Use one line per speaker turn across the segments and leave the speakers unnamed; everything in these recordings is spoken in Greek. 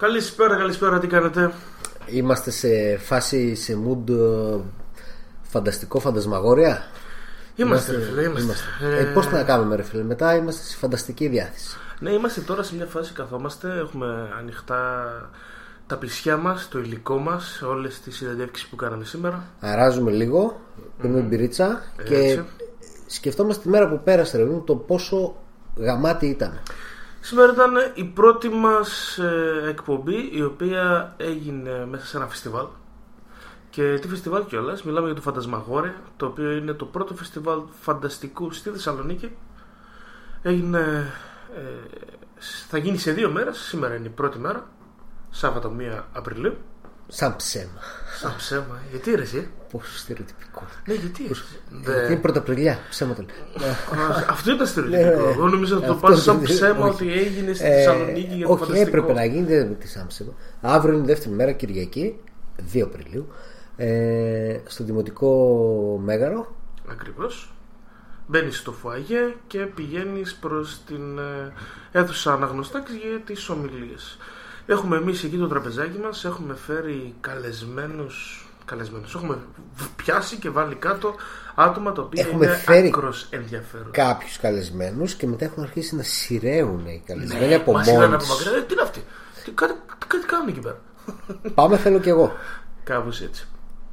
Καλησπέρα, καλησπέρα, τι κάνετε;
Είμαστε σε φάση, σε mood ε, φανταστικό φαντασμαγόρια.
Είμαστε, ρε φίλε, είμαστε.
Ε, πώς να κάνουμε ρε φίλε, μετά είμαστε σε φανταστική διάθεση.
Ναι, είμαστε τώρα σε μια φάση καθόμαστε, έχουμε ανοιχτά τα πλησιά μας, το υλικό μας, όλες τις συνεντεύξεις που κάναμε σήμερα.
Αράζουμε λίγο, πίνουμε μπυρίτσα και
Έτσι.
σκεφτόμαστε τη μέρα που πέρασε ρε, παιδί, το πόσο γαμάτι ήταν.
Σήμερα ήταν η πρώτη μας ε, εκπομπή η οποία έγινε μέσα σε ένα φεστιβάλ. Και τι φεστιβάλ κιόλας, μιλάμε για το Φαντασμαγόρια το οποίο είναι το πρώτο φεστιβάλ φανταστικού στη Θεσσαλονίκη. Έγινε, ε, θα γίνει σε δύο μέρες, σήμερα είναι η πρώτη μέρα Σάββατο 1 Απριλίου
Σαν ψέμα.
Σαν ψέμα, γιατί ρε εσύ;
Πόσο στερεοτυπικό.
Ναι γιατί; Ρε, εσύ;
Γιατί είναι πρωταπριλιά, ψέμα το λέω.
Α, Αυτό ήταν
Ναι,
στερεοτυπικό.
ναι.
Εγώ νομίζω ότι το
Αυτό
πας σαν
δεν-
ψέμα
όχι.
ότι έγινε στη
Ε,
Θεσσαλονίκη για το
όχι,
φανταστικό.
έπρεπε να γίνει, δεν τι σαν ψέμα. Αύριο είναι η δεύτερη μέρα, Κυριακή, 2 Απριλίου, ε, στο Δημοτικό Μέγαρο.
Ακριβώς. Μπαίνεις στο φουαγέ και πηγαίνεις προς την ε, αίθουσα αναγνωστάκης για τις ομιλίες. Έχουμε εμείς εκεί το τραπεζάκι μας, έχουμε φέρει καλεσμένους, καλεσμένους. Έχουμε πιάσει και βάλει κάτω άτομα τα οποία
Έχουμε
είναι
φέρει
άκρος ενδιαφέρον.
κάποιους καλεσμένους και μετά έχουν αρχίσει να σειραίουν οι καλεσμένοι από
Ναι, Μας είδαν
μόνοι
από
τους.
μακριά, «Ε, τι είναι αυτή, τι, κάτι, κάτι κάνουν εκεί πέρα;
Πάμε θέλω κι εγώ.
Κάπως έτσι.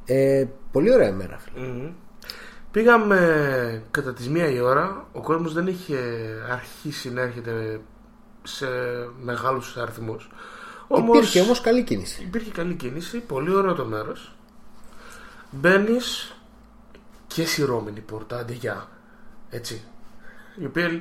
Ε, πολύ ωραία μέρα. φίλε.
Μμμ. Πήγαμε κατά τις μία η ώρα Ο κόσμος δεν είχε αρχίσει να έρχεται Σε μεγάλους αριθμούς Όμως,
Υπήρχε όμως καλή κίνηση.
υπήρχε καλή κίνηση Πολύ ωραίο το μέρος Μπαίνεις Και σειρώμενη πόρτα Αντιγιά Έτσι η οποία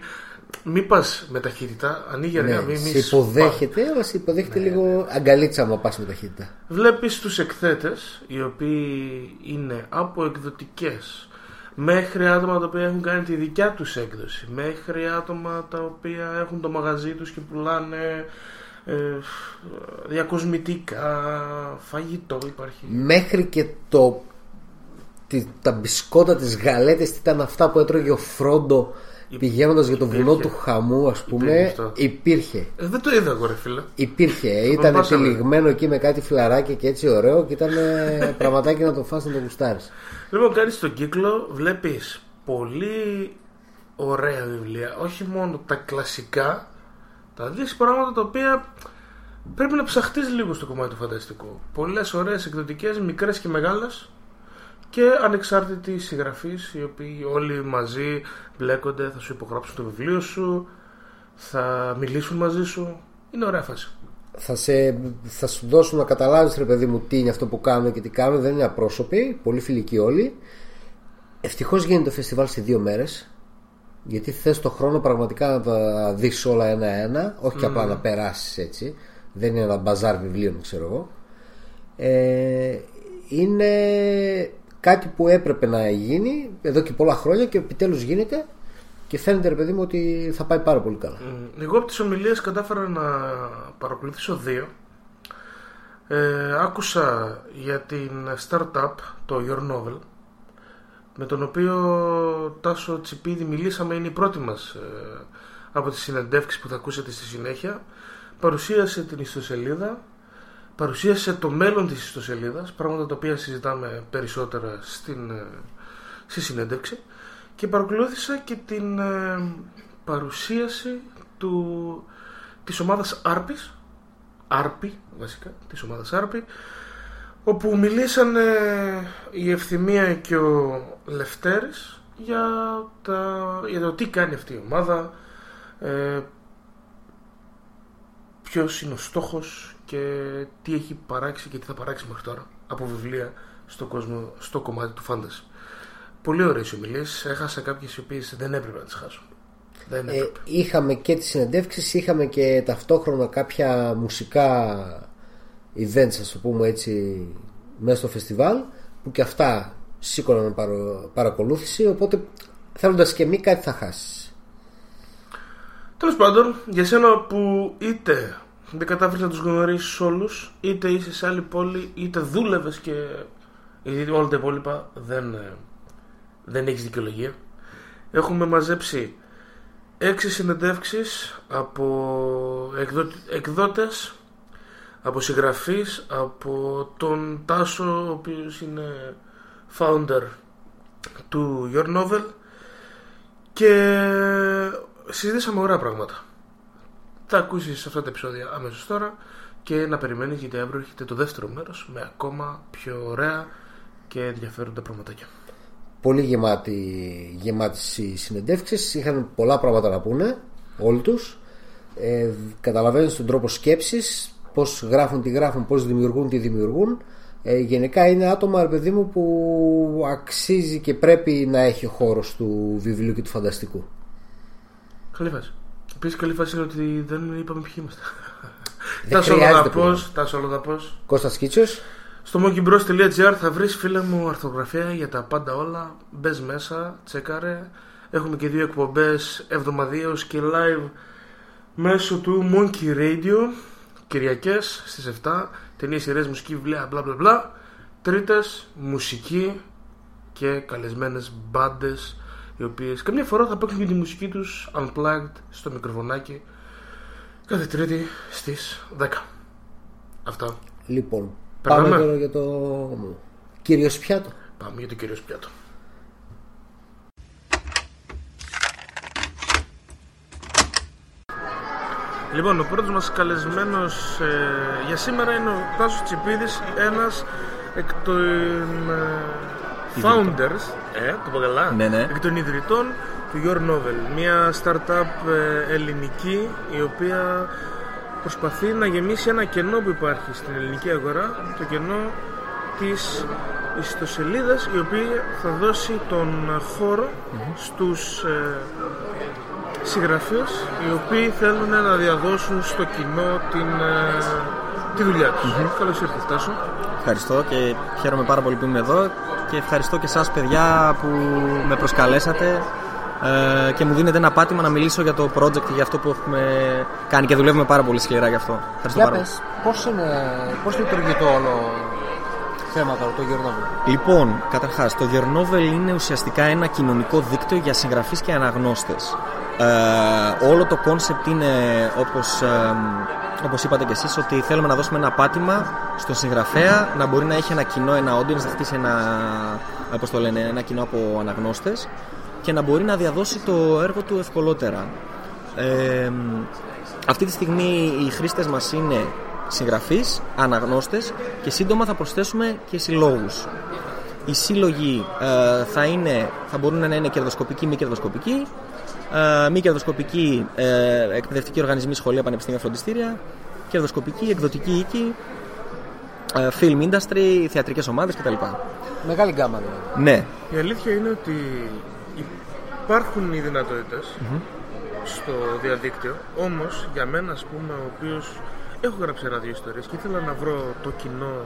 μη πας με ταχύτητα, ανοίγει αργά,
Ναι,
μη, μη
σε
σπά.
υποδέχεται, αλλά σε υποδέχεται λίγο αγκαλίτσα άμα πας με ταχύτητα.
Βλέπεις τους εκθέτες οι οποίοι είναι από εκδοτικές μέχρι άτομα τα οποία έχουν κάνει τη δικιά τους έκδοση μέχρι άτομα τα οποία έχουν το μαγαζί τους και πουλάνε ε, διακοσμητικά φαγητό υπάρχει
Μέχρι και το τη- τα μπισκότα, τις γαλέτες τι ήταν αυτά που έτρωγε ο Φρόντο πηγαίνοντας για το
υπήρχε.
βουνό του χαμού ας
Υπήρχε
πούμε
αυτό.
υπήρχε
ε, δεν το είδα εγώ ρε φίλε
Υπήρχε, ήταν
πάσαμε.
επιλιγμένο εκεί με κάτι φιλαράκι και έτσι ωραίο και ήταν ε, πραγματάκι να το φας να το γουστάρεις.
Λοιπόν, κάνεις τον κύκλο, βλέπεις πολύ ωραία βιβλία. Όχι μόνο τα κλασικά, τα δεις πράγματα τα οποία πρέπει να ψαχτείς λίγο στο κομμάτι του φανταστικού. Πολλές ωραίες εκδοτικές, μικρές και μεγάλες και ανεξάρτητοι συγγραφείς, οι οποίοι όλοι μαζί μπλέκονται, θα σου υπογράψουν το βιβλίο σου, θα μιλήσουν μαζί σου. Είναι ωραία φάση.
Θα, σε, θα σου δώσουν να καταλάβεις ρε παιδί μου τι είναι αυτό που κάνουν και τι κάνουν δεν είναι απρόσωποι, πολύ φιλικοί όλοι ευτυχώς γίνεται το φεστιβάλ σε δύο μέρες γιατί θες το χρόνο πραγματικά να τα δεις όλα ένα-ένα όχι και απλά να περάσεις έτσι. Δεν είναι ένα μπαζάρ βιβλίων ξέρω εγώ. Ε, είναι κάτι που έπρεπε να γίνει εδώ και πολλά χρόνια και επιτέλους γίνεται και φαίνεται ρε παιδί μου ότι θα πάει πάρα πολύ καλά.
Μ, Εγώ από τις ομιλίες κατάφερα να παρακολουθήσω δύο. Ε, άκουσα για την startup, το Your Novel, με τον οποίο Τάσο Τσιπίδη μιλήσαμε, είναι η πρώτη μας ε, από τις συνεντεύξεις που θα ακούσετε στη συνέχεια. Παρουσίασε την ιστοσελίδα, παρουσίασε το μέλλον της ιστοσελίδας, πράγματα τα οποία συζητάμε περισσότερα στην, ε, στη συνέντευξη και παρακολούθησα και την ε, παρουσίαση του, της ομάδας Άρπης Άρπη βασικά της ομάδας Άρπη όπου μιλήσανε η Ευθυμία και ο Λευτέρης για, τα, για το τι κάνει αυτή η ομάδα ε, ποιος είναι ο στόχος και τι έχει παράξει και τι θα παράξει μέχρι τώρα από βιβλία στο, κόσμο, στο κομμάτι του φάνταση. Πολύ ωραίες ομιλίες. Έχασα κάποιες οι οποίες δεν έπρεπε να τις χάσω. Δεν
Ε,
έπρεπε.
είχαμε και τις συνεντεύξεις είχαμε και ταυτόχρονα κάποια μουσικά events ας το πούμε έτσι μέσα στο φεστιβάλ που και αυτά σήκωναν παρο- παρακολούθηση οπότε θέλοντας και μη κάτι θα χάσεις
Τέλος πάντων, για σένα που είτε δεν κατάφερες να τους γνωρίσει όλους, είτε είσαι σε άλλη πόλη, είτε δούλευες και. Γιατί όλα τα υπόλοιπα δεν, ε, δεν έχεις δικαιολογία. Έχουμε μαζέψει έξι συνεντεύξεις από εκδο... εκδότες από συγγραφείς, από τον Τάσο, ο οποίος είναι founder του Your Novel και συζητήσαμε ωραία πράγματα. Θα ακούσεις αυτά τα επεισόδια αμέσως τώρα και να περιμένεις γιατί αύριο έχετε το δεύτερο μέρος με ακόμα πιο ωραία και ενδιαφέροντα πραγματάκια.
Πολύ γεμάτη, γεμάτες οι συνεντεύξεις, είχαν πολλά πράγματα να πούνε όλοι τους. Ε, καταλαβαίνεις τον τρόπο σκέψης, πώς γράφουν τι γράφουν, πώς δημιουργούν τι δημιουργούν. Ε, γενικά είναι άτομα, ρε παιδί μου, που αξίζει και πρέπει να έχει ο χώρος του βιβλίου και του φανταστικού.
Καλή φάση. Επίσης, καλή φάση είναι ότι δεν είπαμε ποιοι είμαστε.
Δεν
Τάσο
χρειάζεται
Λοδαπός, Τάσο Λοδαπός.
Κώστας Κίτσος,
Στο monkeybros.gr θα βρεις φίλε μου αρθογραφία για τα πάντα όλα. Μπες μέσα, τσέκαρε. Έχουμε και δύο εκπομπές εβδομαδιαίως και live μέσω του Monkey Radio. Κυριακές στις 7. Ταινίες, σειρές, μουσική, βιβλία, μπλα μπλα μπλα. Τρίτες, μουσική και καλεσμένες μπάντες οι οποίες καμιά φορά θα παίξουν και τη μουσική τους unplugged στο μικροφωνάκι κάθε τρίτη στις 10. Αυτά.
λοιπόν,
Περνάμε.
πάμε τώρα για το κύριο πιάτο.
Πάμε για το κύριο πιάτο. Λοιπόν, ο πρώτος μας καλεσμένος ε, για σήμερα είναι ο Τάσος Τσιπίδης, ένας εκ των ε, founders, ε, το πω καλά,
Ναι, ναι.
εκ των ιδρυτών του Your Novel, μια startup ε, ελληνική η οποία προσπαθεί να γεμίσει ένα κενό που υπάρχει στην ελληνική αγορά, το κενό της ιστοσελίδας η οποία θα δώσει τον χώρο στους ε, συγγραφείς οι οποίοι θέλουν να διαδώσουν στο κοινό την, ε, τη δουλειά τους. Καλώς ήρθες Τάσο.
Ευχαριστώ και χαίρομαι πάρα πολύ που είμαι εδώ και ευχαριστώ και εσάς παιδιά που με προσκαλέσατε ε, και μου δίνετε ένα πάτημα να μιλήσω για το project και για αυτό που έχουμε κάνει και δουλεύουμε πάρα πολύ σκληρά γι' αυτό. Ευχαριστώ
Για
πάρα πολύ.
πες, πώς, είναι, πώς λειτουργεί το όλο θέμα τώρα, το UrNovl.
Λοιπόν, καταρχάς, το UrNovl είναι ουσιαστικά ένα κοινωνικό δίκτυο για συγγραφείς και αναγνώστες. Ε, όλο το κόνσεπτ είναι, όπως, ε, όπως είπατε και εσείς, ότι θέλουμε να δώσουμε ένα πάτημα στον συγγραφέα να μπορεί να έχει ένα κοινό, ένα audience, να χτίσει ένα, όπως το λένε, ένα κοινό από αναγνώστες και να μπορεί να διαδώσει το έργο του ευκολότερα. Ε, αυτή τη στιγμή οι χρήστες μας είναι συγγραφείς, αναγνώστες και σύντομα θα προσθέσουμε και συλλόγους. Οι σύλλογοι ε, θα, είναι, θα μπορούν να είναι κερδοσκοπικοί, μη κερδοσκοπικοί, ε, μη κερδοσκοπικοί, ε, εκπαιδευτικοί οργανισμοί, σχολεία, πανεπιστήμια, φροντιστήρια, κερδοσκοπικοί, εκδοτικοί οίκοι, ε, film industry, θεατρικές ομάδες κτλ.
Μεγάλη γκάμα δηλαδή.
Ναι,
Η αλήθεια είναι ότι υπάρχουν οι δυνατοτητες στο διαδίκτυο, όμως για μένα ας πούμε ο οποίος έχω γράψει ένα-δύο ιστορίες και ήθελα να βρω το κοινό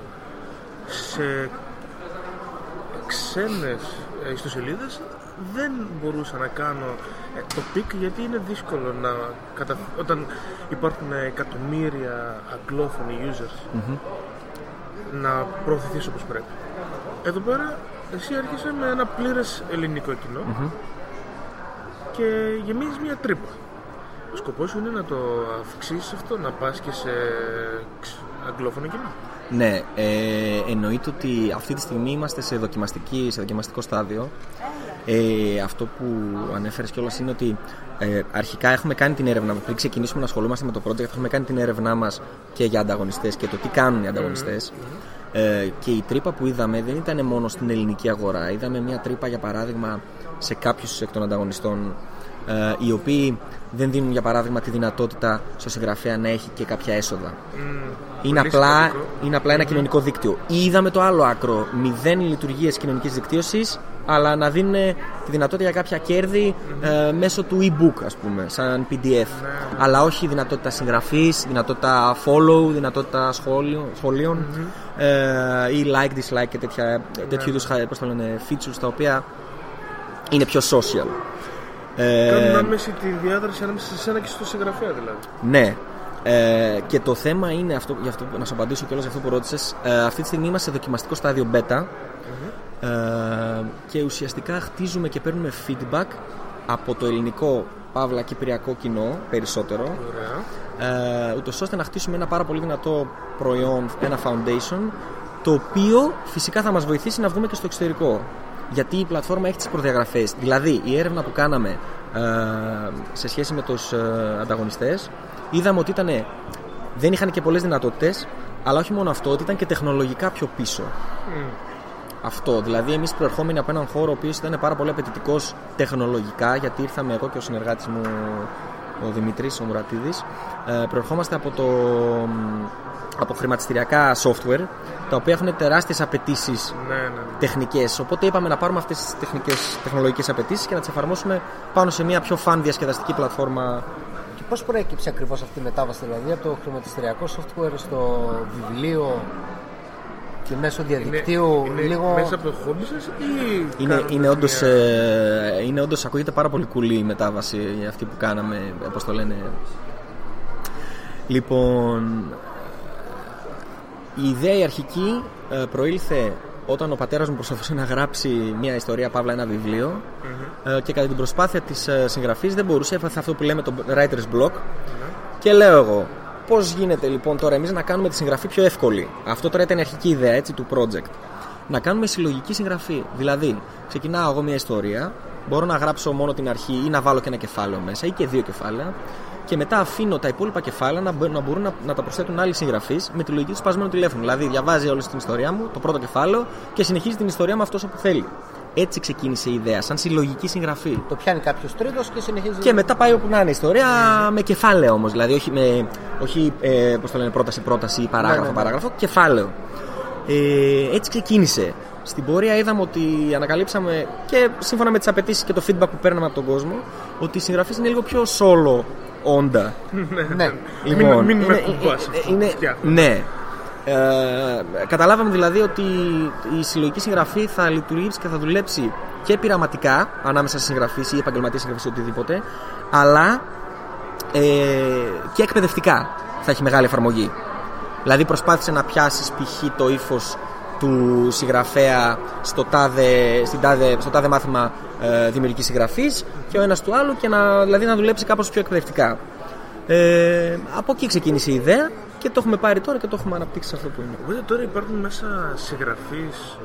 σε ξένες ε, ιστοσελίδες δεν μπορούσα να κάνω ε, το πικ γιατί είναι δύσκολο να κατα... όταν υπάρχουν εκατομμύρια αγγλόφωνοι users να προωθηθείς όπως πρέπει. Εδώ πέρα εσύ έρχεσαι με ένα πλήρες ελληνικό κοινό και γεμίζεις μια τρύπα. Ο σκοπός σου είναι να το αυξήσεις αυτό, να πας και σε ξ- αγγλόφωνο κοινό.
Ναι, ε, εννοείται ότι αυτή τη στιγμή είμαστε σε, δοκιμαστική, σε δοκιμαστικό στάδιο. Ε, αυτό που ανέφερες κιόλας είναι ότι ε, αρχικά έχουμε κάνει την έρευνα πριν ξεκινήσουμε να ασχολούμαστε με το project. Έχουμε κάνει την έρευνά μας και για ανταγωνιστές και το τι κάνουν οι ανταγωνιστές. Ε, και η τρύπα που είδαμε δεν ήταν μόνο στην ελληνική αγορά. Είδαμε μια τρύπα, για παράδειγμα, σε κάποιους εκ των ανταγωνιστών ε, οι οποίοι δεν δίνουν, για παράδειγμα, τη δυνατότητα στο συγγραφέα να έχει και κάποια έσοδα. Είναι
Πολύ
απλά,
σημαντικό.
είναι απλά ένα κοινωνικό δίκτυο. Ή είδαμε το άλλο άκρο. Μηδέν λειτουργίες κοινωνικής δικτύωσης, αλλά να δίνουν τη δυνατότητα για κάποια κέρδη ε, μέσω του e-book, ας πούμε, σαν PDF. Αλλά όχι δυνατότητα συγγραφής, δυνατότητα follow, δυνατότητα σχόλιο, σχολείων ε, ή like, dislike και τέτοια, τέτοιου είδους πώς το λένε, features τα οποία είναι πιο social. Ε,
Κάνουν άμεση τη διάδραση ανάμεσα σε εσένα και στο συγγραφέα δηλαδή.
ναι. Ε, και το θέμα είναι αυτό, για αυτό, να σου απαντήσω κιόλας για αυτό που ρώτησες. Ε, αυτή τη στιγμή είμαστε σε δοκιμαστικό στάδιο beta ε, και ουσιαστικά χτίζουμε και παίρνουμε feedback από το ελληνικό παύλα κυπριακό κοινό περισσότερο
Ωραία.
ε, ούτως ώστε να χτίσουμε ένα πάρα πολύ δυνατό προϊόν, ένα foundation, το οποίο φυσικά θα μας βοηθήσει να βγούμε και στο εξωτερικό. Γιατί η πλατφόρμα έχει τις προδιαγραφές. Δηλαδή, η έρευνα που κάναμε ε, σε σχέση με τους ε, ανταγωνιστές, είδαμε ότι ήταν, δεν είχαν και πολλές δυνατότητες, αλλά όχι μόνο αυτό, ότι ήταν και τεχνολογικά πιο πίσω. Αυτό. Δηλαδή, εμείς προερχόμενοι από έναν χώρο ο οποίος ήταν πάρα πολύ απαιτητικός τεχνολογικά, γιατί ήρθαμε εγώ και ο συνεργάτης μου, ο Δημητρής ο Μουρατίδη, ε, προερχόμαστε από, το, από χρηματιστηριακά software, τα οποία έχουν τεράστιες απαιτήσεις
Ναι, ναι. ναι.
τεχνικές. Οπότε είπαμε να πάρουμε αυτές τις τεχνολογικές απαιτήσεις και να τις εφαρμόσουμε πάνω σε μια πιο φαν διασκεδαστική πλατφόρμα.
Και πώς προέκυψε ακριβώς αυτή η μετάβαση, δηλαδή από το χρηματιστηριακό software στο βιβλίο και μέσω διαδικτύου
είναι
λίγο.
μέσα από το χόμπι σας ή
Είναι,
κάνατε
είναι, όντως,
μια-
ε, είναι όντως, ακούγεται πάρα πολύ κουλή η μετάβαση αυτή που κάναμε, όπως το λένε. Λοιπόν, η ιδέα η αρχική ε, προήλθε όταν ο πατέρας μου προσπαθούσε να γράψει μια ιστορία, παύλα ένα βιβλίο ε, και κατά την προσπάθεια της ε, συγγραφής δεν μπορούσε, έφαθε αυτό που λέμε το writer's block και λέω εγώ, πώς γίνεται λοιπόν τώρα εμείς να κάνουμε τη συγγραφή πιο εύκολη; Αυτό τώρα ήταν η αρχική ιδέα έτσι, του project. Να κάνουμε συλλογική συγγραφή. Δηλαδή, ξεκινάω εγώ μια ιστορία, μπορώ να γράψω μόνο την αρχή ή να βάλω και ένα κεφάλαιο μέσα ή και δύο κεφάλαια. Και μετά αφήνω τα υπόλοιπα κεφάλαια να, μπο- να μπορούν να, να τα προσθέτουν άλλοι συγγραφείς με τη λογική του σπασμένου τηλέφωνου. Δηλαδή, διαβάζει όλη την ιστορία μου, το πρώτο κεφάλαιο και συνεχίζει την ιστορία με αυτός όπου θέλει. Έτσι ξεκίνησε η ιδέα, σαν συλλογική συγγραφή.
Το πιάνει κάποιος τρίτος και συνεχίζει.
Και μετά πάει όπου να είναι η ιστορία με κεφάλαιο όμως. Δηλαδή, όχι, με, όχι ε, πώς το λένε, πρόταση-πρόταση ή παράγραφο-παράγραφο, κεφάλαιο. Ε, έτσι ξεκίνησε. Στην πορεία είδαμε ότι ανακαλύψαμε και σύμφωνα με τις απαιτήσεις και το feedback που παίρναμε από τον κόσμο, ότι η συγγραφή είναι λίγο πιο solo όντα.
Ναι.
Μην- μην με
είναι-
κουμπάς
ε,
αυτό
είναι-
που φτιάχνω.
Ναι. Ε, καταλάβαμε δηλαδή ότι η συλλογική συγγραφή θα λειτουργήσει και θα δουλέψει και πειραματικά ανάμεσα σε συγγραφείς ή επαγγελματίες συγγραφείς ή οτιδήποτε, αλλά ε, και εκπαιδευτικά θα έχει μεγάλη εφαρμογή. Δηλαδή προσπάθησε να πιάσεις π.χ. το ύφος του συγγραφέα στο τάδε, στην τάδε, στο τάδε μάθημα ε, δημιουργικής συγγραφής και ο ένας του άλλου και να, δηλαδή να δουλέψει κάπως πιο εκπαιδευτικά. Ε, από εκεί ξεκίνησε η ιδέα και το έχουμε πάρει τώρα και το έχουμε αναπτύξει σε αυτό που είναι.
Οπότε τώρα υπάρχουν μέσα συγγραφείς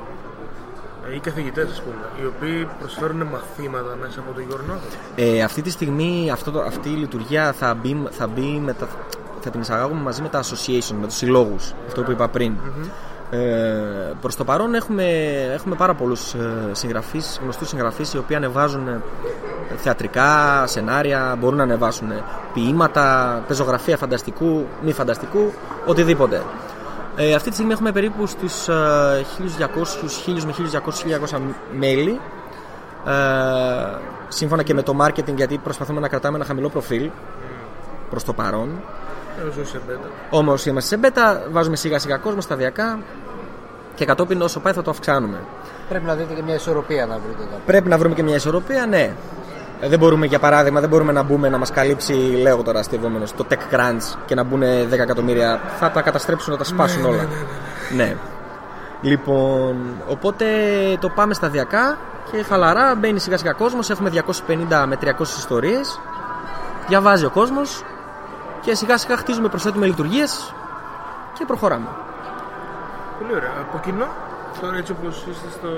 ε, ή καθηγητές ας πούμε, οι οποίοι προσφέρουν μαθήματα μέσα από το Your Novel.
Ε, αυτή τη στιγμή αυτό, το- αυτή η λειτουργία θα μπει, θα μπει με τα, θα την εισαγάγουμε μαζί με τα association, με τους συλλόγους, αυτό που είπα πριν. Ε, προς το παρόν έχουμε, έχουμε πάρα πολλούς ε, συγγραφείς, γνωστούς συγγραφείς οι οποίοι ανεβάζουν ε, θεατρικά, σενάρια, μπορούν να ανεβάσουν ποίηματα, πεζογραφία φανταστικού, μη φανταστικού, οτιδήποτε. Ε, αυτή τη στιγμή έχουμε περίπου στους ε, 1200, 1000 με 1200, 1200 μέλη. Ε, σύμφωνα και με το marketing γιατί προσπαθούμε να κρατάμε ένα χαμηλό προφίλ προς το παρόν
Όσο σε μπέτα.
όμως είμαστε σε beta, βάζουμε σιγά σιγά κόσμο σταδιακά και κατόπιν όσο πάει θα το αυξάνουμε
Πρέπει να δείτε και μια ισορροπία να βρείτε εδώ.
πρέπει να βρούμε και μια ισορροπία, ναι Ε, δεν μπορούμε για παράδειγμα δεν μπορούμε να μπούμε να μας καλύψει λέω τώρα αστευόμενος το TechCrunch και να μπουν 10 εκατομμύρια θα τα καταστρέψουν, θα τα σπάσουν όλα ναι Λοιπόν, οπότε το πάμε σταδιακά και χαλαρά μπαίνει σιγά σιγά κόσμος. Έχουμε 250 με 300 ιστορίες. Διαβάζει ο κόσμος και σιγά σιγά χτίζουμε, προσθέτουμε λειτουργίες και προχωράμε.
Πολύ ωραία. Από κοινό, τώρα έτσι όπως είστε στο...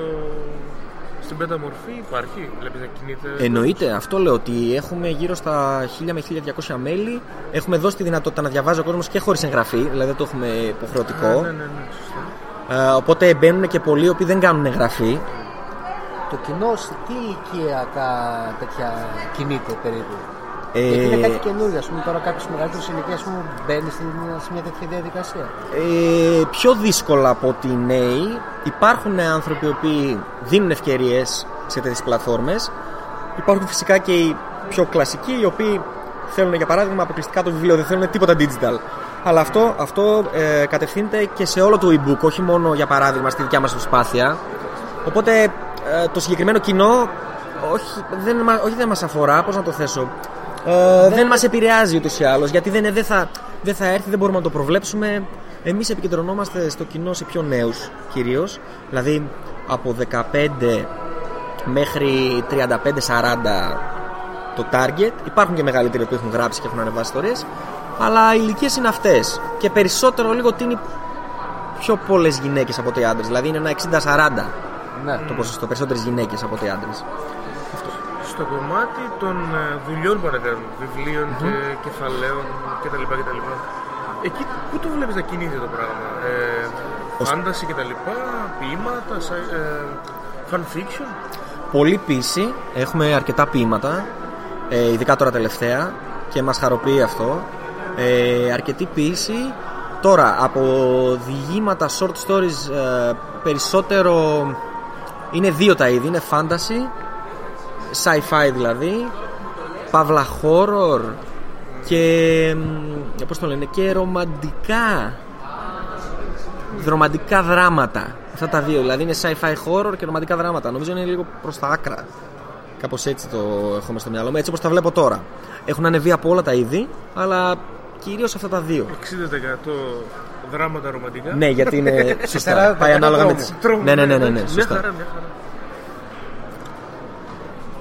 στην πέτα μορφή υπάρχει, βλέπεις να κινείται.
Εννοείται, αυτό λέω ότι έχουμε γύρω στα 1000 με 1200 μέλη. Έχουμε δώσει τη δυνατότητα να διαβάζει ο κόσμος και χωρίς εγγραφή, δηλαδή δεν το έχουμε υποχρεωτικό.
Ναι, ναι, ναι, ναι, σωστά.
Ε, οπότε μπαίνουν και πολλοί οι οποίοι δεν κάνουν εγγραφή.
Το κοινό σε τι ηλικία κα- τέτοια κινείται περίπου;
Ε,
Γιατί είναι κάτι καινούργιο. Α πούμε τώρα κάποιος μεγαλύτερος ηλικίας ας πούμε, μπαίνει στην- σε μια τέτοια διαδικασία.
Ε, πιο δύσκολα από ότι οι νέοι. Υπάρχουν άνθρωποι οι οποίοι δίνουν ευκαιρίες σε τέτοιες πλατφόρμες. Υπάρχουν φυσικά και οι πιο κλασικοί, οι οποίοι θέλουν για παράδειγμα αποκλειστικά το βιβλίο, δεν θέλουν τίποτα digital. Αλλά αυτό, αυτό ε, κατευθύνεται και σε όλο το e-book, όχι μόνο για παράδειγμα στη δικιά μας προσπάθεια. Οπότε ε, το συγκεκριμένο κοινό όχι δεν, μα- όχι δεν μας αφορά, πώς να το θέσω. Ε, δεν μας επηρεάζει ούτως ή άλλως, γιατί δεν, δεν, θα, δεν θα έρθει, δεν μπορούμε να το προβλέψουμε. Εμείς επικεντρωνόμαστε στο κοινό σε πιο νέους κυρίως, δηλαδή από 15 μέχρι 35-40 το target. Υπάρχουν και μεγαλύτεροι που έχουν γράψει και έχουν ανεβάσει ιστορίες. Αλλά οι ηλικίες είναι αυτές. Και περισσότερο λίγο τίνει πιο πολλές γυναίκες από ότι άντρες. Δηλαδή είναι ένα 60-40
Ναι.
το ποσοστό. Περισσότερες γυναίκες από ότι άντρες.
Στο κομμάτι των ε, δουλειών που ανακάνουν, βιβλίων και κεφαλαίων κτλ. κτλ. Εκεί πού το βλέπεις να κινείται το πράγμα, ε,
Ως-
φάνταση κτλ, ποίηματα, σα- ε, fan fiction;
Πολύ πίση. Έχουμε αρκετά ποίηματα. Ε, ειδικά τώρα τελευταία. Και μας χαροποιεί αυτό. Ε, αρκετή ποίηση. Τώρα, από διηγήματα, short stories, ε, περισσότερο είναι δύο τα είδη. Είναι fantasy, sci-fi δηλαδή, παύλα horror και, μ, πώς το λένε, και ρομαντικά ρομαντικά δράματα. Αυτά τα δύο. Δηλαδή είναι sci-fi horror και ρομαντικά δράματα. Νομίζω είναι λίγο προς τα άκρα. Κάπως έτσι το έχουμε στο μυαλό μου. Έτσι όπως τα βλέπω τώρα. Έχουν ανεβεί από όλα τα είδη, αλλά κυρίως αυτά τα δύο.
60% δράματα ρομαντικά.
Ναι, γιατί είναι. σωστά.
40%
Πάει ανάλογα με
τρόμο.
τι.
Τρόμο,
Ναι, ναι, ναι, ναι, ναι,
Μια
σωστά.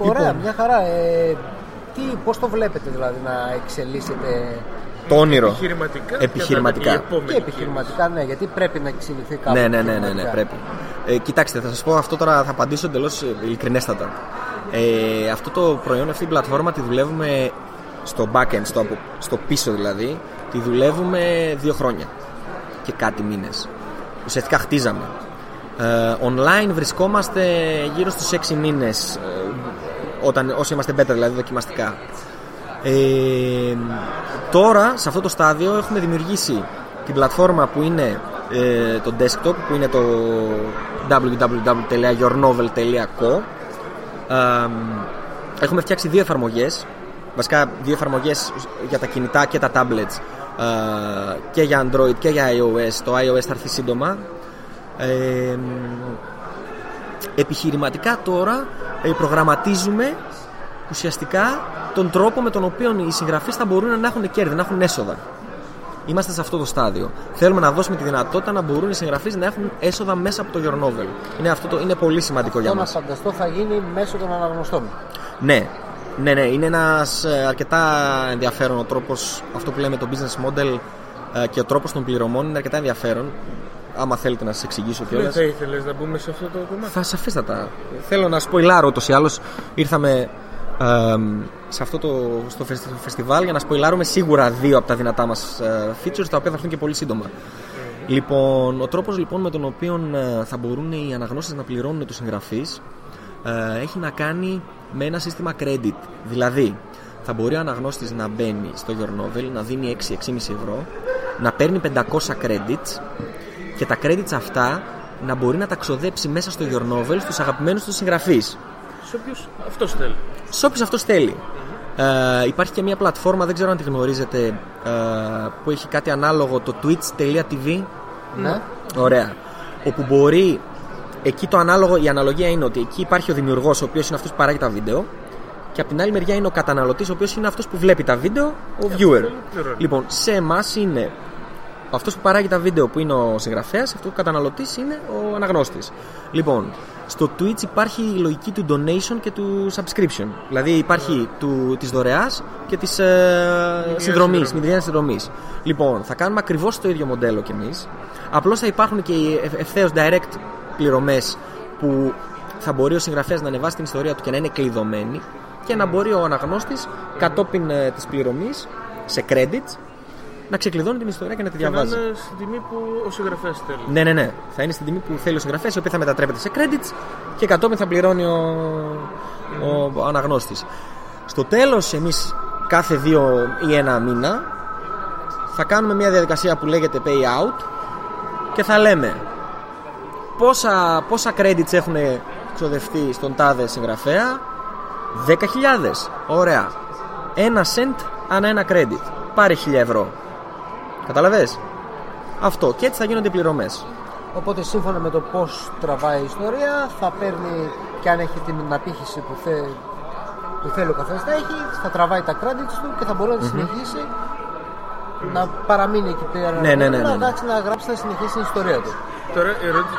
Χαρά, μια χαρά.
Ωραία,
Λοιπόν.
μια χαρά. Ε, τι, πώς το βλέπετε δηλαδή να εξελίσσεται
Το όνειρο.
Επιχειρηματικά.
Επιχειρηματικά.
και η επόμενη
και επιχειρηματικά, ναι, γιατί πρέπει να εξελιχθεί κάπου.
Ναι, ναι, ναι, ναι, ναι,
επιχειρηματικά.
πρέπει. Ε, κοιτάξτε, θα σας πω αυτό τώρα, θα απαντήσω εντελώς ειλικρινέστατα. Ε, αυτό το προϊόν, αυτή την πλατφόρμα τη δουλεύουμε στο backend, στο, απο- στο πίσω δηλαδή, τη δουλεύουμε δύο χρόνια και κάτι μήνες. Ουσιαστικά χτίζαμε. Ε, online βρισκόμαστε γύρω στους 6 μήνες ε, όταν, όσοι είμαστε beta δηλαδή δοκιμαστικά. Ε, τώρα, σε αυτό το στάδιο, έχουμε δημιουργήσει την πλατφόρμα που είναι ε, το desktop, που είναι το www.yournovel.co Ε, Έχουμε φτιάξει δύο εφαρμογές. Βασικά δύο εφαρμογές για τα κινητά και τα tablets ε, Και για Android και για iOS. Το iOS θα έρθει σύντομα. Ε, Επιχειρηματικά τώρα ε, προγραμματίζουμε ουσιαστικά τον τρόπο με τον οποίο οι συγγραφείς θα μπορούν να έχουν κέρδη, να έχουν έσοδα. Είμαστε σε αυτό το στάδιο. Θέλουμε να δώσουμε τη δυνατότητα να μπορούν οι συγγραφείς να έχουν έσοδα μέσα από το Your Novel. Είναι, αυτό το, είναι πολύ σημαντικό για
Αυτό να
μας.
φανταστώ θα γίνει μέσω των αναγνωστών.
Ναι, ναι, ναι, είναι ένας ε, αρκετά ενδιαφέρον ο τρόπος, αυτό που λέμε το business model ε, και ο τρόπος των πληρωμών είναι αρκετά ενδιαφέρον. Άμα θέλετε να σας εξηγήσω
Δεν
κιόλας.
θα ήθελες να μπούμε σε αυτό το κομμάτι.
Θα σαφέστατα. Θέλω να σποιλάρω ούτως ή άλλως ήρθαμε ε, σε αυτό το στο φεστι- φεστιβάλ για να σποιλάρουμε σίγουρα δύο από τα δυνατά μας ε, features τα οποία θα έρθουν και πολύ σύντομα. Λοιπόν, ο τρόπος λοιπόν με τον οποίο ε, θα μπορούν οι αναγνώστες να πληρώνουν τους συγγραφείς ε, έχει να κάνει με ένα σύστημα credit. Δηλαδή, θα μπορεί ο αναγνώστης να μπαίνει στο Your Novel, να δίνει 6-6,5 ευρώ, να παίρνει 500 credits και τα credits αυτά να μπορεί να τα ξοδέψει μέσα στο Your Novel στους αγαπημένους του συγγραφείς.
Σε όποιους αυτός θέλει.
Σε όποιους αυτός θέλει. Ε, υπάρχει και μια πλατφόρμα, δεν ξέρω αν τη γνωρίζετε, ε, που έχει κάτι ανάλογο, το twitch.tv.
Ναι.
Ωραία. Όπου μπορεί. Εκεί το ανάλογο, η αναλογία είναι ότι εκεί υπάρχει ο δημιουργός, ο οποίος είναι αυτός που παράγει τα βίντεο. Και από την άλλη μεριά είναι ο καταναλωτής, ο οποίος είναι αυτός που βλέπει τα βίντεο, ο viewer.
θέλει, πληρώνει.
Λοιπόν, σε εμάς είναι αυτός που παράγει τα βίντεο που είναι ο συγγραφέας, αυτός που καταναλωτής είναι ο αναγνώστης. Λοιπόν, στο Twitch υπάρχει η λογική του donation και του subscription. Δηλαδή υπάρχει του, της δωρεάς και της ε, συνδρομής,
συνδρομής.
μηδενιαίας συνδρομής. Λοιπόν, θα κάνουμε ακριβώς το ίδιο μοντέλο κι εμείς. Απλώς θα υπάρχουν και οι ευθ- ευθέως direct πληρωμές που θα μπορεί ο συγγραφέας να ανεβάσει την ιστορία του και να είναι κλειδωμένη και να μπορεί ο αναγνώστης κατόπιν ε, της πληρωμής σε credits να ξεκλειδώνει την ιστορία και να τη
Και να
διαβάζει.
είναι στην τιμή που ο συγγραφέας θέλει.
Ναι, ναι, ναι. Θα είναι στην τιμή που θέλει ο συγγραφέας, η οποία θα μετατρέπεται σε credits και κατόπιν θα πληρώνει ο, ο αναγνώστης. Στο τέλος, εμείς κάθε δύο ή ένα μήνα θα κάνουμε μια διαδικασία που λέγεται payout και θα λέμε πόσα, πόσα credits έχουν ξοδευτεί στον τάδε συγγραφέα 10.000 ωραία ένα cent ανά ένα credit πάρε 1.000 ευρώ καταλαβες αυτό και έτσι θα γίνονται οι πληρωμές
Οπότε σύμφωνα με το πώς τραβάει η ιστορία, θα παίρνει και αν έχει την απήχηση που, θε, που θέλει ο καθένας να έχει, θα τραβάει τα credits του και θα μπορεί να τη συνεχίσει να παραμείνει εκεί πέρα.
Ναι, ναι, ναι, ναι,
Να,
ναι.
κάτσει να γράψει να συνεχίσει την ιστορία του.
Τώρα η ερώτηση,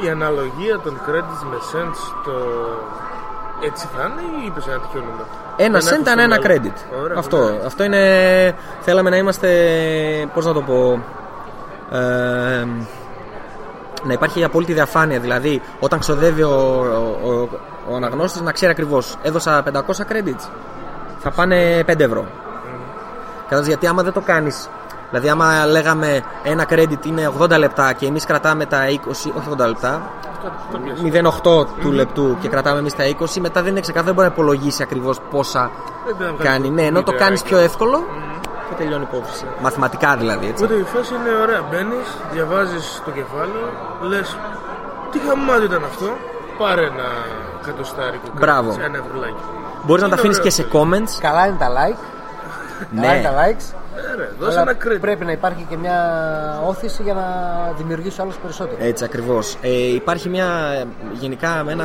ε, η αναλογία των credits με cents στο, Έτσι θα είναι ή είπες ένα τυχαίο νούμερο;
Ένα
Δεν
cent
έχω
ήταν
στο
ένα
μυαλό.
credit.
Ωραία,
αυτό,
ωραία.
αυτό είναι. Θέλαμε να είμαστε. Πώς να το πω. Ε, να υπάρχει η απόλυτη διαφάνεια. Δηλαδή, όταν ξοδεύει ο, ο, ο, ο αναγνώστης να ξέρει ακριβώς. Έδωσα 500 credits. Θα πάνε 5 ευρώ. Κατάλαβες, γιατί άμα δεν το κάνεις. Δηλαδή, άμα λέγαμε ένα credit είναι 80 λεπτά και εμείς κρατάμε τα 20, όχι 80 λεπτά,
Αυτό το πιάσα.
0,8 του λεπτού και κρατάμε εμείς τα 20, μετά δεν είναι ξεκάθαρο, δεν μπορεί να υπολογίσει ακριβώς πόσα
Δεν τα βγάζει
κάνει.
το
Ναι, ενώ το
βιντεάκι.
κάνει πιο εύκολο και τελειώνει η υπόθεση. Μαθηματικά δηλαδή, έτσι.
Οπότε η φάση είναι ωραία. Μπαίνεις, διαβάζεις το κεφάλαιο, λες τι χαμάτι ήταν αυτό. Πάρε ένα κατοστάρικο.
Μπράβο.
κάτι, Ένα ευρουλάκι.
Μπορείς να τα
Είναι
αφήνεις
ωραίο
και σε
αυτό.
comments.
Καλά είναι τα like. Καλά είναι
Ναι,
τα likes.
Ε, ρε, δώσε
αλλά
ένα credit.
πρέπει να υπάρχει και μια όθηση για να δημιουργήσει άλλους περισσότερο.
έτσι ακριβώς. Ε, υπάρχει μια γενικά ένα,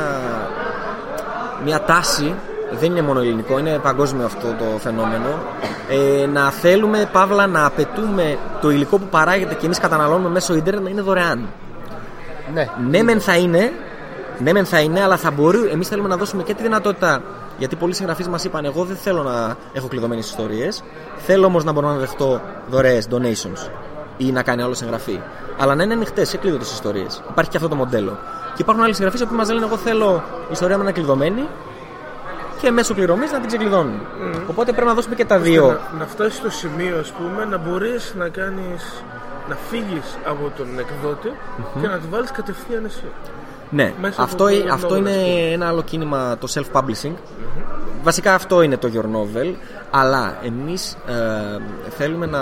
μια τάση. Δεν είναι μόνο ελληνικό, είναι παγκόσμιο αυτό το φαινόμενο. Ε, να θέλουμε, παύλα, να απαιτούμε το υλικό που παράγεται και εμείς καταναλώνουμε μέσω ίντερνετ να είναι δωρεάν.
Ναι.
Ναι, μεν θα είναι, ναι, μεν θα είναι, αλλά θα μπορεί. Εμείς θέλουμε να δώσουμε και τη δυνατότητα. Γιατί πολλοί συγγραφείς μας είπαν: Εγώ δεν θέλω να έχω κλειδωμένες ιστορίες. Θέλω όμως να μπορώ να δεχτώ δωρεές, donations ή να κάνει άλλο συγγραφή. Αλλά να είναι ανοιχτές, σε κλείδωτες ιστορίες. Υπάρχει και αυτό το μοντέλο. Και υπάρχουν άλλοι συγγραφείς που μας λένε: Εγώ θέλω η ιστορία μου να είναι κλειδωμένη και μέσω πληρωμής να την ξεκλειδώνουν. Οπότε πρέπει να δώσουμε και τα δύο.
Να, να φτάσεις στο σημείο, ας πούμε, να μπορείς να κάνεις να φύγεις από τον εκδοτη και να τη βάλεις κατευθείαν εσύ.
Ναι,
Μέσα
αυτό,
από το
ε- αυτό
novel,
είναι
ας πούμε.
ένα άλλο κίνημα, το self-publishing. Βασικά αυτό είναι το Your Novel, αλλά εμείς ε, θέλουμε να,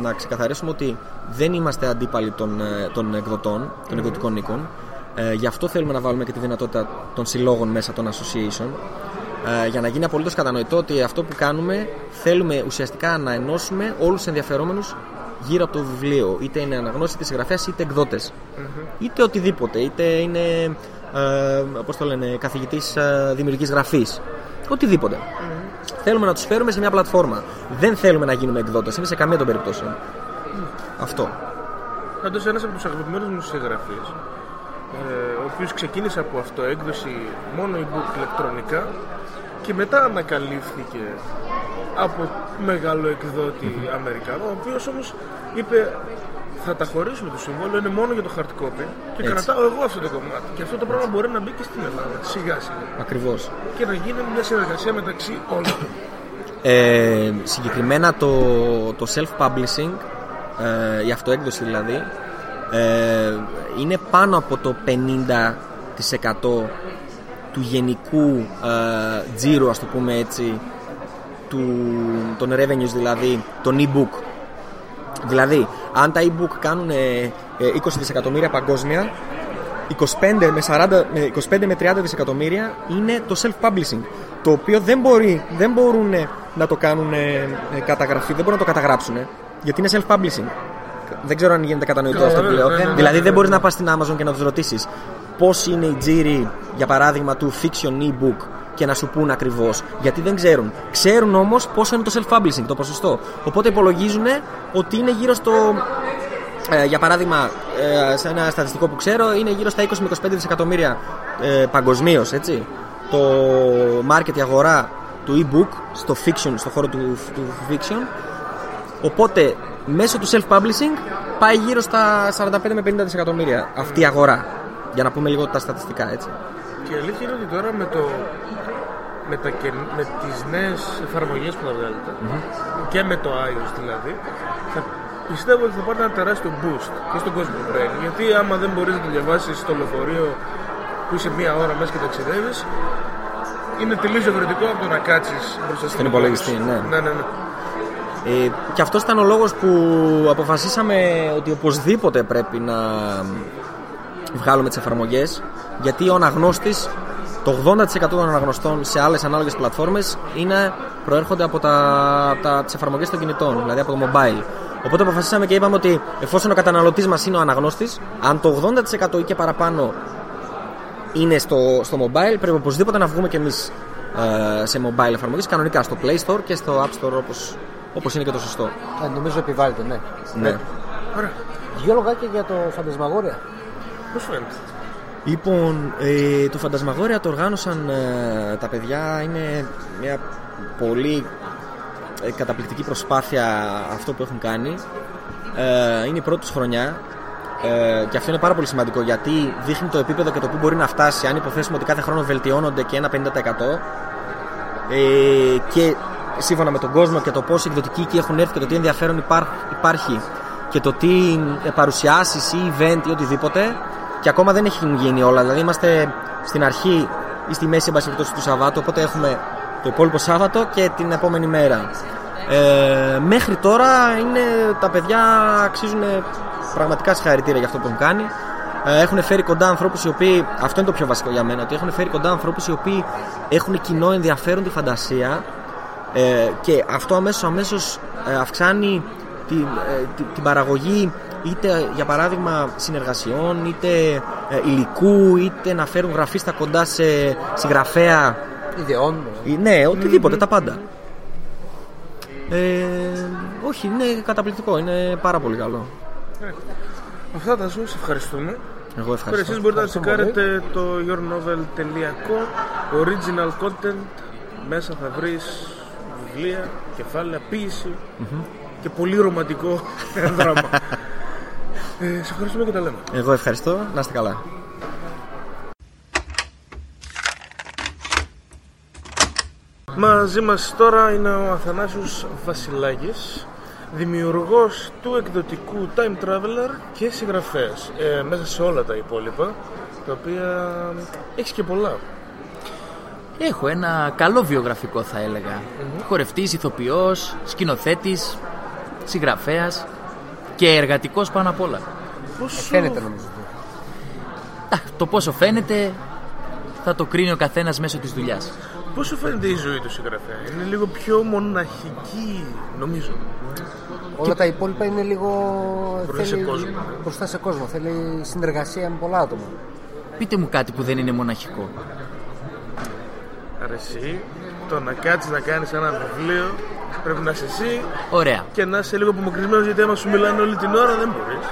να ξεκαθαρίσουμε ότι δεν είμαστε αντίπαλοι των, ε, των εκδοτών, των εκδοτικών οίκων. Ε, γι' αυτό θέλουμε να βάλουμε και τη δυνατότητα των συλλόγων μέσα των association. Ε, για να γίνει απολύτως κατανοητό ότι αυτό που κάνουμε θέλουμε ουσιαστικά να ενώσουμε όλους τους ενδιαφερόμενους γύρω από το βιβλίο. Είτε είναι αναγνώστες, είτε συγγραφέας, είτε εκδότες είτε οτιδήποτε, είτε είναι ε, πώς το λένε, καθηγητής ε, δημιουργικής γραφής, οτιδήποτε. Θέλουμε να τους φέρουμε σε μια πλατφόρμα. Δεν θέλουμε να γίνουμε εκδότες, είναι σε καμία των περιπτώσεων. Αυτό.
Πάντως ένας από τους αγαπημένους μου συγγραφείς, ε, ο οποίος ξεκίνησε από αυτό, έκδοση μόνο e-book ηλεκτρονικά και μετά ανακαλύφθηκε από μεγάλο εκδότη Αμερικανό, ο οποίος όμως είπε θα τα χωρίσουμε το συμβόλαιο, είναι μόνο για το hard copy και
Έτσι.
κρατάω εγώ αυτό το κομμάτι. Και αυτό το πράγμα μπορεί να μπει και στην Ελλάδα, σιγά σιγά.
Ακριβώς.
Και να γίνει μια συνεργασία μεταξύ όλων.
Ε, συγκεκριμένα το, το self-publishing, ε, η αυτοέκδοση δηλαδή, ε, είναι πάνω από το 50% του γενικού ε, τζίρου, ας το πούμε έτσι, του, των revenues δηλαδή, των e-book. Δηλαδή, αν τα e-book κάνουν ε, ε, 20 δισεκατομμύρια παγκόσμια, 25 με, 40, με 25 με 30 δισεκατομμύρια είναι το self-publishing. Το οποίο δεν, μπορεί, δεν μπορούν να το κάνουν ε, ε, καταγραφή, δεν μπορούν να το καταγράψουν. Γιατί είναι self-publishing. Δεν ξέρω αν γίνεται κατανοητό αυτό που λέω.
ναι, ναι, ναι,
δηλαδή
ναι,
δεν
ναι.
μπορείς να πας στην Amazon και να τους ρωτήσεις πώς είναι η τζίρι, για παράδειγμα, του fiction e-book και να σου πούν ακριβώς. Γιατί δεν ξέρουν. Ξέρουν όμως πόσο είναι το self-publishing, το ποσοστό. Οπότε υπολογίζουν ότι είναι γύρω στο ε, για παράδειγμα, ε, σε ένα στατιστικό που ξέρω, είναι γύρω στα 20 με 25 δισεκατομμύρια ε, παγκοσμίως, έτσι. Το market, η αγορά του e-book στο fiction, στο χώρο του, του fiction. Οπότε, μέσω του self-publishing πάει γύρω στα 45 με 50 δισεκατομμύρια αυτή η αγορά. Για να πούμε λίγο τα στατιστικά, έτσι.
Και η αλήθεια είναι ότι τώρα με, το, με, τα, κεν- με τις νέες εφαρμογές που θα βγαλετε και με το iOS δηλαδή θα πιστεύω ότι θα πάρει ένα τεράστιο boost και στον κόσμο που μπαίνει γιατί άμα δεν μπορείς να το διαβάσεις στο λεωφορείο που είσαι μία ώρα μέσα και ταξιδεύεις είναι τελείως διαφορετικό από το να κάτσεις μπροστά στην
Στον υπολογιστή,
οθόνη σου.
ναι.
ναι, ναι, ναι.
Ε, και αυτός ήταν ο λόγος που αποφασίσαμε ότι οπωσδήποτε πρέπει να βγάλουμε τις εφαρμογές γιατί ο αναγνώστης το 80% των αναγνωστών σε άλλες ανάλογες πλατφόρμες είναι, προέρχονται από τα, από τα, τις εφαρμογές των κινητών, δηλαδή από το mobile. Οπότε αποφασίσαμε και είπαμε ότι εφόσον ο καταναλωτής μας είναι ο αναγνώστης, αν το 80% ή και παραπάνω είναι στο, στο mobile, πρέπει οπωσδήποτε να βγούμε κι εμείς ε, σε mobile εφαρμογές, κανονικά στο Play Store και στο App Store όπως, όπως είναι και το σωστό.
Ε, νομίζω επιβάλλεται, ναι.
Ναι.
Ωραία.
Δυο λογάκια για το φαντασμαγόρια.
Πώς φαίνεται;
Λοιπόν, ε, το Φαντασμαγόρια το οργάνωσαν ε, τα παιδιά. Είναι μια πολύ ε, καταπληκτική προσπάθεια αυτό που έχουν κάνει. Ε, είναι η πρώτη τους χρονιά ε, και αυτό είναι πάρα πολύ σημαντικό γιατί δείχνει το επίπεδο και το που μπορεί να φτάσει. Αν υποθέσουμε ότι κάθε χρόνο βελτιώνονται και ένα 50%. Ε, και σύμφωνα με τον κόσμο και το πώ εκδοτικοί εκεί έχουν έρθει και το τι ενδιαφέρον υπάρχει και το τι παρουσιάσεις ή event ή οτιδήποτε, και ακόμα δεν έχει γίνει όλα. Δηλαδή είμαστε στην αρχή ή στη μέση περιπτώσει του Σαββάτου, οπότε έχουμε το υπόλοιπο Σάββατο και την επόμενη μέρα. Ε, μέχρι τώρα είναι, τα παιδιά αξίζουν πραγματικά συγχαρητήρια για αυτό που έχουν κάνει. Ε, έχουν φέρει κοντά ανθρώπους οι οποίοι. Αυτό είναι το πιο βασικό για μένα. Ότι έχουν φέρει κοντά ανθρώπους οι οποίοι έχουν κοινό ενδιαφέρον τη φαντασία ε, και αυτό αμέσως αμέσως, ε, αυξάνει την, ε, την, την παραγωγή είτε για παράδειγμα συνεργασιών, είτε ε, υλικού, είτε να φέρουν γραφίστα κοντά σε συγγραφέα.
Ιδεών.
Ναι, οτιδήποτε, τα πάντα. Ε, όχι, είναι καταπληκτικό, είναι πάρα πολύ καλό.
Ε, αυτά τα ζω, σε ευχαριστούμε.
Εγώ ευχαριστώ.
Εσείς μπορείτε να τσεκάρετε το yournovel.com original content μέσα θα βρεις βιβλία, κεφάλαια, και πολύ ρομαντικό δράμα. Ε, σε ευχαριστούμε και τα λέμε.
Εγώ ευχαριστώ. Να είστε καλά.
Μαζί μας τώρα είναι ο Αθανάσιος Βασιλάκης, δημιουργός του εκδοτικού Time Traveler και συγγραφέας, ε, μέσα σε όλα τα υπόλοιπα, τα οποία έχεις και πολλά.
Έχω ένα καλό βιογραφικό θα έλεγα. Mm-hmm. Χορευτής, ηθοποιός, σκηνοθέτης, συγγραφέας και εργατικός πάνω απ' όλα.
Πόσο... Φαίνεται νομίζω.
Το πόσο φαίνεται θα το κρίνει ο καθένας μέσω της δουλειάς.
Πόσο φαίνεται η ζωή του συγγραφέα, είναι λίγο πιο μοναχική νομίζω.
Όλα τα υπόλοιπα είναι λίγο
μπροστά σε κόσμο.
Μπροστά σε κόσμο. Θέλει συνεργασία με πολλά άτομα.
Πείτε μου κάτι που δεν είναι μοναχικό.
Αρεσί, το να κάτσεις να κάνεις ένα βιβλίο πρέπει να είσαι εσύ.
Ωραία.
Και να είσαι λίγο απομακρυσμένος γιατί άμα σου μιλάνε όλη την ώρα δεν μπορείς.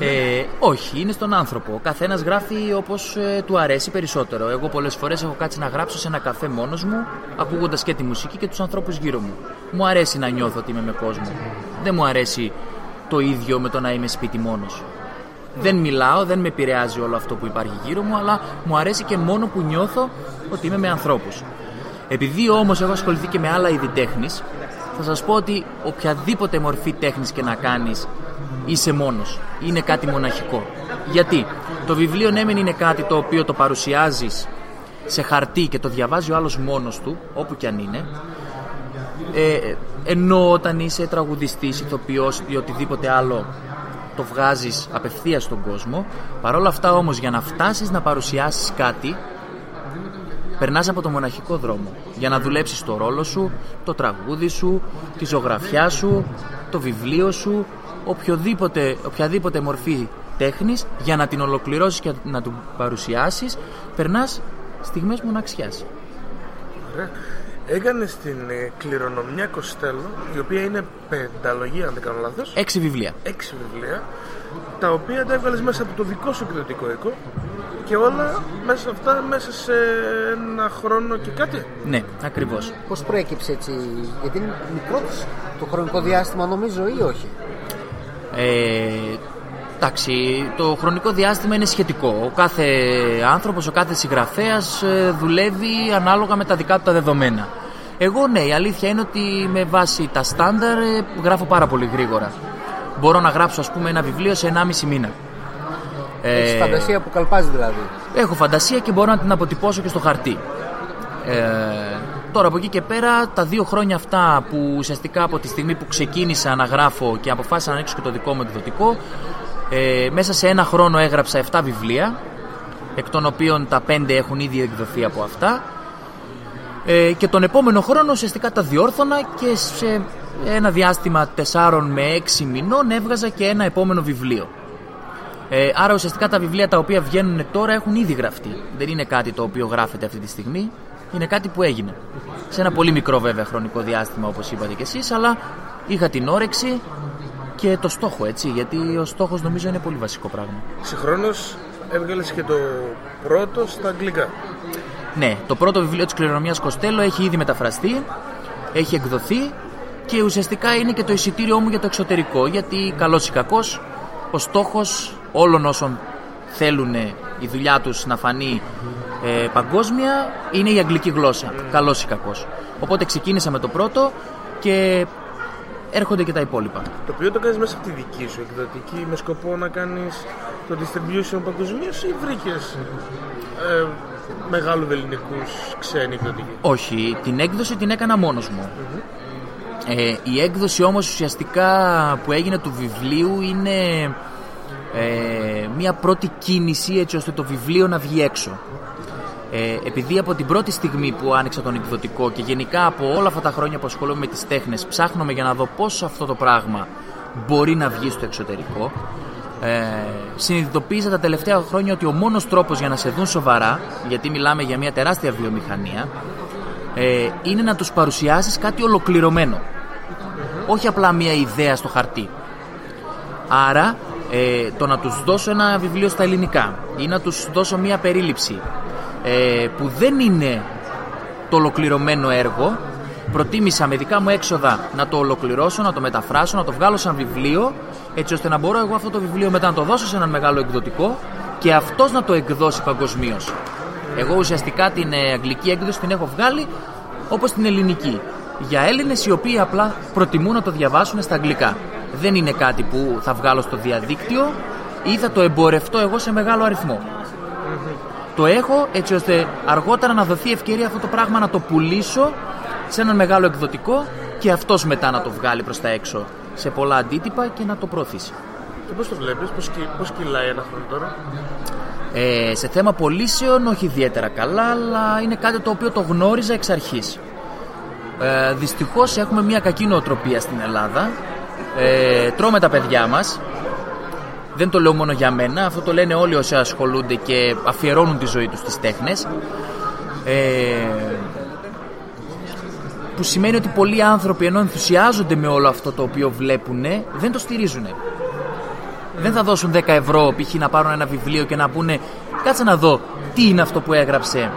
Ε, όχι, είναι στον άνθρωπο. Ο καθένας γράφει όπως ε, του αρέσει περισσότερο. Εγώ πολλές φορές έχω κάτσει να γράψω σε ένα καφέ μόνος μου, ακούγοντας και τη μουσική και τους ανθρώπους γύρω μου. Μου αρέσει να νιώθω ότι είμαι με κόσμο. Δεν μου αρέσει το ίδιο με το να είμαι σπίτι μόνος. Δεν μιλάω, δεν με επηρεάζει όλο αυτό που υπάρχει γύρω μου, αλλά μου αρέσει και μόνο που νιώθω ότι είμαι με ανθρώπους. Επειδή όμως έχω ασχοληθεί και με άλλα είδη τέχνης, θα σας πω ότι οποιαδήποτε μορφή τέχνης και να κάνεις, είσαι μόνος. Είναι κάτι μοναχικό. Γιατί; Το βιβλίο ναι, μεν είναι κάτι το οποίο το παρουσιάζεις σε χαρτί και το διαβάζει ο άλλος μόνος του, όπου και αν είναι. Ε, ενώ όταν είσαι τραγουδιστής, ηθοποιός ή οτιδήποτε άλλο το βγάζεις απευθείας στον κόσμο παρόλα αυτά όμως για να φτάσεις να παρουσιάσεις κάτι περνάς από το μοναχικό δρόμο για να δουλέψεις το ρόλο σου, το τραγούδι σου, τη ζωγραφιά σου, το βιβλίο σου, οποιοδήποτε, οποιαδήποτε μορφή τέχνης για να την ολοκληρώσεις και να την παρουσιάσεις περνάς στιγμές μοναξιάς.
Ωραία. Έκανε την ε, κληρονομιά Κοστέλο, η οποία είναι πενταλογία, αν δεν κάνω λάθος.
Έξι βιβλία.
Έξι βιβλία, τα οποία τα έβγαλες μέσα από το δικό σου εκδοτικό οίκο και όλα μέσα αυτά μέσα σε ένα χρόνο και κάτι.
Ναι, ακριβώς.
Πώς προέκυψε έτσι, Γιατί είναι μικρό το χρονικό διάστημα, νομίζω, ή όχι;
Ε, εντάξει, το χρονικό διάστημα είναι σχετικό. Ο κάθε άνθρωπος, ο κάθε συγγραφέας ε, δουλεύει ανάλογα με τα δικά του τα δεδομένα. Εγώ ναι, η αλήθεια είναι ότι με βάση τα στάνταρ ε, γράφω πάρα πολύ γρήγορα. Μπορώ να γράψω ας πούμε ένα βιβλίο σε 1,5 μήνα.
Έχεις ε, φαντασία που καλπάζει δηλαδή;
Έχω φαντασία και μπορώ να την αποτυπώσω και στο χαρτί. Ε, τώρα από εκεί και πέρα τα δύο χρόνια αυτά που ουσιαστικά από τη στιγμή που ξεκίνησα να γράφω και αποφάσισα να ανοίξω και το δικό μου εκδοτικό ε, μέσα σε ένα χρόνο έγραψα 7 βιβλία εκ των οποίων τα 5 έχουν ήδη εκδοθεί από αυτά ε, και τον επόμενο χρόνο ουσιαστικά τα διόρθωνα και σε ένα διάστημα 4 με 6 μηνών έβγαζα και ένα επόμενο βιβλίο. Ε, άρα ουσιαστικά τα βιβλία τα οποία βγαίνουν τώρα έχουν ήδη γραφτεί. Δεν είναι κάτι το οποίο γράφεται αυτή τη στιγμή. Είναι κάτι που έγινε. Σε ένα πολύ μικρό βέβαια χρονικό διάστημα όπως είπατε και εσείς, αλλά είχα την όρεξη και το στόχο έτσι, γιατί ο στόχος νομίζω είναι πολύ βασικό πράγμα.
Συγχρόνως έβγαλες και το πρώτο στα αγγλικά.
Ναι, το πρώτο βιβλίο της κληρονομιάς Κοστέλο έχει ήδη μεταφραστεί, έχει εκδοθεί και ουσιαστικά είναι και το εισιτήριό μου για το εξωτερικό γιατί καλός ή κακός ο στόχος όλων όσων θέλουν η δουλειά τους να φανεί ε, παγκόσμια είναι η αγγλική γλώσσα, καλός ή κακός. Οπότε ξεκίνησα με το πρώτο και έρχονται και τα υπόλοιπα.
Το οποίο το κάνεις μέσα από τη δική σου εκδοτική με σκοπό να κάνεις το distribution παγκοσμίως ή βρήκες ε, μεγάλου ελληνικούς ξένοι εκδοτικοί.
Όχι, την έκδοση την έκανα μόνος μου. Ε, η έκδοση όμως ουσιαστικά που έγινε του βιβλίου είναι ε, μια πρώτη κίνηση έτσι ώστε το βιβλίο να βγει έξω. Ε, επειδή από την πρώτη στιγμή που άνοιξα τον εκδοτικό και γενικά από όλα αυτά τα χρόνια που ασχολούμαι με τις τέχνες ψάχνομαι για να δω πώς αυτό το πράγμα μπορεί να βγει στο εξωτερικό ε, συνειδητοποίησα τα τελευταία χρόνια ότι ο μόνος τρόπος για να σε δουν σοβαρά γιατί μιλάμε για μια τεράστια βιομηχανία ε, είναι να τους παρουσιάσεις κάτι ολοκληρωμένο. Όχι απλά μια ιδέα στο χαρτί. Άρα ε, το να τους δώσω ένα βιβλίο στα ελληνικά ή να τους δώσω μια περίληψη ε, που δεν είναι το ολοκληρωμένο έργο προτίμησα με δικά μου έξοδα να το ολοκληρώσω, να το μεταφράσω, να το βγάλω σαν βιβλίο έτσι ώστε να μπορώ εγώ αυτό το βιβλίο μετά να το δώσω σε έναν μεγάλο εκδοτικό και αυτός να το εκδώσει παγκοσμίως. Εγώ ουσιαστικά την ε, αγγλική έκδοση την έχω βγάλει όπως την ελληνική για Έλληνες οι οποίοι απλά προτιμούν να το διαβάσουν στα αγγλικά. Δεν είναι κάτι που θα βγάλω στο διαδίκτυο ή θα το εμπορευτώ εγώ σε μεγάλο αριθμό. Το έχω έτσι ώστε αργότερα να δοθεί ευκαιρία αυτό το πράγμα να το πουλήσω σε έναν μεγάλο εκδοτικό και αυτός μετά να το βγάλει προς τα έξω σε πολλά αντίτυπα και να το προωθήσει.
Και πώς το βλέπεις, πώς, κυλ- πώς κυλάει ένα χρόνο τώρα;
Ε, σε θέμα πωλήσεων όχι ιδιαίτερα καλά, αλλά είναι κάτι το οποίο το γνώριζα εξ αρχής. Ε, δυστυχώς έχουμε μια κακή νοοτροπία στην Ελλάδα. Ε, τρώμε τα παιδιά μας. Δεν το λέω μόνο για μένα, αυτό το λένε όλοι όσοι ασχολούνται και αφιερώνουν τη ζωή τους στις τέχνες. Ε, που σημαίνει ότι πολλοί άνθρωποι ενώ ενθουσιάζονται με όλο αυτό το οποίο βλέπουν, δεν το στηρίζουν. Δεν θα δώσουν 10 ευρώ π.χ. να πάρουν ένα βιβλίο και να πούνε κάτσε να δω τι είναι αυτό που έγραψε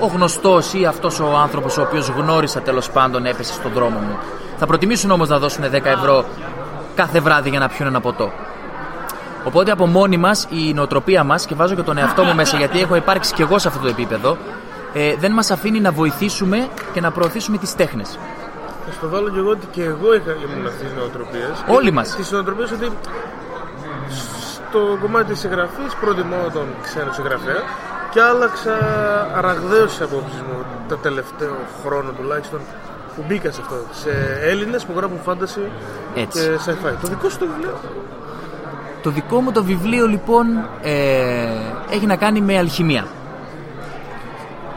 ο γνωστός ή αυτός ο άνθρωπος ο οποίος γνώρισα τέλος πάντων έπεσε στον δρόμο μου. Θα προτιμήσουν όμως να δώσουν 10 ευρώ κάθε βράδυ για να πιούν ένα ποτό. Οπότε από μόνοι μας η νοοτροπία μας, και βάζω και τον εαυτό μου μέσα γιατί έχω υπάρξει και εγώ σε αυτό το επίπεδο, ε, δεν μας αφήνει να βοηθήσουμε και να προωθήσουμε τις τέχνες.
Θα στο βάλω και εγώ ότι και εγώ είχα ήμουν αυτής της νοοτροπίας.
Όλοι μας.
Της νοοτροπίας ότι στο κομμάτι της εγγραφή προτιμώ τον ξένο συγγραφέα και άλλαξα αραγδαίω τις απόψεις μου το τελευταίο χρόνο τουλάχιστον που μπήκα σε αυτό. Σε Έλληνες που γράφουν φάνταση
Έτσι.
και sci-fi. Το δικό σου το βιβλίο.
Το δικό μου το βιβλίο λοιπόν ε, έχει να κάνει με αλχημία.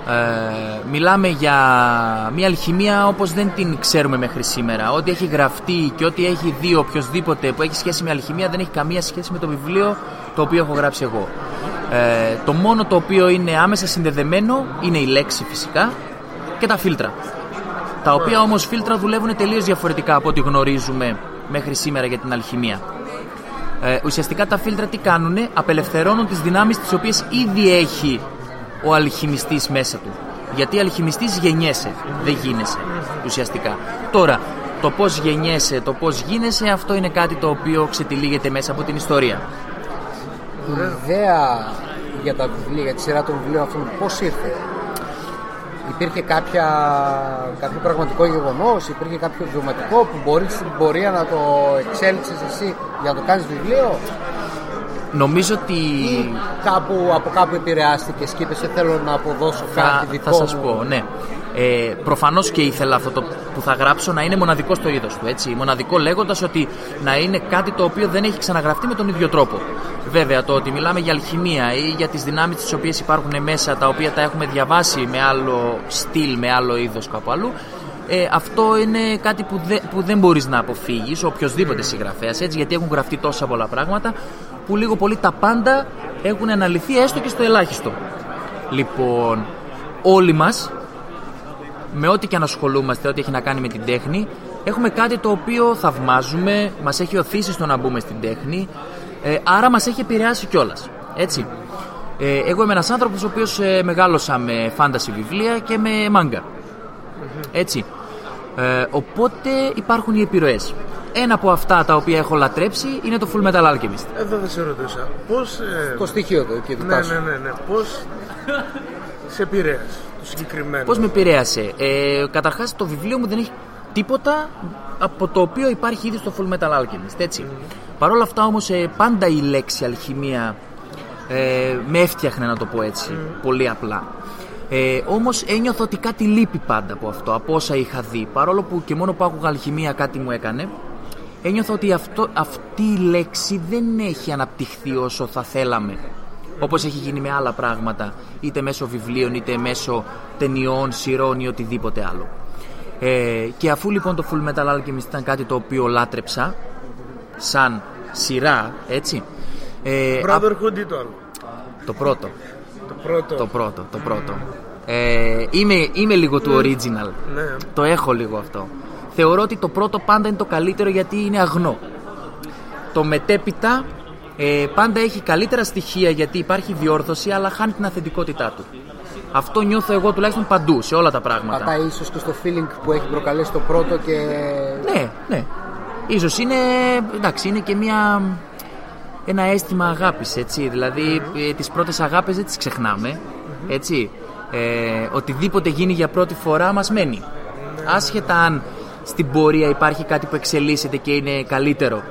Ε, μιλάμε για μια αλχημία όπως δεν την ξέρουμε μέχρι σήμερα. Ό,τι έχει γραφτεί και ό,τι έχει δει οποιοδήποτε που έχει σχέση με αλχημία δεν έχει καμία σχέση με το βιβλίο το οποίο έχω γράψει εγώ. Ε, το μόνο το οποίο είναι άμεσα συνδεδεμένο είναι η λέξη φυσικά και τα φίλτρα. Τα οποία όμως φίλτρα δουλεύουν τελείως διαφορετικά από ό,τι γνωρίζουμε μέχρι σήμερα για την αλχημία. Ε, ουσιαστικά τα φίλτρα τι κάνουνε, απελευθερώνουν τις δυνάμεις τις οποίες ήδη έχει ο αλχημιστής μέσα του. Γιατί αλχημιστής γεννιέσαι, δεν γίνεσαι ουσιαστικά. Τώρα, το πώς γεννιέσαι, το πώς γίνεσαι, αυτό είναι κάτι το οποίο ξετυλίγεται μέσα από την ιστορία.
Η ιδέα για τα βιβλία, για τη σειρά των βιβλίων αυτών, πώς ήρθε; Υπήρχε κάποια, κάποιο πραγματικό γεγονός, υπήρχε κάποιο βιωματικό που μπορείς στην πορεία να το εξέλιξες εσύ για να το κάνεις βιβλίο;
Νομίζω ότι
ή κάπου, από κάπου επηρεάστηκες και είπες «Ε, θέλω να αποδώσω κάτι
θα,
δικό
θα σας
μου».
πω, ναι. Ε, προφανώς και ήθελα αυτό το που θα γράψω να είναι μοναδικό στο είδος του, έτσι. Μοναδικό λέγοντας ότι να είναι κάτι το οποίο δεν έχει ξαναγραφτεί με τον ίδιο τρόπο. Βέβαια, το ότι μιλάμε για αλχημία ή για τις δυνάμεις τις οποίες υπάρχουν μέσα, τα οποία τα έχουμε διαβάσει με άλλο στυλ, με άλλο είδος κάπου αλλού, ε, αυτό είναι κάτι που, δε- που δεν μπορείς να αποφύγεις, οποιοδήποτε συγγραφέας, έτσι, γιατί έχουν γραφτεί τόσα πολλά πράγματα, που λίγο πολύ τα πάντα έχουν αναλυθεί έστω και στο ελάχιστο. Λοιπόν, όλοι μας, με ό,τι και αν ασχολούμαστε, ό,τι έχει να κάνει με την τέχνη, έχουμε κάτι το οποίο θαυμάζουμε, μας έχει οθήσει στο να μπούμε στην τέχνη, ε, άρα μας έχει επηρεάσει κιόλας. Έτσι. Ε, εγώ είμαι ένας άνθρωπος ο οποίος ε, μεγάλωσα με φάνταση βιβλία και με μάγκα. Έτσι. Ε, οπότε υπάρχουν οι επιρροές. Ένα από αυτά τα οποία έχω λατρέψει είναι το Full Metal Alchemist.
Εδώ θα σε ρωτούσα. Πώς... ε,
Το στοιχείο του εκεί του
ναι,
Τάσου.
ναι, ναι, ναι. Πώς σε επηρέασε το συγκεκριμένο;
Πώς με επηρέασε; Ε, καταρχάς το βιβλίο μου δεν έχει τίποτα από το οποίο υπάρχει ήδη στο Full Metal Alchemist. Έτσι. Παρ' όλα αυτά όμως ε, πάντα η λέξη αλχημία ε, με έφτιαχνε να το πω έτσι. Πολύ απλά. Ε, όμως ένιωθα ότι κάτι λείπει πάντα από αυτό, από όσα είχα δει. Παρόλο που και μόνο που άκουγα αλχημία κάτι μου έκανε, ένιωθα ότι αυτό, αυτή η λέξη δεν έχει αναπτυχθεί όσο θα θέλαμε. Όπως έχει γίνει με άλλα πράγματα, είτε μέσω βιβλίων, είτε μέσω ταινιών, σειρών ή οτιδήποτε άλλο. Ε, και αφού λοιπόν το Full Metal Alchemist ήταν κάτι το οποίο λάτρεψα, σαν σειρά, έτσι, ε, α-
Brotherhood ή το άλλο;
το πρώτο.
Το πρώτο.
Το πρώτο, το πρώτο. Ε, είμαι, είμαι λίγο του original.
Ναι.
Το έχω λίγο αυτό. Θεωρώ ότι το πρώτο πάντα είναι το καλύτερο γιατί είναι αγνό. Το μετέπειτα ε, πάντα έχει καλύτερα στοιχεία γιατί υπάρχει διόρθωση αλλά χάνει την αυθεντικότητά του. Αυτό νιώθω εγώ τουλάχιστον παντού, σε όλα τα πράγματα.
Πατάει ίσως και στο feeling που έχει προκαλέσει το πρώτο και
Ναι, ναι. Ίσως είναι, εντάξει, είναι και μια, ένα αίσθημα αγάπης, έτσι. Δηλαδή, ε, τις πρώτες αγάπες δεν τις ξεχνάμε, έτσι. Ε, οτιδήποτε γίνει για πρώτη φορά μας μένει. Άσχετα αν στην πορεία υπάρχει κάτι που εξελίσσεται και είναι καλύτερο.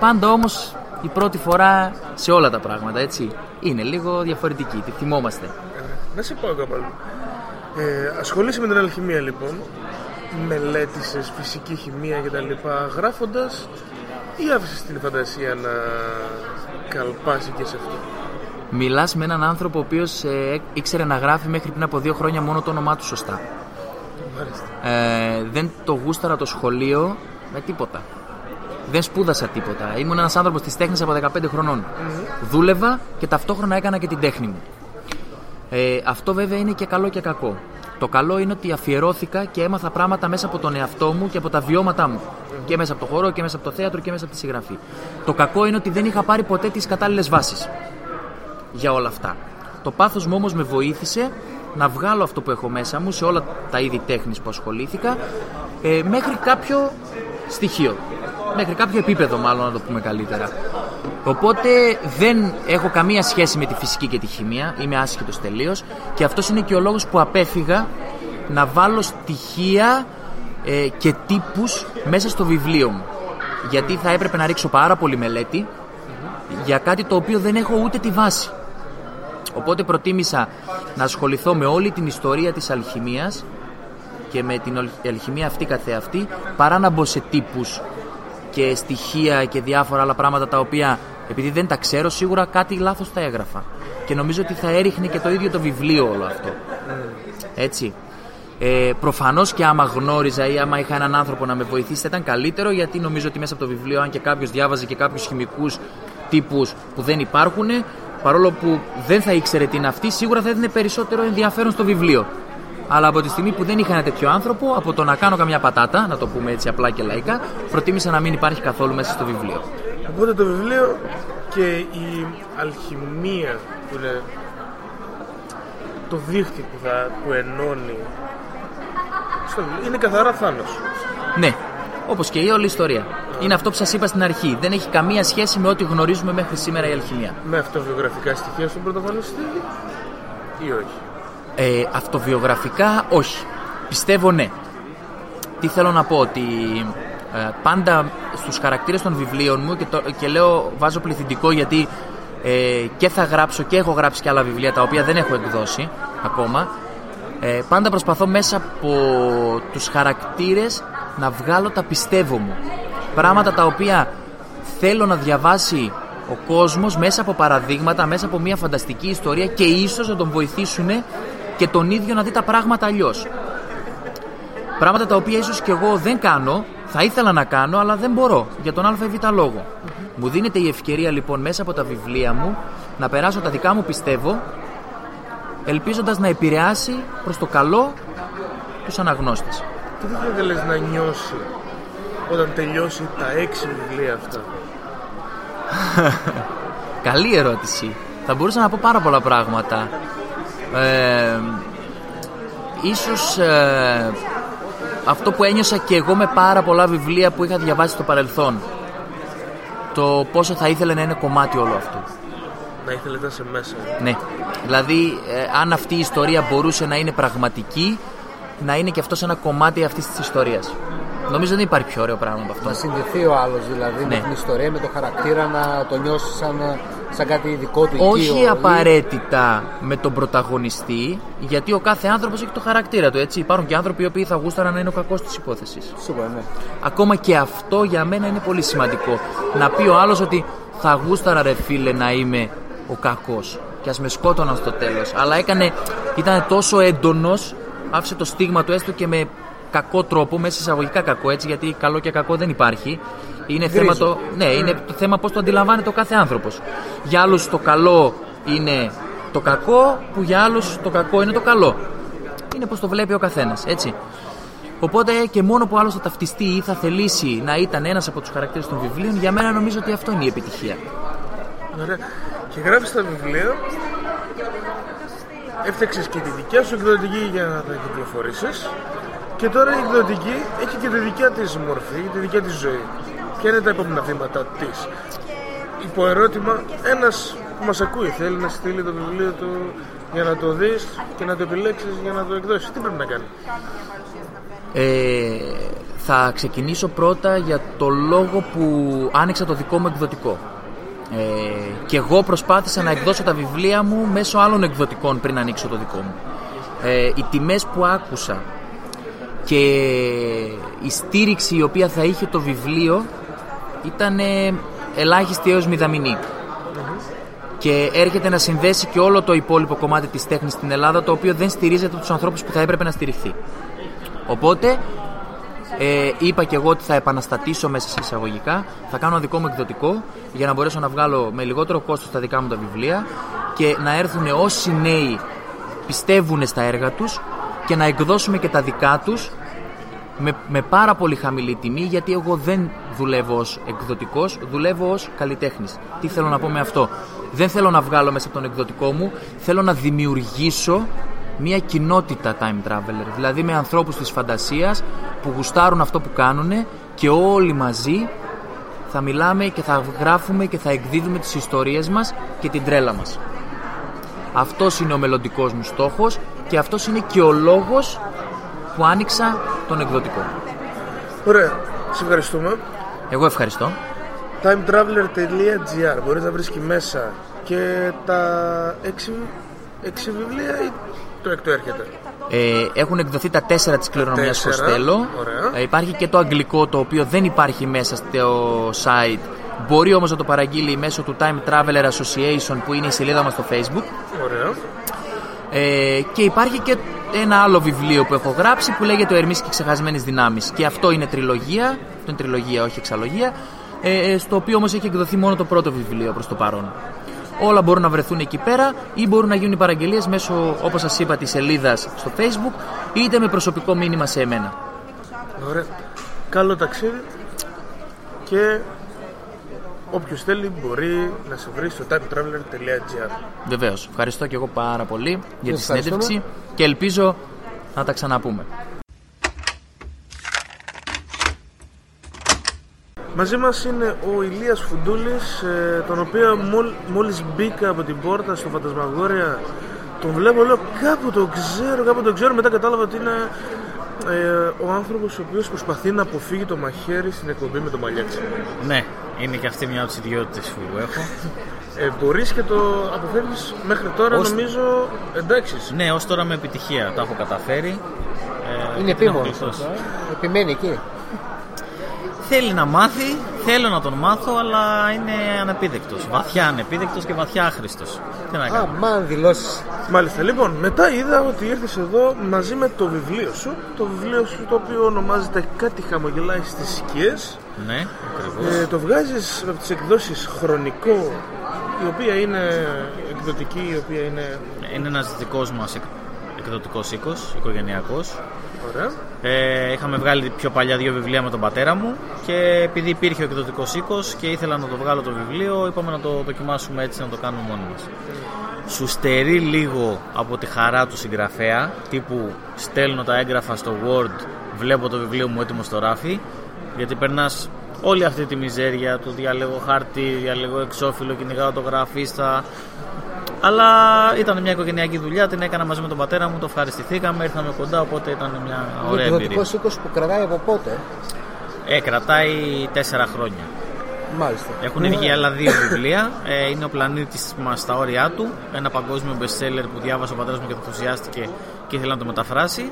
Πάντα όμως η πρώτη φορά σε όλα τα πράγματα, έτσι. Είναι λίγο διαφορετική, τη θυμόμαστε.
Να σε πάω κάπου αλλού. Ε, ασχολείσαι με την αλχημία λοιπόν. Μελέτησες φυσική χημεία κτλ. Γράφοντας ή άφησες την φαντασία να καλπάσει και σε αυτό;
Μιλάς με έναν άνθρωπο ο οποίος ε, ήξερε να γράφει μέχρι πριν από δύο χρόνια μόνο το όνομά του σωστά.
Μάλιστα.
Ε, δεν το γούσταρα το σχολείο με τίποτα. Δεν σπούδασα τίποτα. Ήμουν ένας άνθρωπος της τέχνης από 15 χρονών. Δούλευα και ταυτόχρονα έκανα και την τέχνη μου. Ε, αυτό βέβαια είναι και καλό και κακό. Το καλό είναι ότι αφιερώθηκα και έμαθα πράγματα μέσα από τον εαυτό μου και από τα βιώματά μου. Και μέσα από το χώρο και μέσα από το θέατρο και μέσα από τη συγγραφή. Το κακό είναι ότι δεν είχα πάρει ποτέ τις κατάλληλες βάσεις για όλα αυτά. Το πάθος μου όμως με βοήθησε να βγάλω αυτό που έχω μέσα μου σε όλα τα είδη τέχνης που ασχολήθηκα ε, μέχρι κάποιο στοιχείο. Μέχρι κάποιο επίπεδο μάλλον να το πούμε καλύτερα. Οπότε δεν έχω καμία σχέση με τη φυσική και τη χημεία, είμαι άσχετος τελείως και αυτός είναι και ο λόγος που απέφυγα να βάλω στοιχεία ε, και τύπους μέσα στο βιβλίο μου. Γιατί θα έπρεπε να ρίξω πάρα πολύ μελέτη για κάτι το οποίο δεν έχω ούτε τη βάση. Οπότε προτίμησα να ασχοληθώ με όλη την ιστορία της αλχημίας και με την ολ- αλχημία αυτή καθεαυτή παρά να μπω σε τύπους και στοιχεία και διάφορα άλλα πράγματα τα οποία επειδή δεν τα ξέρω σίγουρα κάτι λάθος τα έγραφα. Και νομίζω ότι θα έριχνε και το ίδιο το βιβλίο όλο αυτό. Έτσι. Ε, Προφανώς και άμα γνώριζα ή άμα είχα έναν άνθρωπο να με βοηθήσει θα ήταν καλύτερο γιατί νομίζω ότι μέσα από το βιβλίο, αν και κάποιος διάβαζε και κάποιους χημικούς τύπους που δεν υπάρχουν, παρόλο που δεν θα ήξερε τι είναι αυτή, σίγουρα θα έδινε περισσότερο ενδιαφέρον στο βιβλίο. Αλλά από τη στιγμή που δεν είχα ένα τέτοιο άνθρωπο, από το να κάνω καμιά πατάτα, να το πούμε έτσι απλά και λαϊκά, προτίμησα να μην υπάρχει καθόλου μέσα στο βιβλίο.
Οπότε το βιβλίο και η αλχημία που είναι το δίχτυ που, θα, που ενώνει στο βιβλίο, είναι καθαρά θάνος.
Ναι, όπως και η όλη ιστορία. Είναι αυτό που σας είπα στην αρχή. Δεν έχει καμία σχέση με ό,τι γνωρίζουμε μέχρι σήμερα η αλχημία.
Με αυτοβιογραφικά στοιχεία στον πρωταγωνιστή ή όχι;
Ε, αυτοβιογραφικά όχι. Πιστεύω ναι. Τι θέλω να πω, ότι ε, πάντα στους χαρακτήρες των βιβλίων μου και, το, και λέω βάζω πληθυντικό γιατί ε, και θα γράψω και έχω γράψει και άλλα βιβλία τα οποία δεν έχω εκδώσει ακόμα ε, πάντα προσπαθώ μέσα από τους χαρακτήρες να βγάλω τα πιστεύω μου πράγματα τα οποία θέλω να διαβάσει ο κόσμος μέσα από παραδείγματα, μέσα από μια φανταστική ιστορία και ίσως να τον βοηθήσουν και τον ίδιο να δει τα πράγματα αλλιώς. Πράγματα τα οποία ίσως και εγώ δεν κάνω, θα ήθελα να κάνω, αλλά δεν μπορώ για τον α ή β λόγο. Μου δίνεται η ευκαιρία λοιπόν μέσα από τα βιβλία μου να περάσω τα δικά μου πιστεύω, ελπίζοντας να επηρεάσει προς το καλό τους αναγνώστες.
Τι θα ήθελες να νιώσει όταν τελειώσει τα έξι βιβλία αυτά;
Καλή ερώτηση. Θα μπορούσα να πω πάρα πολλά πράγματα. Ε, ίσως ε, αυτό που ένιωσα και εγώ με πάρα πολλά βιβλία που είχα διαβάσει στο παρελθόν. Το πόσο θα ήθελε να είναι κομμάτι όλο αυτό.
Να ήθελε να είσαι μέσα.
Ναι. Δηλαδή, ε, αν αυτή η ιστορία μπορούσε να είναι πραγματική, να είναι και αυτό ένα κομμάτι αυτής της ιστορίας. Νομίζω δεν υπάρχει πιο ωραίο πράγμα από αυτό.
Να συνδεθεί ο άλλος δηλαδή
Ναι.
με την ιστορία, με το χαρακτήρα, να το νιώσεις σαν, σαν κάτι δικό του
Όχι
οικείο, ή-
απαραίτητα με τον πρωταγωνιστή, γιατί ο κάθε άνθρωπος έχει το χαρακτήρα του. Έτσι. Υπάρχουν και άνθρωποι οι οποίοι θα γούσταραν να είναι ο κακός της υπόθεσης.
Σίγουρα, ναι.
Ακόμα και αυτό για μένα είναι πολύ σημαντικό. Να πει ο άλλος ότι θα γούσταρα ρε φίλε να είμαι ο κακός. Και ας με σκότωναν στο τέλος. Αλλά έκανε, ήταν τόσο έντονος, άφησε το στίγμα του έστω και με κακό τρόπο, μέσα εισαγωγικά κακό έτσι, γιατί καλό και κακό δεν υπάρχει. Είναι θέμα το, ναι, είναι το θέμα πώς το αντιλαμβάνεται ο κάθε άνθρωπος. Για άλλους το καλό είναι το κακό, που για άλλους το κακό είναι το καλό. Είναι πώς το βλέπει ο καθένας, έτσι. Οπότε και μόνο που άλλος θα ταυτιστεί ή θα θελήσει να ήταν ένας από τους χαρακτήρες των βιβλίων, για μένα νομίζω ότι αυτό είναι η επιτυχία.
Ωραία. Και γράφεις τα βιβλία. Έφτιαξες και τη δικιά σου εκδοτική για να τα κυκλοφορήσεις. Και τώρα η εκδοτική έχει και τη δικιά της μορφή, τη δικιά της ζωή. Ποια είναι τα επόμενα βήματα της. Υπό ερώτημα, ένας που μας ακούει θέλει να στείλει το βιβλίο του για να το δεις και να το επιλέξεις για να το εκδώσεις. Τι πρέπει να κάνει;
Ε, θα ξεκινήσω πρώτα για το λόγο που άνοιξα το δικό μου εκδοτικό. Ε, και εγώ προσπάθησα να εκδώσω τα βιβλία μου μέσω άλλων εκδοτικών πριν ανοίξω το δικό μου. Ε, οι τιμές που άκουσα και η στήριξη η οποία θα είχε το βιβλίο ήταν ε, ελάχιστη έως μηδαμινή. Και έρχεται να συνδέσει και όλο το υπόλοιπο κομμάτι της τέχνης στην Ελλάδα το οποίο δεν στηρίζεται από τους ανθρώπους που θα έπρεπε να στηριχθεί. Οπότε ε, είπα και εγώ ότι θα επαναστατήσω μέσα σε εισαγωγικά, θα κάνω δικό μου εκδοτικό για να μπορέσω να βγάλω με λιγότερο κόστος τα δικά μου τα βιβλία και να έρθουν όσοι νέοι πιστεύουν στα έργα τους και να εκδώσουμε και τα δικά τους με, με πάρα πολύ χαμηλή τιμή γιατί εγώ δεν δουλεύω ως εκδοτικός, δουλεύω ως καλλιτέχνης. Τι θέλω να πω με αυτό; Δεν θέλω να βγάλω μέσα από τον εκδοτικό μου, θέλω να δημιουργήσω μια κοινότητα time traveler. Δηλαδή με ανθρώπους της φαντασίας που γουστάρουν αυτό που κάνουν και όλοι μαζί θα μιλάμε και θα γράφουμε και θα εκδίδουμε τις ιστορίες μας και την τρέλα μας. Αυτός είναι ο μελλοντικός μου στόχος και αυτός είναι και ο λόγος που άνοιξα τον εκδοτικό.
Ωραία. Σε ευχαριστούμε.
Εγώ ευχαριστώ.
timetraveler.gr Μπορείς να βρεις και μέσα και τα έξι, έξι βιβλία ή το έκτο έρχεται;
Ε, έχουν εκδοθεί τα τέσσερα της κληρονομιάς
Τέσσερα.
Κοστέλο.
Ωραία.
Ε, υπάρχει και το αγγλικό το οποίο δεν υπάρχει μέσα στο site. Μπορεί όμως να το παραγγείλει μέσω του Time Traveler Association που είναι η σελίδα μας στο Facebook.
Ωραία.
Ε, και υπάρχει και ένα άλλο βιβλίο που έχω γράψει που λέγεται Ο Ερμής και οι Ξεχασμένες Δυνάμεις. Και αυτό είναι τριλογία, αυτό είναι τριλογία, όχι εξαλογία, ε, ε, στο οποίο όμως έχει εκδοθεί μόνο το πρώτο βιβλίο προς το παρόν. Όλα μπορούν να βρεθούν εκεί πέρα ή μπορούν να γίνουν οι παραγγελίες μέσω, όπως σας είπα, της σελίδας στο facebook είτε με προσωπικό μήνυμα σε εμένα.
Ωραία. Καλό ταξίδι και όποιος θέλει μπορεί να σε βρει στο timetraveler.gr
Βεβαίως. Ευχαριστώ και εγώ πάρα πολύ για τη
Ευχαριστούμε.
συνέντευξη και ελπίζω να τα ξαναπούμε.
Μαζί μας είναι ο Ηλίας Φουντούλης, ε, τον οποίο μόλ, μόλις μπήκα από την πόρτα στο Φαντασμαγόρια τον βλέπω, λέω κάπου το ξέρω, κάπου το ξέρω, μετά κατάλαβα ότι είναι ε, ο άνθρωπος ο οποίος προσπαθεί να αποφύγει το μαχαίρι στην εκπομπή με το μαλλιάτσι.
Ναι, είναι και αυτή μια από τις ιδιότητες που έχω.
Ε, μπορείς και το αποφεύγεις μέχρι τώρα
Ως-
νομίζω εντάξει.
Ναι, ως τώρα με επιτυχία τα έχω καταφέρει. Ε,
Είναι
και την έχω
επίμονος.
γλιτώσει.
Επιμένει εκεί.
Θέλει να μάθει, θέλω να τον μάθω, αλλά είναι ανεπίδεκτος. Βαθιά ανεπίδεκτος και βαθιά άχρηστος. Τι να
Α,
κάνω.
μαν δηλώσεις.
Μάλιστα, λοιπόν, μετά είδα ότι ήρθες εδώ μαζί με το βιβλίο σου, το βιβλίο σου το οποίο ονομάζεται «Κάτι χαμογελάει στις σκιές».
Ναι, ακριβώς.
Ε, το βγάζεις από τις εκδόσεις χρονικό, η οποία είναι εκδοτική, η οποία είναι...
Είναι ένας δικός μας εκδοτικός οίκος, οικογενειακός.
Ωραία.
Ε, είχαμε βγάλει πιο παλιά δύο βιβλία με τον πατέρα μου και επειδή υπήρχε ο εκδοτικός οίκος και ήθελα να το βγάλω το βιβλίο, είπαμε να το δοκιμάσουμε έτσι να το κάνουμε μόνοι μας. Σου στερεί λίγο από τη χαρά του συγγραφέα, τύπου στέλνω τα έγγραφα στο Word, βλέπω το βιβλίο μου έτοιμο στο ράφι, γιατί περνάς όλη αυτή τη μιζέρια του διαλέγω χάρτη, διαλέγω εξώφυλλο, κυνηγάω το γραφίστα. Αλλά ήταν μια οικογενειακή δουλειά, την έκανα μαζί με τον πατέρα μου, το ευχαριστηθήκαμε, ήρθαμε κοντά, οπότε ήταν μια ωραία
Είναι
εμπειρία.
εκδοτικό οίκος που κρατάει από πότε;
Ε, κρατάει τέσσερα χρόνια.
Μάλιστα.
Έχουν βγει άλλα δύο βιβλία. Ε, είναι ο πλανήτης μας στα όρια του. Ένα παγκόσμιο bestseller που διάβασε ο πατέρας μου και το ενθουσιάστηκε και ήθελε να το μεταφράσει.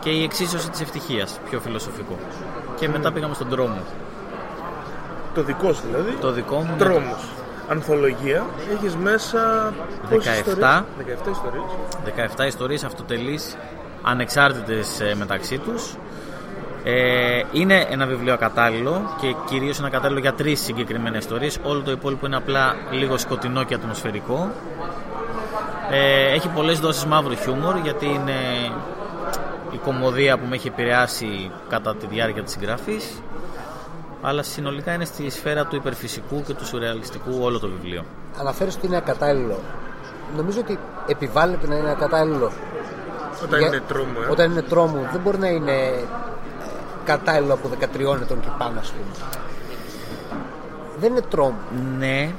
Και η εξίσωση της ευτυχίας, πιο φιλοσοφικό. Και μετά πήγαμε στον δρόμο.
Το δικό σου δηλαδή.
Το δικό μου.
Τρόμος. Ανθολογία. Έχεις μέσα... πόσες
17.
ιστορίες; 17 ιστορίες.
17 ιστορίες αυτοτελείς ανεξάρτητες ε, μεταξύ τους ε, είναι ένα βιβλίο ακατάλληλο και κυρίως ένα κατάλληλο για τρεις συγκεκριμένες ιστορίες όλο το υπόλοιπο είναι απλά λίγο σκοτεινό και ατμοσφαιρικό ε, έχει πολλές δόσεις μαύρου χιούμορ γιατί είναι η κομμωδία που με έχει επηρεάσει κατά τη διάρκεια της συγγραφής αλλά συνολικά είναι στη σφαίρα του υπερφυσικού και του σουρεαλιστικού όλο το βιβλίο
Αναφέρεις ότι είναι ακατάλληλο. Νομίζω ότι επιβάλλεται να είναι ακατάλληλο.
Όταν
Για-
είναι τρόμο, ε.
Όταν είναι τρόμο, δεν μπορεί να είναι ε, κατάλληλο από 13 ετών και πάνω, ας πούμε. Δεν είναι τρόμο.
ναι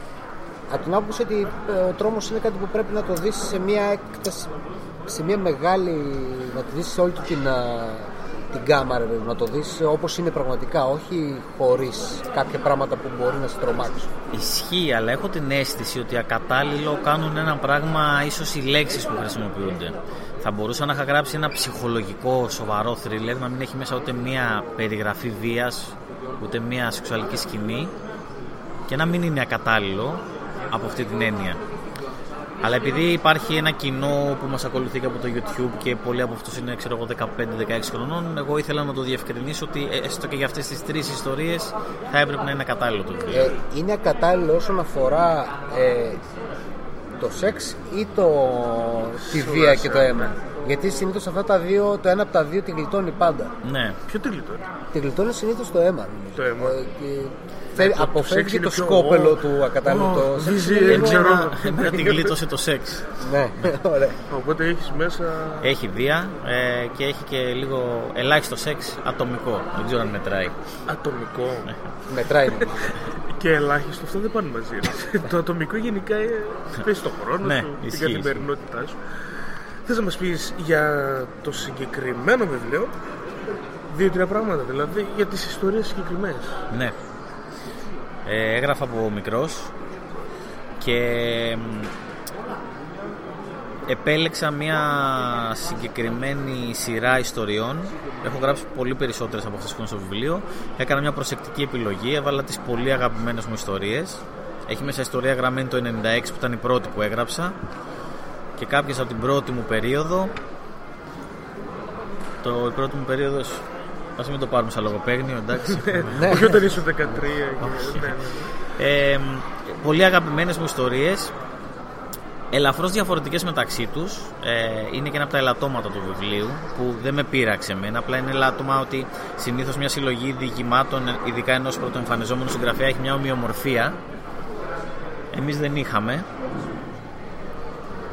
Από την άποψη ότι ε, ο τρόμος είναι κάτι που πρέπει να το δεις σε μια έκταση, σε μια μεγάλη, να το δεις σε όλη του την, α, την γκάμα, ρε παιδί, να το δεις όπως είναι πραγματικά, όχι χωρίς κάποια πράγματα που μπορεί να σε τρομάξουν.
Ισχύει, αλλά έχω την αίσθηση ότι ακατάλληλο κάνουν ένα πράγμα ίσως οι λέξεις που χρησιμοποιούνται. Θα μπορούσα να είχα γράψει ένα ψυχολογικό σοβαρό θρίλερ, να μην έχει μέσα ούτε μία περιγραφή βίας, ούτε μία σεξουαλική σκηνή και να μην είναι ακατάλληλο από αυτή την έννοια. Αλλά επειδή υπάρχει ένα κοινό που μας ακολουθεί και από το YouTube και πολλοί από αυτούς είναι ξέρω εγώ 15-16 χρονών, εγώ ήθελα να το διευκρινίσω ότι ε, έστω και για αυτές τις τρεις ιστορίες θα έπρεπε να είναι κατάλληλο το βιβλίο.
Ε, είναι ακατάλληλο όσον αφορά ε, το σεξ ή το, τη βία και το αίμα; Γιατί συνήθως αυτά τα δύο, το ένα από τα δύο τη γλιτώνει πάντα.
Ναι.
Ποιο τι γλιτώνει;
Τη γλιτώνει συνήθως το αίμα. νομίζω.
Το αίμα.
Ε, και φέρει-
το- το
αποφεύγει
σεξ είναι
το
πιο-
σκόπελο
Ω,
του ακατάλληλου.
ω,
το σεξ
βυζί,
είναι
δεν
λίγο-
ξέρω.
Εμένα, εμένα την γλίτωσε το σεξ.
Ναι, ωραία.
Οπότε έχεις μέσα...
Έχει βία ε, και έχει και λίγο ελάχιστο σεξ ατομικό. Δεν ξέρω αν μετράει.
Ατομικό.
Μετράει. νομίζω.
Και ελάχιστο αυτό δεν πάνε μαζί. ρε. το ατομικό γενικά ε, παίζει το χρόνο
Ναι,
σου, την
ισχύει,
καθημερινότητά σου. Θες να μας πεις για το συγκεκριμένο βιβλίο; Δύο-τρία πράγματα, δηλαδή για τις ιστορίες συγκεκριμένες.
Ναι. Ε, έγραφα από μικρός και μ, επέλεξα μια συγκεκριμένη σειρά ιστοριών. Έχω γράψει πολύ περισσότερες από αυτές που είναι στο βιβλίο. Έκανα μια προσεκτική επιλογή, έβαλα τις πολύ αγαπημένες μου ιστορίες. Έχει μέσα ιστορία γραμμένη το 96 που ήταν η πρώτη που έγραψα και κάποιες από την πρώτη μου περίοδο. Το, η πρώτη μου περίοδος, ας μην το πάρουμε σαν λογοπαίγνιο, εντάξει.
Ναι.
Όχι όταν ήσουν 13. και- ναι, ναι.
Ε, πολύ αγαπημένες μου ιστορίες ελαφρώς διαφορετικές μεταξύ τους ε, είναι και ένα από τα ελαττώματα του βιβλίου που δεν με πείραξε εμένα απλά είναι ελάττωμα ότι συνήθως μια συλλογή διηγημάτων ειδικά ενός πρωτοεμφανιζόμενου συγγραφέα έχει μια ομοιομορφία εμείς δεν είχαμε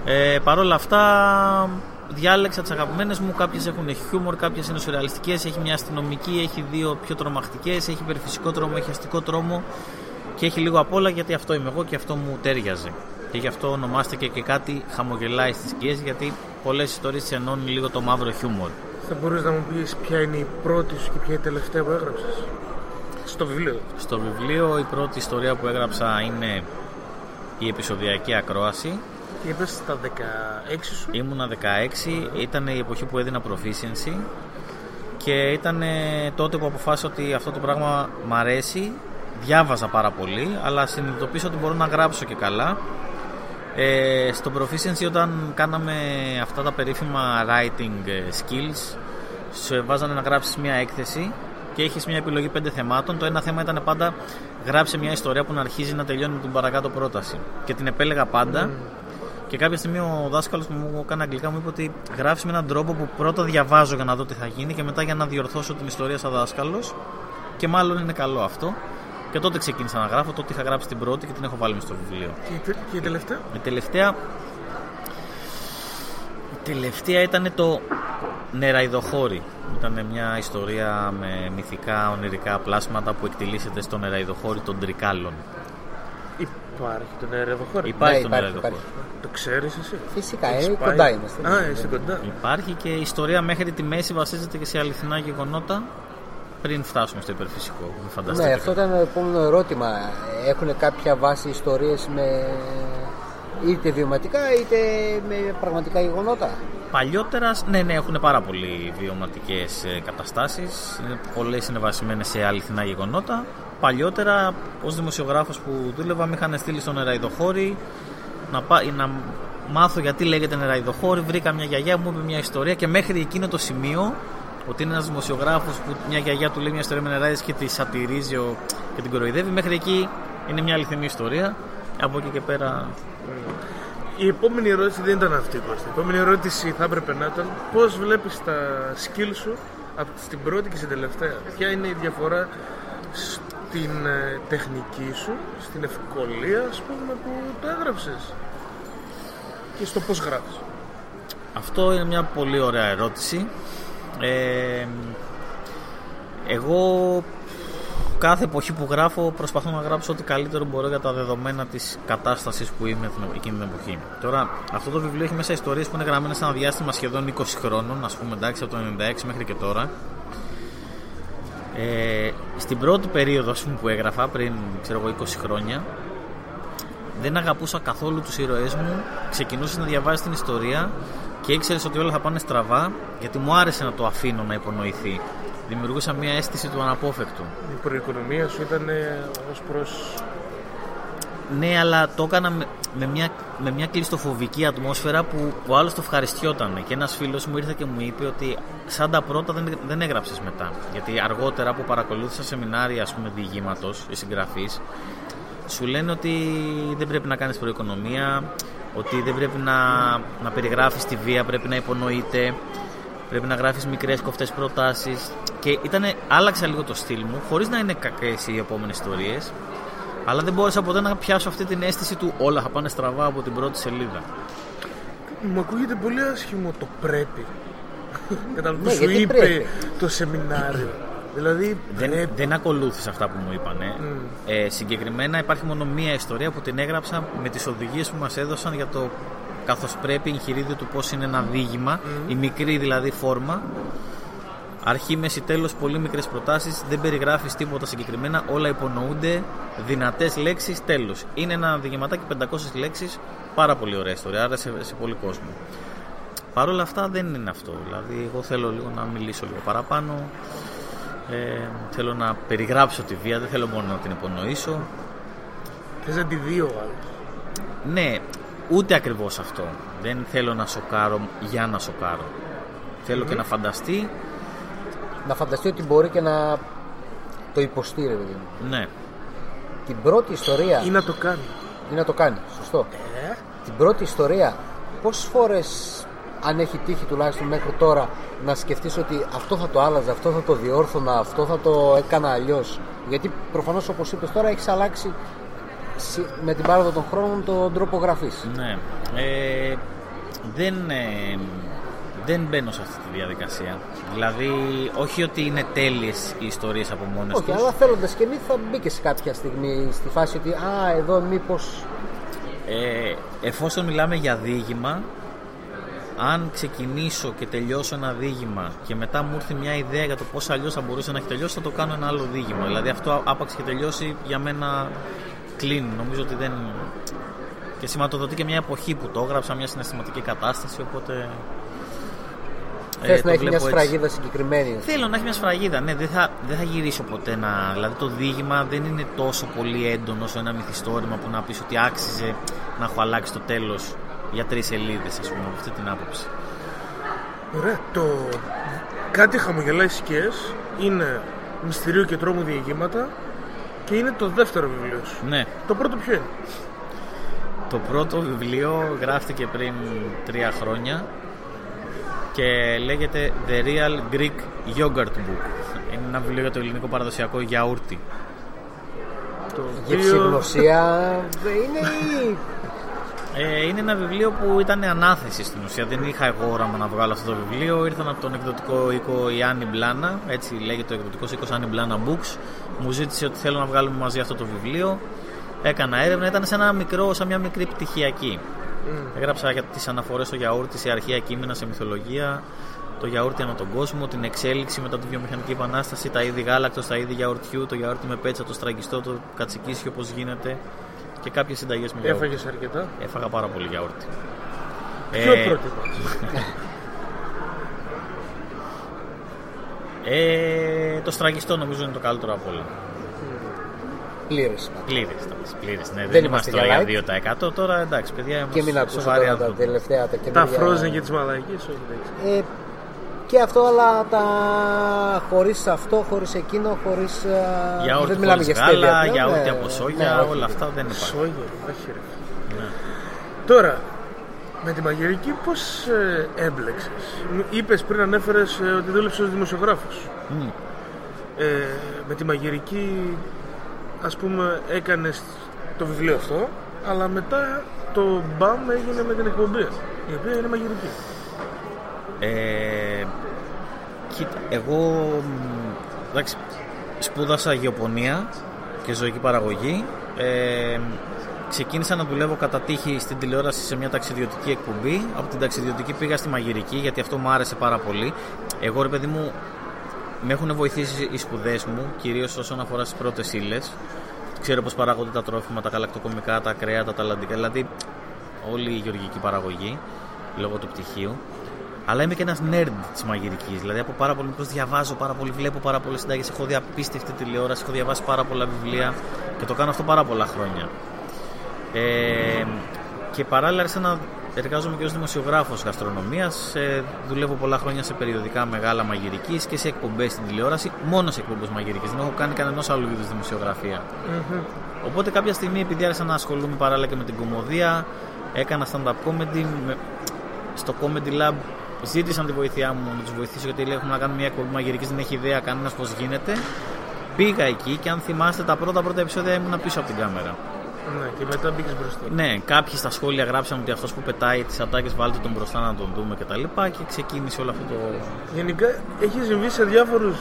ε, Παρ' όλα αυτά διάλεξα τις αγαπημένες μου κάποιες έχουν χιούμορ, κάποιες είναι σουρεαλιστικές έχει μια αστυνομική, έχει δύο πιο τρομακτικές έχει υπερφυσικό τρόμο, έχει αστικό τρόμο και έχει λίγο απ' όλα γιατί αυτό είμαι εγώ και αυτό μου τέριαζε. Και γι' αυτό ονομάστηκε και κάτι χαμογελάει στις σκιές γιατί πολλές ιστορίες ενώνουν λίγο το μαύρο χιούμορ.
Θα μπορείς να μου πεις ποια είναι η πρώτη σου και ποια είναι η τελευταία που έγραψες; Στο βιβλίο.
Στο βιβλίο η πρώτη ιστορία που έγραψα είναι η επεισοδιακή ακρόαση.
Και είπες στα 16 σου;
Ήμουνα 16, ήταν η εποχή που έδινα proficiency και ήταν τότε που αποφάσισα ότι αυτό το πράγμα μ' αρέσει. Διάβαζα πάρα πολύ, αλλά συνειδητοποίησα ότι μπορώ να γράψω και καλά. Ε, στο proficiency όταν κάναμε αυτά τα περίφημα writing ε, skills σου βάζανε να γράψεις μια έκθεση και έχεις μια επιλογή πέντε θεμάτων το ένα θέμα ήταν πάντα γράψε μια ιστορία που να αρχίζει να τελειώνει με την παρακάτω πρόταση και την επέλεγα πάντα και Και κάποια στιγμή ο δάσκαλος που μου έκανε αγγλικά μου είπε ότι γράφεις με έναν τρόπο που πρώτα διαβάζω για να δω τι θα γίνει και μετά για να διορθώσω την ιστορία σαν δάσκαλος. Και μάλλον είναι καλό αυτό. Και τότε ξεκίνησα να γράφω. Τότε είχα γράψει την πρώτη και την έχω βάλει μες στο βιβλίο.
Και, η τε- και η τελευταία;
Η τελευταία. Η τελευταία ήταν το Νεραϊδοχώρι. Ήταν μια ιστορία με μυθικά ονειρικά πλάσματα που εκτιλήσεται στο Νεραϊδοχώρι των Τρικάλων.
Υπάρχει το νερεδοχώρι.
Υπάρχει
Ναι,
το
υπάρχει,
Νεραϊδοχώρι.
Το ξέρεις εσύ;
Φυσικά,
Έχεις
ε,
πάει;
κοντά είμαστε.
Α, είσαι κοντά.
Υπάρχει και η ιστορία μέχρι τη μέση βασίζεται και σε αληθινά γεγονότα πριν φτάσουμε στο υπερφυσικό. Μην φανταστείτε.
Ναι, αυτό ήταν το επόμενο ερώτημα. Έχουν κάποια βάση ιστορίες με είτε βιωματικά είτε με πραγματικά γεγονότα;
Παλιότερα, ναι, ναι, έχουν πάρα πολύ βιωματικές καταστάσεις. Πολλές είναι βασισμένε σε αληθινά γεγονότα. Παλιότερα, ως δημοσιογράφος που δούλευα, με είχαν στείλει στον Νεραϊδοχώρι να, πά, να μάθω γιατί λέγεται Νεραϊδοχώρι. Βρήκα μια γιαγιά μου είπε μια ιστορία και μέχρι εκείνο το σημείο ότι είναι ένας δημοσιογράφος που μια γιαγιά του λέει μια ιστορία με νεράιδες και τη σατυρίζει ο- και την κοροϊδεύει. Μέχρι εκεί είναι μια αληθινή ιστορία. Από εκεί και πέρα
Η επόμενη ερώτηση δεν ήταν αυτή, Κώστα. Η επόμενη ερώτηση θα έπρεπε να ήταν πώς βλέπεις τα skill σου από στην πρώτη και στην τελευταία. Ποια είναι η διαφορά στην ε, τεχνική σου, στην ευκολία, ας πούμε, που το έγραψες και στο πώς γράφεις.
Αυτό είναι μια πολύ ωραία ερώτηση. Ε, εγώ κάθε εποχή που γράφω προσπαθώ να γράψω ό,τι καλύτερο μπορώ για τα δεδομένα της κατάστασης που είμαι την- εκείνη την εποχή. Τώρα αυτό το βιβλίο έχει μέσα ιστορίες που είναι γραμμένες σε ένα διάστημα σχεδόν 20 χρόνων, ας πούμε εντάξει από το 96 μέχρι και τώρα. Ε, στην πρώτη περίοδο ας πούμε, που έγραφα πριν ξέρω εγώ 20 χρόνια δεν αγαπούσα καθόλου τους ήρωές μου. Ξεκινούσες να διαβάζεις την ιστορία και ήξερες ότι όλα θα πάνε στραβά γιατί μου άρεσε να το αφήνω να υπονοηθεί. Δημιουργούσα μια αίσθηση του αναπόφευκτου.
Η προοικονομία σου ήταν ε, ως προς...
ναι αλλά το έκανα με, με μια, με μια κλειστοφοβική ατμόσφαιρα που ο άλλος το ευχαριστιόταν και ένας φίλος μου ήρθε και μου είπε ότι σαν τα πρώτα δεν, δεν έγραψες μετά. Γιατί αργότερα που παρακολούθησα σεμινάρια ας πούμε διηγήματος ή συγγραφής σου λένε ότι δεν πρέπει να κάνεις προοικονομία, ότι δεν πρέπει να, να περιγράφεις τη βία, πρέπει να υπονοείται, πρέπει να γράφεις μικρές κοφτές προτάσεις. Και ήτανε, άλλαξα λίγο το στυλ μου, χωρίς να είναι κακές οι επόμενες ιστορίες, αλλά δεν μπόρεσα ποτέ να πιάσω αυτή την αίσθηση του όλα θα πάνε στραβά από την πρώτη σελίδα.
Μου ακούγεται πολύ άσχημο το πρέπει. Κατά που
Ναι,
σου
γιατί
είπε
πρέπει.
το σεμινάριο. Δηλαδή
Δεν,
πρέπει.
δεν ακολούθησα αυτά που μου είπανε. Ε, συγκεκριμένα υπάρχει μόνο μία ιστορία που την έγραψα με τις οδηγίες που μας έδωσαν για το καθώς πρέπει εγχειρίδιο του πώς είναι ένα διήγημα, η μικρή δηλαδή φόρμα. Αρχή, μέση, τέλος, πολύ μικρές προτάσεις, δεν περιγράφεις τίποτα συγκεκριμένα, όλα υπονοούνται, δυνατές λέξεις, τέλος. Είναι ένα διηγηματάκι 500 λέξεις, πάρα πολύ ωραία ιστορία, άρεσε σε πολύ κόσμο. Παρ' όλα αυτά δεν είναι αυτό. Δηλαδή, εγώ θέλω λίγο να μιλήσω λίγο παραπάνω. Ε, θέλω να περιγράψω τη βία, δεν θέλω μόνο να την υπονοήσω.
Θες να τη δει ο άλλος.
Ναι, ούτε ακριβώς αυτό. Δεν θέλω να σοκάρω για να σοκάρω. Θέλω και να φανταστεί.
Να φανταστεί ότι μπορεί και να το υποστεί, ρε παιδί μου.
Ναι,
Την πρώτη ιστορία
Ή να το κάνει.
ή να το κάνει, σωστό.
Ε,
Την πρώτη ιστορία, πόσες φορές αν έχει τύχει τουλάχιστον μέχρι τώρα να σκεφτείς ότι αυτό θα το άλλαζα, αυτό θα το διόρθωνα, αυτό θα το έκανα αλλιώς. Γιατί προφανώς όπως είπες τώρα έχεις αλλάξει συ- με την πάροδο των χρόνων τον τρόπο γραφής.
ναι. Ε, δεν, ε, δεν μπαίνω σε αυτή τη διαδικασία. Δηλαδή, όχι ότι είναι τέλειες οι ιστορίες από μόνες
Όχι,
τους.
αλλά θέλοντας και μη θα μπήκε σε κάποια στιγμή στη φάση ότι α, εδώ μήπως
Ε, εφόσον μιλάμε για διήγημα, αν ξεκινήσω και τελειώσω ένα διήγημα και μετά μου έρθει μια ιδέα για το πώς αλλιώς θα μπορούσε να έχει τελειώσει, θα το κάνω ένα άλλο διήγημα. Δηλαδή αυτό άπαξ και τελειώσει για μένα κλείνει. Νομίζω ότι δεν... Και σηματοδοτεί και μια εποχή που το έγραψα, μια συναισθηματική κατάσταση, οπότε... ε,
θες
το
να έχει μια
βλέπω έτσι.
σφραγίδα συγκεκριμένη.
Θέλω να έχει μια σφραγίδα. Ναι, δεν θα, δεν θα γυρίσω ποτέ να. Δηλαδή το διήγημα δεν είναι τόσο πολύ έντονο όσο ένα μυθιστόρημα που να πεις ότι άξιζε να έχω αλλάξει το τέλος για τρεις σελίδες, ας πούμε, από αυτή την άποψη.
Ωραία. Το κάτι χαμογελάει σκιές είναι μυστηρίου και τρόμου διηγήματα και είναι το δεύτερο βιβλίο σου.
Ναι.
Το πρώτο ποιο είναι;
Το πρώτο βιβλίο γράφτηκε πριν τρία χρόνια και λέγεται The Real Greek Yogurt Book. Είναι ένα βιβλίο για το ελληνικό παραδοσιακό γιαούρτι.
Το
Για
οποίο-
ψυχογνωσία είναι η...
Ε, είναι ένα βιβλίο που ήταν ανάθεση στην ουσία. Δεν είχα εγώ όραμα να βγάλω αυτό το βιβλίο. Ήρθαν από τον εκδοτικό οίκο η Άννη Μπλάνα, έτσι λέγεται ο εκδοτικός οίκος Άννη Μπλάνα Books. Μου ζήτησε ότι θέλω να βγάλουμε μαζί αυτό το βιβλίο. Έκανα έρευνα, ήταν σε ένα μικρό, σαν μια μικρή πτυχιακή. Έγραψα για τις αναφορές στο γιαούρτι σε αρχαία κείμενα, σε μυθολογία, το γιαούρτι ανά τον κόσμο, την εξέλιξη μετά τη βιομηχανική επανάσταση, τα είδη γάλακτος, τα είδη γιαουρτιού, το γιαούρτι με πέτσα, το στραγγιστό, το κατσικίσιο, πώς γίνεται και κάποιες συνταγές με γιαούρτι.
Έφαγες αρκετά;
Έφαγα πάρα πολύ γιαούρτι.
Ποιο
Ε,
πρότυπο;
ε, το στραγγιστό νομίζω είναι το καλύτερο από όλα.
Πλήρες.
Πλήρες. Πλήρες, ναι. Δεν,
Δεν
είμαστε
είμαστε
τώρα
για
για 2%. Τώρα εντάξει, παιδιά,
Και
είμαστε
μην ακούσω
σοβαροί
τώρα τα
άνθρωποι.
τελευταία τα
Τα
καινούργια...
frozen και τις μαλακίες, όχι εντάξει.
Ε, και αυτό, αλλά τα χωρίς αυτό, χωρίς εκείνο, χωρίς... α,
Γιαούρτι
δεν μιλάμε
χωρίς
για στέλια
γάλα,
πλέον,
γιαούρτι
ναι.
από σόγια,
Ναι, όχι.
όλα αυτά δεν υπάρχουν.
Σόγια, όχι ρε.
Ναι.
Τώρα, με τη μαγειρική πώς ε, έμπλεξες; Είπες πριν ανέφερες ότι δούλεψες ως δημοσιογράφος.
Μμ.
Ε, με τη μαγειρική, ας πούμε, έκανες το βιβλίο αυτό, αλλά μετά το μπαμ έγινε με την εκπομπή, η οποία είναι μαγειρική.
Ε, κοίτα, εγώ μ, εντάξει, σπούδασα γεωπονία και ζωική παραγωγή. Ε, ξεκίνησα να δουλεύω κατά τύχη στην τηλεόραση σε μια ταξιδιωτική εκπομπή. Από την ταξιδιωτική πήγα στη μαγειρική γιατί αυτό μου άρεσε πάρα πολύ. Εγώ ρε παιδί μου, με έχουν βοηθήσει οι σπουδές μου, κυρίως όσον αφορά στις πρώτες ύλες. Ξέρω πώ παράγονται τα τρόφιμα, τα γαλακτοκομικά, τα κρέατα, τα λαντικά, δηλαδή όλη η γεωργική παραγωγή λόγω του πτυχίου. Αλλά είμαι και ένας nerd της μαγειρικής. Δηλαδή από πάρα πολύ μικρός διαβάζω πάρα πολύ, βλέπω πάρα πολλές συνταγές. Έχω δει απίστευτη τηλεόραση, έχω διαβάσει πάρα πολλά βιβλία και το κάνω αυτό πάρα πολλά χρόνια. Ε, και παράλληλα άρχισα να εργάζομαι και ως δημοσιογράφος γαστρονομίας. Ε, δουλεύω πολλά χρόνια σε περιοδικά μεγάλα μαγειρικής και σε εκπομπές στην τηλεόραση. Μόνο σε εκπομπές μαγειρικής. Δεν έχω κάνει κανένας άλλου είδους δημοσιογραφία. Οπότε κάποια στιγμή, επειδή άρχισα να ασχολούμαι παράλληλα και με την κομμωδία, έκανα stand-up comedy. Με... Στο Comedy Lab ζήτησαν τη βοήθειά μου να τους βοηθήσω γιατί λέει: Έχουμε να κάνουμε μια εκπομπή μαγειρικής, δεν έχει ιδέα κανένας πώς γίνεται. Πήγα εκεί και αν θυμάστε τα πρώτα πρώτα επεισόδια ήμουν πίσω από την κάμερα.
Ναι, και μετά μπήκες μπροστά.
Ναι, κάποιοι στα σχόλια γράψαν ότι αυτός που πετάει τις ατάκες βάλτε τον μπροστά να τον δούμε κτλ. Και, και ξεκίνησε όλο αυτό το.
Γενικά έχει συμβεί σε διάφορους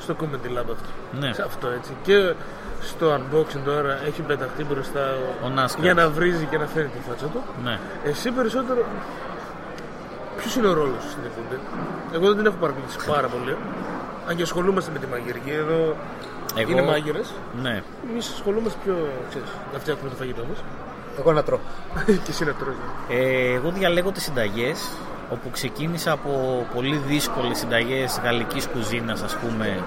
στο Comedy Lab αυτό.
Ναι.
Σε αυτό έτσι. Και στο unboxing τώρα έχει πεταχτεί μπροστά
Ο Νάσκαρ.
για να βρίζει και να φέρει τη φάτσα του.
Ναι.
Εσύ περισσότερο. Ποιος είναι ο ρόλος σου στην εκπομπή; Εγώ δεν την έχω παρακολουθήσει πάρα πολύ. Αν και ασχολούμαστε με τη μαγειρική, εδώ
Εγώ...
είναι μάγειρες.
Ναι.
Εμείς ασχολούμαστε πιο. ξέρεις, να φτιάχνουμε το φαγητό μας.
Εγώ να τρώω.
και εσύ να τρώει.
Ε, εγώ διαλέγω τις συνταγές όπου ξεκίνησα από πολύ δύσκολες συνταγές γαλλικής κουζίνας ας πούμε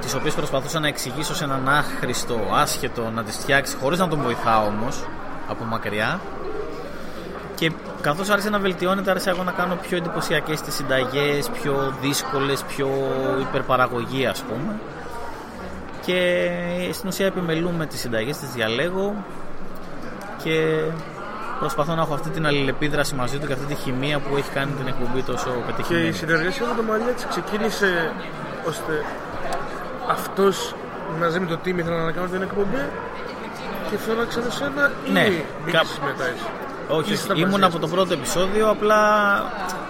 τις οποίες προσπαθούσα να εξηγήσω σε έναν άχρηστο, άσχετο να τις φτιάξει χωρίς να τον βοηθάω όμως από μακριά και καθώς άρχισε να βελτιώνεται άρχισα εγώ να κάνω πιο εντυπωσιακές τις συνταγές πιο δύσκολες, πιο υπερπαραγωγή ας πούμε και στην ουσία επιμελούμε τις συνταγές, τις διαλέγω και προσπαθώ να έχω αυτή την αλληλεπίδραση μαζί του και αυτή τη χημεία που έχει κάνει την εκπομπή τόσο
Και η
πετυχημένη.
συνεργασία με τον Μαριάτση ξεκίνησε ώστε αυτός μαζί με το team ήθελαν να κάνουν την εκπομπή και φώναξαν εσένα ή
Ναι,
μπήκες
κάπου-
μετά εσύ.
Όχι,
Ήσασταν
ήμουν
μαζί,
από το πρώτο επεισόδιο, απλά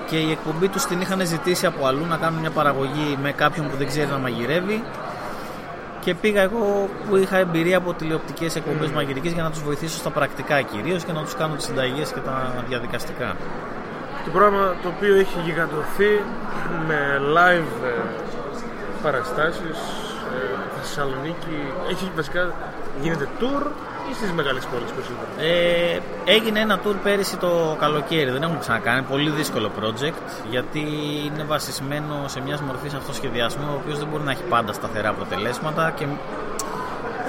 και η εκπομπή τους την είχαν ζητήσει από αλλού να κάνουν μια παραγωγή με κάποιον που δεν ξέρει να μαγειρεύει. Και πήγα εγώ που είχα εμπειρία από τηλεοπτικές εκπομπές mm. μαγειρικής για να τους βοηθήσω στα πρακτικά κυρίως και να τους κάνω τις συνταγές και τα διαδικαστικά.
Το πρόγραμμα το οποίο έχει γιγαντωθεί με live ε, παραστάσεις ε, Θεσσαλονίκη έχει βασικά γίνεται tour ή στις μεγάλες πόλεις περισσότερο
Ε, έγινε ένα tour πέρυσι το καλοκαίρι. Δεν έχουμε ξανακάνει. Πολύ δύσκολο project γιατί είναι βασισμένο σε μιας μορφής αυτοσχεδιασμού ο οποίος δεν μπορεί να έχει πάντα σταθερά αποτελέσματα και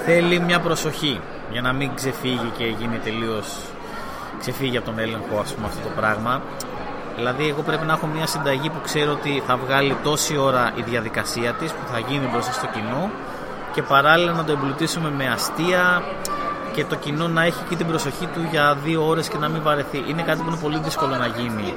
θέλει μια προσοχή για να μην ξεφύγει και γίνει τελείως ξεφύγει από τον έλεγχο ας πούμε, αυτό το πράγμα. Δηλαδή, εγώ πρέπει να έχω μια συνταγή που ξέρω ότι θα βγάλει τόση ώρα η διαδικασία της που θα γίνει μπροστά στο κοινό και παράλληλα να το εμπλουτίσουμε με αστεία και το κοινό να έχει και την προσοχή του για δύο ώρες και να μην βαρεθεί. Είναι κάτι που είναι πολύ δύσκολο να γίνει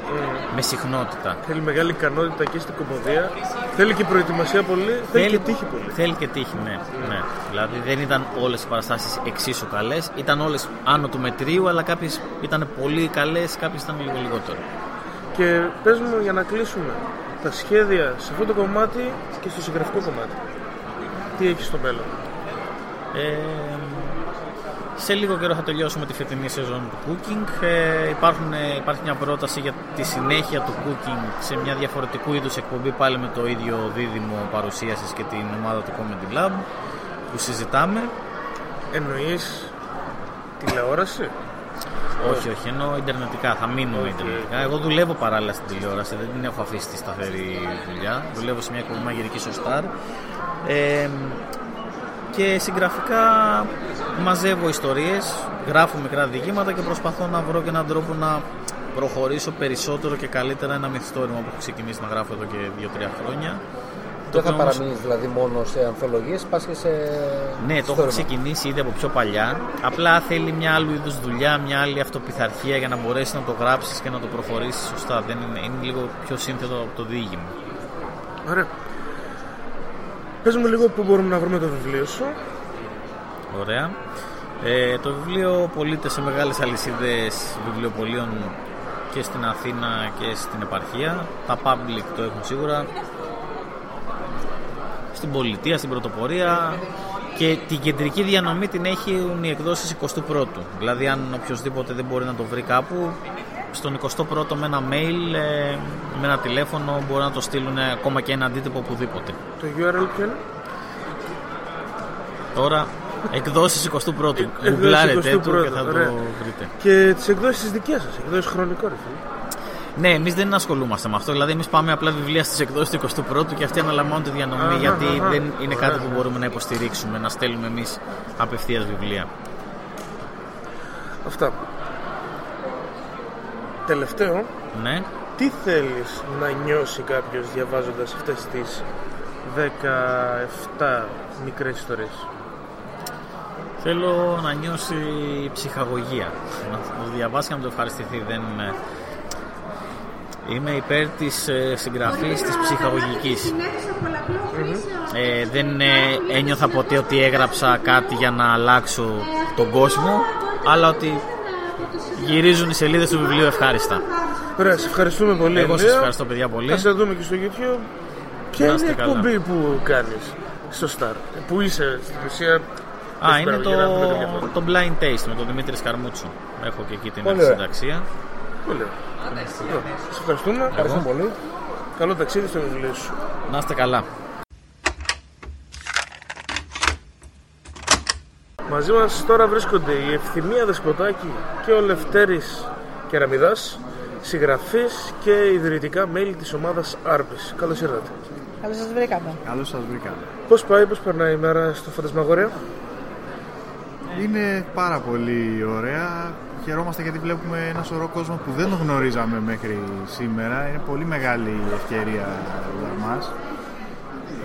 με συχνότητα.
Θέλει μεγάλη ικανότητα και στην κομμωδία. Θέλει και προετοιμασία πολύ. Θέλει, και τύχη πολύ.
Θέλει και τύχη, ναι. ναι. Δηλαδή δεν ήταν όλες οι παραστάσεις εξίσου καλές. Ήταν όλες άνω του μετρίου, αλλά κάποιες ήταν πολύ καλές, κάποιες ήταν λίγο λιγότερο.
Και πες μου για να κλείσουμε τα σχέδια σε αυτό το κομμάτι και στο συγγραφικό κομμάτι. Τι έχεις στο μέλλον;
Ε, σε λίγο καιρό θα τελειώσουμε τη φετινή σεζόν του cooking. Ε, υπάρχουν, ε, υπάρχει μια πρόταση για τη συνέχεια του cooking σε μια διαφορετικού είδους εκπομπή πάλι με το ίδιο δίδυμο παρουσίασης και την ομάδα του Comedy Lab που συζητάμε.
Εννοείς τηλεόραση;
Όχι, όχι, εννοώ Ιντερνετικά. Θα μείνουμε Ιντερνετικά. Εγώ δουλεύω παράλληλα στην τηλεόραση, δεν την έχω αφήσει τη σταθερή δουλειά. Δουλεύω σε μια εκπομπή μαγειρικής στο Star. Ε, και συγγραφικά μαζεύω ιστορίες, γράφω μικρά διηγήματα και προσπαθώ να βρω και έναν τρόπο να προχωρήσω περισσότερο και καλύτερα ένα μυθιστόρημα που έχω ξεκινήσει να γράφω εδώ και 2-3 χρόνια.
Δεν θα παραμείνει δηλαδή μόνο σε ανθολογίες, πας και σε.
Ναι, το έχω ξεκινήσει ήδη από πιο παλιά. Απλά θέλει μια άλλου είδους δουλειά, μια άλλη αυτοπιθαρχία για να μπορέσεις να το γράψεις και να το προχωρήσεις σωστά. Δεν είναι, είναι λίγο πιο σύνθετο από το διήγημα.
Ωραία. Πες μου λίγο πού μπορούμε να βρούμε το βιβλίο σου.
Ωραία. Ε, το βιβλίο πωλείται σε μεγάλες αλυσίδες βιβλιοπολίων και στην Αθήνα και στην επαρχία. Τα public το έχουν σίγουρα. Στην πολιτεία, στην πρωτοπορία και την κεντρική διανομή την έχουν οι εκδόσεις 21ου. Δηλαδή αν οποιοδήποτε δεν μπορεί να το βρει κάπου στον 21ο με ένα mail, ε, με ένα τηλέφωνο μπορεί να το στείλουν ακόμα και ένα αντίτυπο οπουδήποτε.
Το URL ποιο είναι;
Τώρα εκδόσεις 21ου. Γκουγκλάρετε το και θα το βρείτε.
Και τις εκδόσεις δικές σας, εκδόσεις χρονικό ρε φίλε.
Ναι, εμείς δεν ασχολούμαστε με αυτό. Δηλαδή, εμείς πάμε απλά βιβλία στις εκδόσεις του 21ου και αυτοί αναλαμβάνουν τη διανομή. γιατί δεν είναι κάτι που μπορούμε να υποστηρίξουμε, να στέλνουμε εμείς απευθείας βιβλία.
Αυτά. Τελευταίο,
Ναι.
τι θέλεις να νιώσει κάποιος διαβάζοντας αυτές τις 17 μικρές ιστορίες;
Θέλω να νιώσει ψυχαγωγία. Να το διαβάσει και να το ευχαριστηθεί. Δεν... ε, Είμαι υπέρ της ε, συγγραφής της ψυχαγωγικής. Ε, δεν ε, ένιωθα ποτέ ότι έγραψα κάτι για να αλλάξω τον κόσμο, αλλά ότι γυρίζουν οι σελίδες του βιβλίου ευχάριστα.
Ωραία, σε ευχαριστούμε πολύ.
Εγώ σας
Ανδρέα.
ευχαριστώ παιδιά πολύ.
Θα σε δούμε και στο YouTube. Ποια
Να
είναι η
είστε καλά.
εκπομπή που κάνεις στο Star, που είσαι στην ουσία;
Α, είναι
για να δούμε κάποια
το,
φορά.
το Blind Taste με τον Δημήτρης Σκαρμούτσο. Έχω και εκεί την
Πολύ ωραία.
συνταξία.
Πολύ ωραία. Λοιπόν, Σε ευχαριστούμε.
Ευχαριστώ πολύ.
Καλό ταξίδι στο βιβλίο σου.
Να είστε καλά.
Μαζί μας τώρα βρίσκονται η Ευθυμία Δεσποτάκη και ο Λευτέρης Κεραμιδάς, συγγραφείς και ιδρυτικά μέλη της ομάδας Άρπης. Καλώς ήρθατε.
Καλώς σας βρήκαμε.
Καλώς σας βρήκαμε.
Πώς πάει, πώς περνάει η μέρα στο Φαντασμαγορέα.
Είναι πάρα πολύ ωραία. Χαιρόμαστε γιατί βλέπουμε ένα σωρό κόσμο που δεν τον γνωρίζαμε μέχρι σήμερα. Είναι πολύ μεγάλη ευκαιρία για μας.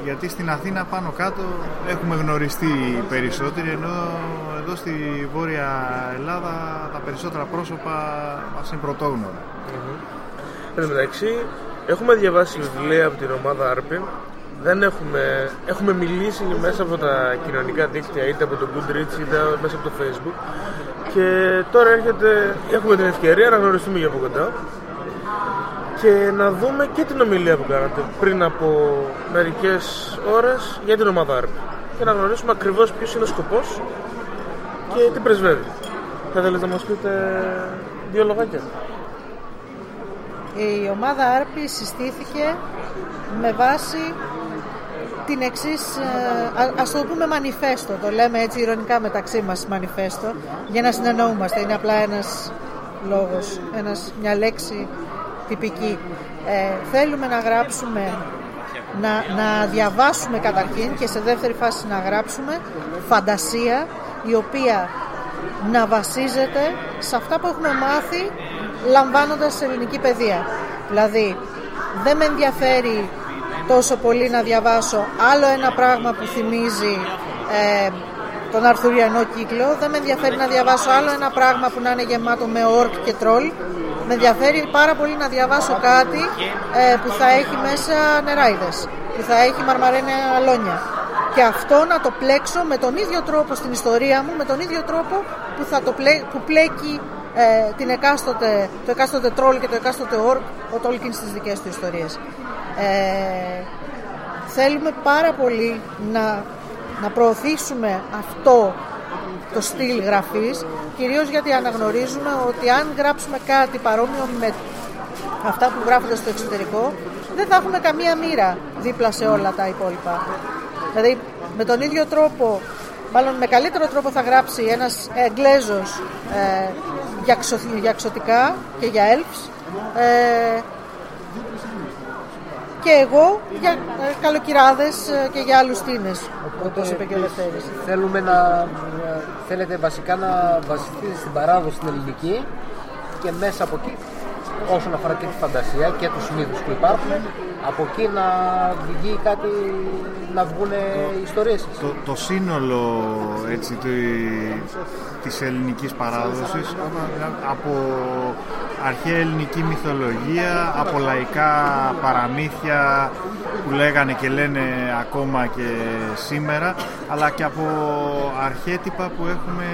Γιατί στην Αθήνα πάνω κάτω έχουμε γνωριστεί περισσότεροι ενώ εδώ στη Βόρεια Ελλάδα τα περισσότερα πρόσωπα μας είναι πρωτόγνωρα.
Εν τω μεταξύ, έχουμε διαβάσει βιβλία από την ομάδα Άρπη. Δεν έχουμε, έχουμε μιλήσει μέσα από τα κοινωνικά δίκτυα, είτε από το Goodreads είτε μέσα από το Facebook. Και τώρα έρχεται, έχουμε την ευκαιρία να γνωριστούμε για από κοντά και να δούμε και την ομιλία που κάνατε πριν από μερικές ώρες για την ομάδα Άρπη. Και να γνωρίσουμε ακριβώς ποιος είναι ο σκοπός και τι πρεσβεύει. Θα θέλετε να μας πείτε δύο λογάκια.
Η ομάδα Άρπη συστήθηκε με βάση την εξής, α ας το πούμε μανιφέστο, το λέμε έτσι ηρωνικά μεταξύ μας μανιφέστο, για να συνεννοούμαστε. Είναι απλά ένας λόγος, ένας, μια λέξη τυπική. Ε, θέλουμε να γράψουμε, να, να διαβάσουμε καταρχήν και σε δεύτερη φάση να γράψουμε φαντασία η οποία να βασίζεται σε αυτά που έχουμε μάθει λαμβάνοντας σε ελληνική παιδεία. Δηλαδή, δεν με ενδιαφέρει τόσο πολύ να διαβάσω άλλο ένα πράγμα που θυμίζει ε, τον Αρθουριανό κύκλο. Δεν με ενδιαφέρει να διαβάσω άλλο ένα πράγμα που να είναι γεμάτο με όρκ και τρόλ. Με ενδιαφέρει πάρα πολύ να διαβάσω κάτι ε, που θα έχει μέσα νεράιδες, που θα έχει μαρμαρένα αλόνια. Και αυτό να το πλέξω με τον ίδιο τρόπο στην ιστορία μου, με τον ίδιο τρόπο που, θα το πλέ, που πλέκει ε, την εκάστοτε, το εκάστοτε τρόλ και το εκάστοτε όρκ ο Τόλκιν στις δικές του ιστορίες. Ε, θέλουμε πάρα πολύ να, να προωθήσουμε αυτό το στυλ γραφής κυρίως γιατί αναγνωρίζουμε ότι αν γράψουμε κάτι παρόμοιο με αυτά που γράφονται στο εξωτερικό δεν θα έχουμε καμία μοίρα δίπλα σε όλα τα υπόλοιπα. Δηλαδή με τον ίδιο τρόπο, μάλλον με καλύτερο τρόπο θα γράψει ένας Εγγλέζος ε, για, ξω, για εξωτικά και για elves ε, και εγώ για ε, καλοκυράδες ε, και για άλλους τίνες, όπως είπε και ο Λευτέρης.
Θέλουμε να, ε, θέλετε βασικά να βασιστείτε στην παράδοση στην ελληνική και μέσα από εκεί όσον αφορά και τη φαντασία και τους μύθους που υπάρχουν από εκεί να βγει κάτι να βγουν οι ιστορίες σας.
Το, το σύνολο έτσι, τη, της ελληνικής παράδοσης από αρχαία ελληνική μυθολογία, από λαϊκά παραμύθια που λέγανε και λένε ακόμα και σήμερα αλλά και από αρχέτυπα που έχουμε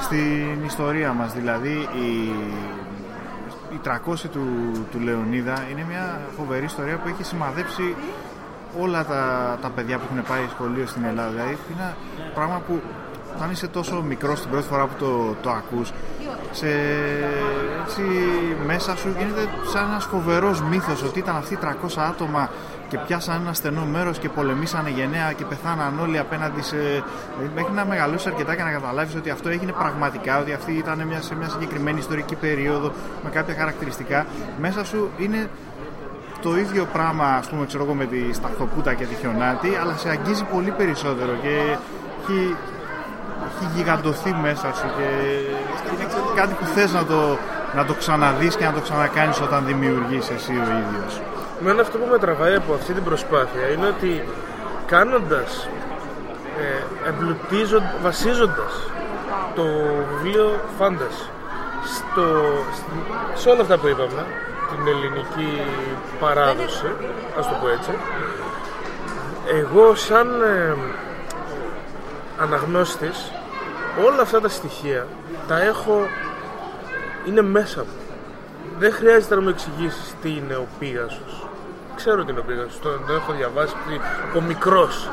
στην ιστορία μας δηλαδή η η 300 του, του Λεωνίδα είναι μια φοβερή ιστορία που έχει σημαδέψει όλα τα, τα παιδιά που έχουν πάει σχολείο στην Ελλάδα. Δηλαδή είναι ένα πράγμα που όταν είσαι τόσο μικρός την πρώτη φορά που το, το ακούς σε, έτσι, μέσα σου γίνεται σαν ένας φοβερός μύθος ότι ήταν αυτοί 300 άτομα και πιάσαν ένα στενό μέρος και πολεμήσανε γενναία και πεθάναν όλοι απέναντι σε. Μέχρι να μεγαλώσει αρκετά και να καταλάβεις ότι αυτό έγινε πραγματικά, ότι αυτή ήταν μια, σε μια συγκεκριμένη ιστορική περίοδο με κάποια χαρακτηριστικά. Μέσα σου είναι το ίδιο πράγμα, ας πούμε, ξέρω εγώ, με τη σταχτοπούτα και τη χιονάτη, αλλά σε αγγίζει πολύ περισσότερο και έχει, έχει γιγαντωθεί μέσα σου και είναι κάτι που θες να το, να το ξαναδείς και να το ξανακάνεις όταν δημιουργείς εσύ ο ίδιος.
Μένα αυτό που με τραβάει από αυτή την προσπάθεια είναι ότι κάνοντας, ε, εμπλουτίζοντας, βασίζοντας το βιβλίο Φάντας στο, σε όλα αυτά που είπαμε, την ελληνική παράδοση, ας το πω έτσι, εγώ σαν ε, αναγνώστης όλα αυτά τα στοιχεία τα έχω, είναι μέσα μου. Δεν χρειάζεται να μου εξηγήσεις τι είναι ο Πίγασος ξέρω την οποία το, το έχω διαβάσει από μικρός.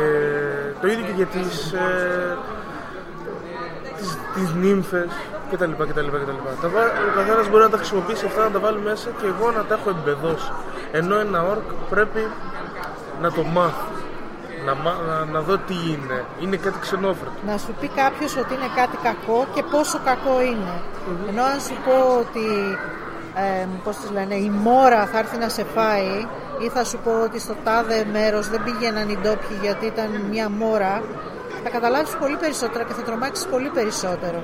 Ε, το ίδιο και για τις, ε, τις, τις νύμφες και τα λοιπά και τα λοιπά και τα λοιπά. Τα, ο καθένας μπορεί να τα χρησιμοποιήσει αυτά, να τα βάλει μέσα και εγώ να τα έχω εμπεδώσει. Ενώ ένα ορκ πρέπει να το μάθω. Να, να, να δω τι είναι. Είναι κάτι ξενόφερτο.
Να σου πει κάποιος ότι είναι κάτι κακό και πόσο κακό είναι. Mm-hmm. Ενώ αν σου πω ότι ε, πώς τις λένε, η μόρα θα έρθει να σε φάει ή θα σου πω ότι στο τάδε μέρος δεν πήγαιναν οι ντόπιοι γιατί ήταν μια μόρα θα καταλάβεις πολύ περισσότερο και θα τρομάξεις πολύ περισσότερο.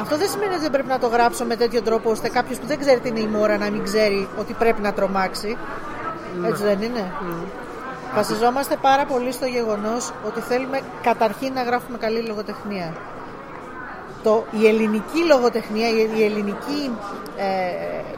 Αυτό δεν σημαίνει ότι δεν πρέπει να το γράψω με τέτοιο τρόπο ώστε κάποιος που δεν ξέρει τι είναι η μόρα να μην ξέρει ότι πρέπει να τρομάξει. Έτσι δεν είναι; Mm. Βασιζόμαστε πάρα πολύ στο γεγονός ότι θέλουμε καταρχήν να γράφουμε καλή λογοτεχνία το, η ελληνική λογοτεχνία, η ελληνική, ε,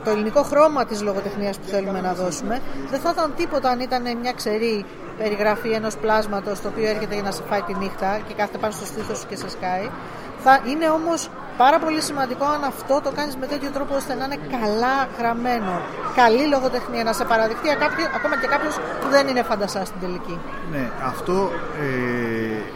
το ελληνικό χρώμα της λογοτεχνίας που θέλουμε να δώσουμε δεν θα ήταν τίποτα αν ήταν μια ξερή περιγραφή ενός πλάσματος το οποίο έρχεται για να σε φάει τη νύχτα και κάθεται πάνω στο στήθος σου και σε σκάει. Θα είναι όμως πάρα πολύ σημαντικό αν αυτό το κάνεις με τέτοιο τρόπο ώστε να είναι καλά γραμμένο. Καλή λογοτεχνία, να σε παραδειχτεί ακόμα και κάποιος που δεν είναι φαντασάς στην τελική.
Ναι, αυτό ε,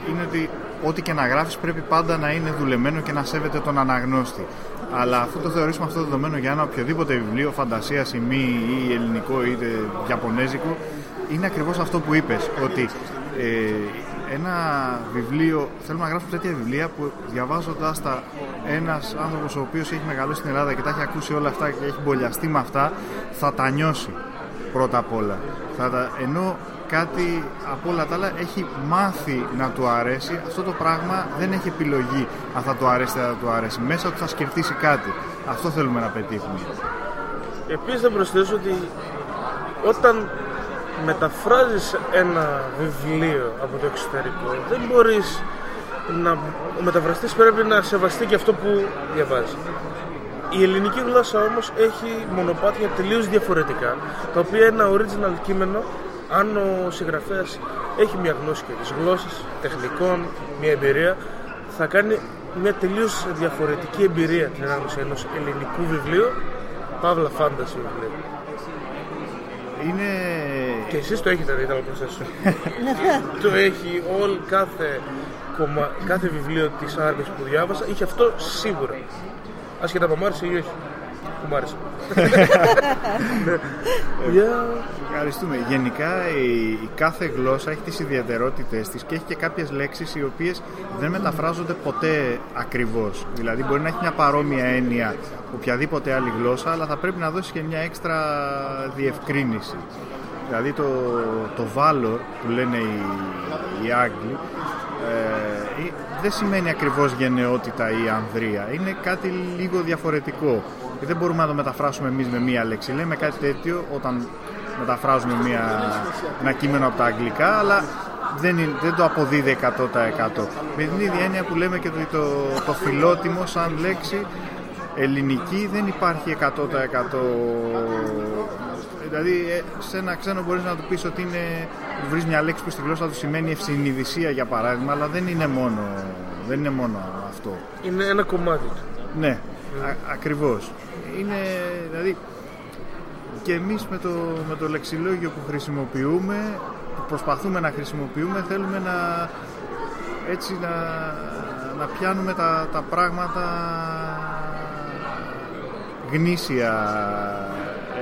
είναι ότι ό,τι και να γράφεις πρέπει πάντα να είναι δουλεμένο και να σέβεται τον αναγνώστη. Αλλά αφού το θεωρήσουμε αυτό το δεδομένο για ένα οποιοδήποτε βιβλίο φαντασίας ή μη ή ελληνικό είτε γιαπωνέζικο, είναι ακριβώς αυτό που είπες, ότι ε, ένα βιβλίο, θέλουμε να γράψουμε τέτοια βιβλία που διαβάζοντας τα ένας άνθρωπος ο οποίος έχει μεγαλώσει στην Ελλάδα και τα έχει ακούσει όλα αυτά και έχει μπολιαστεί με αυτά, θα τα νιώσει πρώτα απ' όλα. Θα τα, ενώ κάτι από όλα τα άλλα έχει μάθει να του αρέσει, αυτό το πράγμα δεν έχει επιλογή αν θα του αρέσει ή δεν θα του αρέσει. Μέσα του θα σκεφτήσει κάτι. Αυτό θέλουμε να πετύχουμε.
Επίσης θα προσθέσω ότι όταν μεταφράζεις ένα βιβλίο από το εξωτερικό δεν μπορείς να... ο μεταφραστής πρέπει να σεβαστεί και αυτό που διαβάζεις. Η ελληνική γλώσσα όμως έχει μονοπάτια τελείως διαφορετικά τα οποία ένα original κείμενο αν ο συγγραφέας έχει μια γνώση και της γλώσσας, τεχνικών, μια εμπειρία θα κάνει μια τελείως διαφορετική εμπειρία την ανάγνωση ενός ελληνικού βιβλίου παύλα φάνταση βιβλίου.
Είναι...
Και εσείς το έχετε δει, θα το προσθέσω. το έχει όλη κάθε, κομμα... κάθε βιβλίο της Άρμης που διάβασα, είχε αυτό σίγουρα. Άσχετα από μ' άρεσε ή όχι. Που μ' άρεσε. Ναι. Για-
Ευχαριστούμε. Γενικά η, η κάθε γλώσσα έχει τις ιδιαιτερότητες της και έχει και κάποιες λέξεις οι οποίες δεν μεταφράζονται ποτέ ακριβώς. Δηλαδή μπορεί να έχει μια παρόμοια έννοια οποιαδήποτε άλλη γλώσσα αλλά θα πρέπει να δώσει και μια έξτρα διευκρίνηση. Δηλαδή το, το valor που λένε οι, οι Άγγλοι ε, ε, δεν σημαίνει ακριβώς γενναιότητα ή ανδρεία. Είναι κάτι λίγο διαφορετικό. Και δεν μπορούμε να το μεταφράσουμε εμείς με μία λέξη. Λέμε κάτι τέτοιο όταν μεταφράζουμε μία, ένα κείμενο από τα αγγλικά, αλλά δεν, είναι- δεν το αποδίδει 100%. Με την ίδια έννοια που λέμε και το, το, το φιλότιμο σαν λέξη ελληνική δεν υπάρχει 100% Δηλαδή, ε, σε ένα ξένο μπορείς να του πεις ότι είναι. βρεις μια λέξη που στη γλώσσα του σημαίνει ευσυνειδησία για παράδειγμα, αλλά δεν είναι μόνο, δεν είναι μόνο αυτό.
Είναι ένα κομμάτι του.
Ναι, α, ακριβώς. Είναι, δηλαδή, και εμείς με το, με το λεξιλόγιο που χρησιμοποιούμε, που προσπαθούμε να χρησιμοποιούμε, θέλουμε να, έτσι να, να πιάνουμε τα, τα πράγματα γνήσια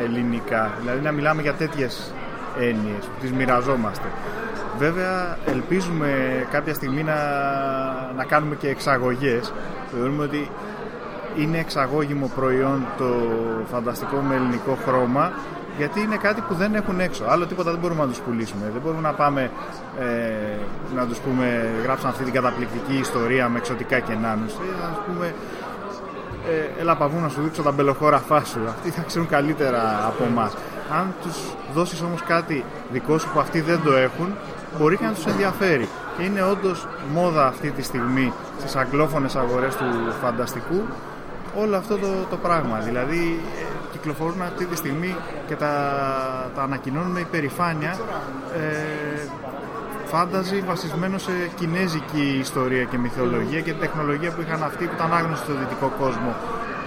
ελληνικά. Δηλαδή να μιλάμε για τέτοιες έννοιες που τις μοιραζόμαστε. Βέβαια ελπίζουμε κάποια στιγμή να, να κάνουμε και εξαγωγές. Θεωρούμε ότι είναι εξαγώγημο προϊόν το φανταστικό με ελληνικό χρώμα γιατί είναι κάτι που δεν έχουν έξω. Άλλο τίποτα δεν μπορούμε να τους πουλήσουμε. Δεν μπορούμε να πάμε ε, να τους πούμε γράψαν αυτή την καταπληκτική ιστορία με εξωτικά κενάνους. Ε, να τους πούμε ε, έλα παβού να σου δείξω τα μπελοχώραφά σου. Αυτοί θα ξέρουν καλύτερα από εμάς. Αν τους δώσεις όμως κάτι δικό σου που αυτοί δεν το έχουν, μπορεί και να τους ενδιαφέρει. Και είναι όντως μόδα αυτή τη στιγμή στις αγγλόφωνες αγορές του φανταστικού όλο αυτό το, το πράγμα. Δηλαδή ε, κυκλοφορούν αυτή τη στιγμή και τα, τα ανακοινώνουν με υπερηφάνεια ε, φάνταζι βασισμένος σε κινέζικη ιστορία και μυθολογία και τεχνολογία που είχαν αυτοί που ήταν άγνωστοι στο δυτικό κόσμο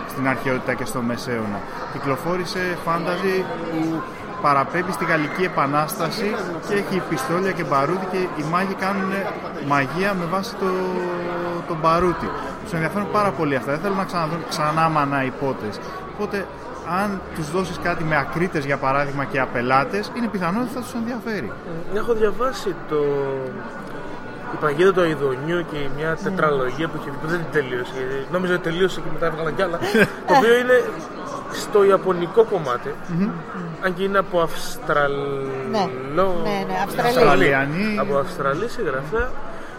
στην αρχαιότητα και στο Μεσαίωνα. Κυκλοφόρησε φάνταζι που παραπέμπει στη Γαλλική Επανάσταση και έχει πιστόλια και μπαρούτι και οι μάγοι κάνουν μαγεία με βάση το, το μπαρούτι. Τους ενδιαφέρουν πάρα πολύ αυτά. Δεν θέλουν να ξαναδούν ξανά μανά υπότες. Οπότε αν τους δώσεις κάτι με ακρίτες για παράδειγμα και απελάτες είναι πιθανό ότι θα τους ενδιαφέρει.
Έχω διαβάσει το. Η Παγίδα του Αιδονιού και μια τετραλογία που είχε βγει που δεν την τελείωσε. γιατί Νόμιζα ότι τελείωσε και μετά έβγαλαν κι άλλα. το οποίο είναι στο ιαπωνικό κομμάτι. Αν και είναι από Αυστραλό.
Ναι. Ναι, ναι, Αυστραλή.
Αυστραλιανή.
Από Αυστραλή συγγραφέα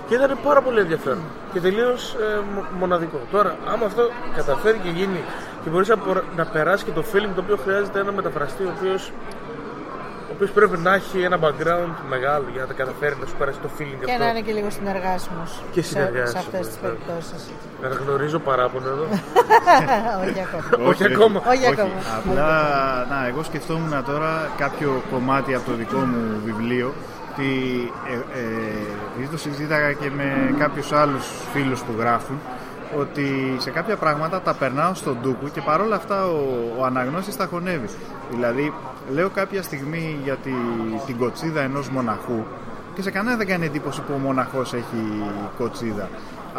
και ήταν πάρα πολύ ενδιαφέρον και τελείως μοναδικό. Τώρα, άμα αυτό καταφέρει και γίνει και μπορείς να, πορ- να περάσει και το feeling το οποίο χρειάζεται ένα μεταφραστή ο οποίος ο οποίος πρέπει να έχει ένα background μεγάλο για να τα καταφέρει να σου περάσει το feeling
Και
αυτό.
να είναι και λίγο συνεργάσιμος
Και
σε,
συνεργάσιμος,
σε αυτές τις
ναι.
περιπτώσεις.
Να γνωρίζω παράπονο εδώ.
Όχι ακόμα.
Όχι ακόμα.
Όχι ακόμα.
Απλά, να, εγώ σκεφτόμουν τώρα κάποιο κομμάτι από το δικό μου βιβλίο ότι ε, ε, επειδή το συζήταγα και με κάποιους άλλους φίλους που γράφουν ότι σε κάποια πράγματα τα περνάω στον ντούκου και παρόλα αυτά ο, ο αναγνώστης τα χωνεύει. Δηλαδή, λέω κάποια στιγμή για τη, την κοτσίδα ενός μοναχού και σε κανένα δεν κάνει εντύπωση που ο μοναχός έχει κοτσίδα.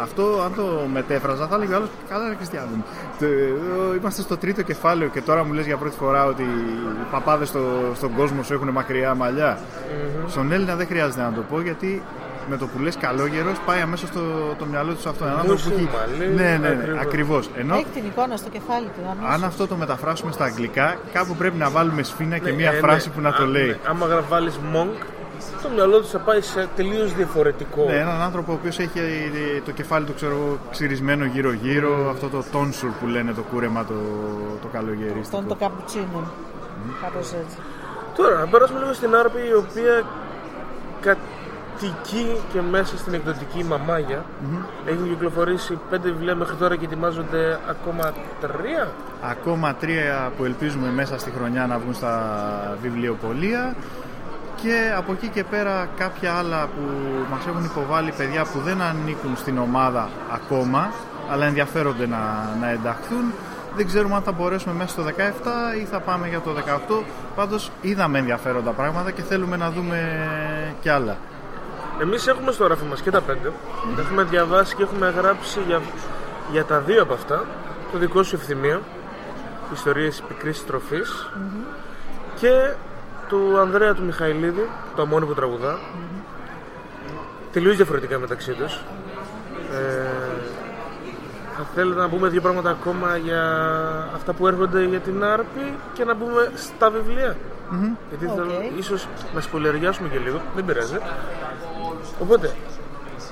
Αυτό, αν το μετέφραζα, θα έλεγε ο άλλος, καλά ρε Χριστιανό μου. Το- ε, Είμαστε στο τρίτο κεφάλαιο και τώρα μου λες για πρώτη φορά ότι οι παπάδες στο, στον κόσμο σου έχουν μακριά μαλλιά. Στον Έλληνα δεν χρειάζεται να το πω γιατί με το που λες καλόγερος πάει αμέσως το, το μυαλό του σε αυτό. Έναν άνθρωπο που
Μουσου,
έχει...
μαλλί,
Ναι, ναι, ναι,
ακριβώς.
ακριβώς. Ενώ
Έχει την εικόνα στο κεφάλι του. αμέσως.
αν αυτό το μεταφράσουμε στα αγγλικά, κάπου πρέπει να βάλουμε σφίνα και
Ναι,
μία
ε, ναι.
φράση που να το
Α,
λέει.
ναι. Άμα βάλει monk, το μυαλό του θα πάει σε τελείως διαφορετικό.
Ναι, έναν άνθρωπο ο οποίος έχει ε, το κεφάλι του ξέρω, εγώ, ξυρισμένο γύρω-γύρω, αυτό το τόνσουρ που λένε το κούρεμα το, το καλογερίστικο.
Τον το καπουτσίνο. Κάπως έτσι.
Τώρα, να περάσουμε λίγο στην Άρπη η οποία κατοικεί και μέσα στην εκδοτική Μαμάγια. Έχουν κυκλοφορήσει πέντε βιβλία μέχρι τώρα και ετοιμάζονται ακόμα τρία.
Ακόμα τρία που ελπίζουμε μέσα στη χρονιά να βγουν στα βιβλιοπολία. Και από εκεί και πέρα κάποια άλλα που μας έχουν υποβάλει παιδιά που δεν ανήκουν στην ομάδα ακόμα αλλά ενδιαφέρονται να, να ενταχθούν. Δεν ξέρουμε αν θα μπορέσουμε μέσα στο 17 ή θα πάμε για το 18 πάντως είδαμε ενδιαφέροντα πράγματα και θέλουμε να δούμε κι άλλα
Εμείς έχουμε στο γράφο μας και τα πέντε. Έχουμε διαβάσει και έχουμε γράψει για, για τα δύο από αυτά. Το δικό σου ευθυμίο, ιστορίες πικρής στροφής και του Ανδρέα του Μιχαηλίδη, το αμόνι που τραγουδά. Τελείως διαφορετικά μεταξύ τους. Ε, θα θέλετε να πούμε δύο πράγματα ακόμα για αυτά που έρχονται για την Άρπη και να μπούμε στα βιβλία. Γιατί θέλω
Οκ.
ίσως να σπολεριάσουμε και λίγο, δεν πειράζει. Οπότε,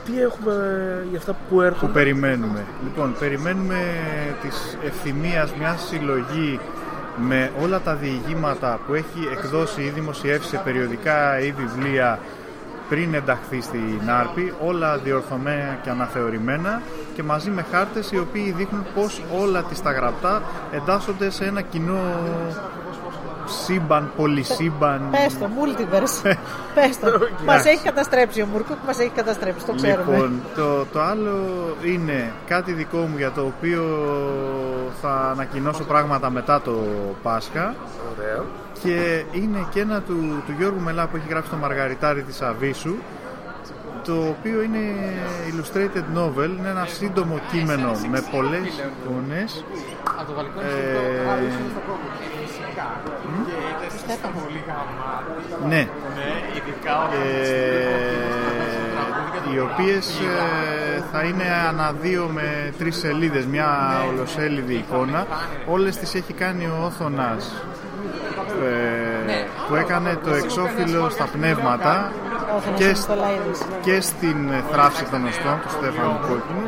τι έχουμε για αυτά που
που
έρχονται.
περιμένουμε. Λοιπόν, περιμένουμε της ευθυμίας μιας συλλογή με όλα τα διηγήματα που έχει εκδώσει ή δημοσιεύσει σε περιοδικά ή βιβλία πριν ενταχθεί στην Άρπη, όλα διορθωμένα και αναθεωρημένα και μαζί με χάρτες οι οποίοι δείχνουν πως όλα τις τα γραπτά εντάσσονται σε ένα κοινό σύμπαν, πολυσύμπαν.
Πες το, multiverse. Πες το. Μας έχει καταστρέψει ο Μουρκούκ, μας έχει καταστρέψει, το ξέρουμε.
Λοιπόν, το, το άλλο είναι κάτι δικό μου για το οποίο θα ανακοινώσω πράγματα μετά το Πάσχα
Ωραία.
και είναι και ένα του, του Γιώργου Μελά που έχει γράψει το Μαργαριτάρι της Αβίσου το οποίο είναι illustrated novel, είναι ένα σύντομο κείμενο με πολλές εικόνες ε, ναι. Ε, οι οποίες ε, θα είναι ανά δύο με τρεις σελίδες, μια ολοσέλιδη εικόνα. Όλες τις έχει κάνει ο Όθωνας ε, που έκανε το εξώφυλλο στα πνεύματα
Ο Θανάσης
και, σ-
Νικολαίδης.
και στην θράψη των οστών του Στέφανου Κόκκινου.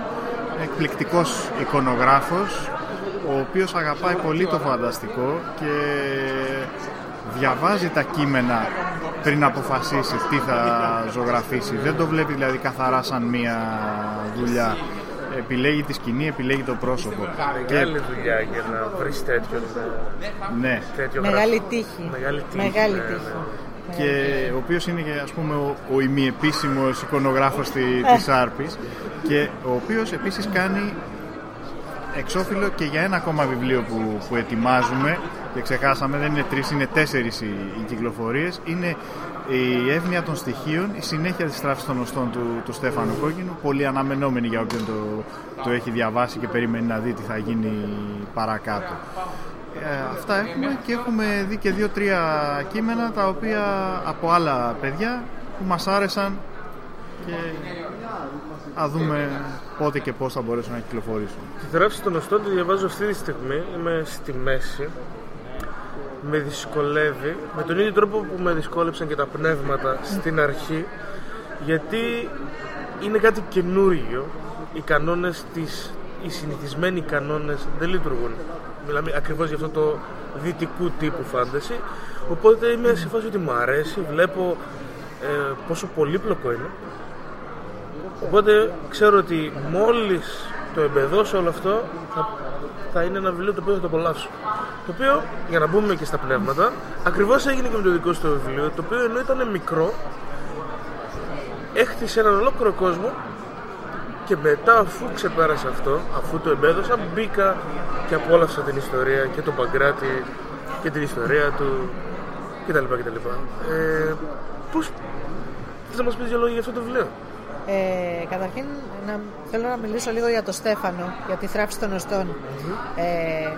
Εκπληκτικός εικονογράφος, ο οποίος αγαπάει πολύ το φανταστικό και διαβάζει τα κείμενα πριν αποφασίσει τι θα ζωγραφίσει. Δεν το βλέπει δηλαδή καθαρά σαν μία δουλειά. Επιλέγει τη σκηνή, επιλέγει το πρόσωπο. Και,
Μεγάλη δουλειά για να βρεις τέτοιο,
ναι,
τέτοιο
Μεγάλη
γράφο.
τύχη.
Μεγάλη τύχη.
Μεγάλη
ναι,
τύχη.
ναι.
και ο οποίος είναι και ας πούμε ο, ο ημιεπίσημος εικονογράφος τη, της Άρπης και ο οποίος επίσης κάνει εξώφυλλο και για ένα ακόμα βιβλίο που, που ετοιμάζουμε και ξεχάσαμε, δεν είναι τρεις, είναι τέσσερις οι, οι κυκλοφορίες. Είναι η εύνοια των στοιχείων, η συνέχεια της στράφης των οστών του, του Στέφανου Κόκκινου. Πολύ αναμενόμενη για όποιον το, το έχει διαβάσει και περιμένει να δει τι θα γίνει παρακάτω. Ε, αυτά έχουμε και έχουμε δει και δύο-τρία κείμενα τα οποία από άλλα παιδιά που μας άρεσαν και θα δούμε πότε και πώς θα μπορέσουν να κυκλοφορήσουν.
Τη θράψη των οστών τη διαβάζω αυτή τη στιγμή. Είμαι στη μέση. Με δυσκολεύει. Με τον ίδιο τρόπο που με δυσκόλεψαν και τα πνεύματα στην αρχή. Γιατί είναι κάτι καινούργιο. Οι κανόνες της, οι συνηθισμένοι κανόνες δεν λειτουργούν. Μιλάμε ακριβώς για αυτό το δυτικού τύπου φάνταση. Οπότε είμαι σε φάση ότι μου αρέσει. Βλέπω ε, πόσο πολύπλοκο είναι. Οπότε ξέρω ότι μόλις το εμπεδώσω όλο αυτό θα, θα είναι ένα βιβλίο το οποίο θα το απολαύσω. Το οποίο, για να μπούμε και στα πνεύματα, ακριβώς έγινε και με το δικό σου το βιβλίο, το οποίο ενώ ήταν μικρό, έχτισε έναν ολόκληρο κόσμο και μετά αφού ξεπέρασε αυτό, αφού το εμπέδωσα, μπήκα και απόλαυσα την ιστορία και τον Παγκράτη και την ιστορία του κτλ. κτλ. Ε, πώς θες να μας πεις δύο λόγια για αυτό το βιβλίο;
Ε, καταρχήν να, θέλω να μιλήσω λίγο για το Στέφανο, για τη θράψη των οστών. Ε,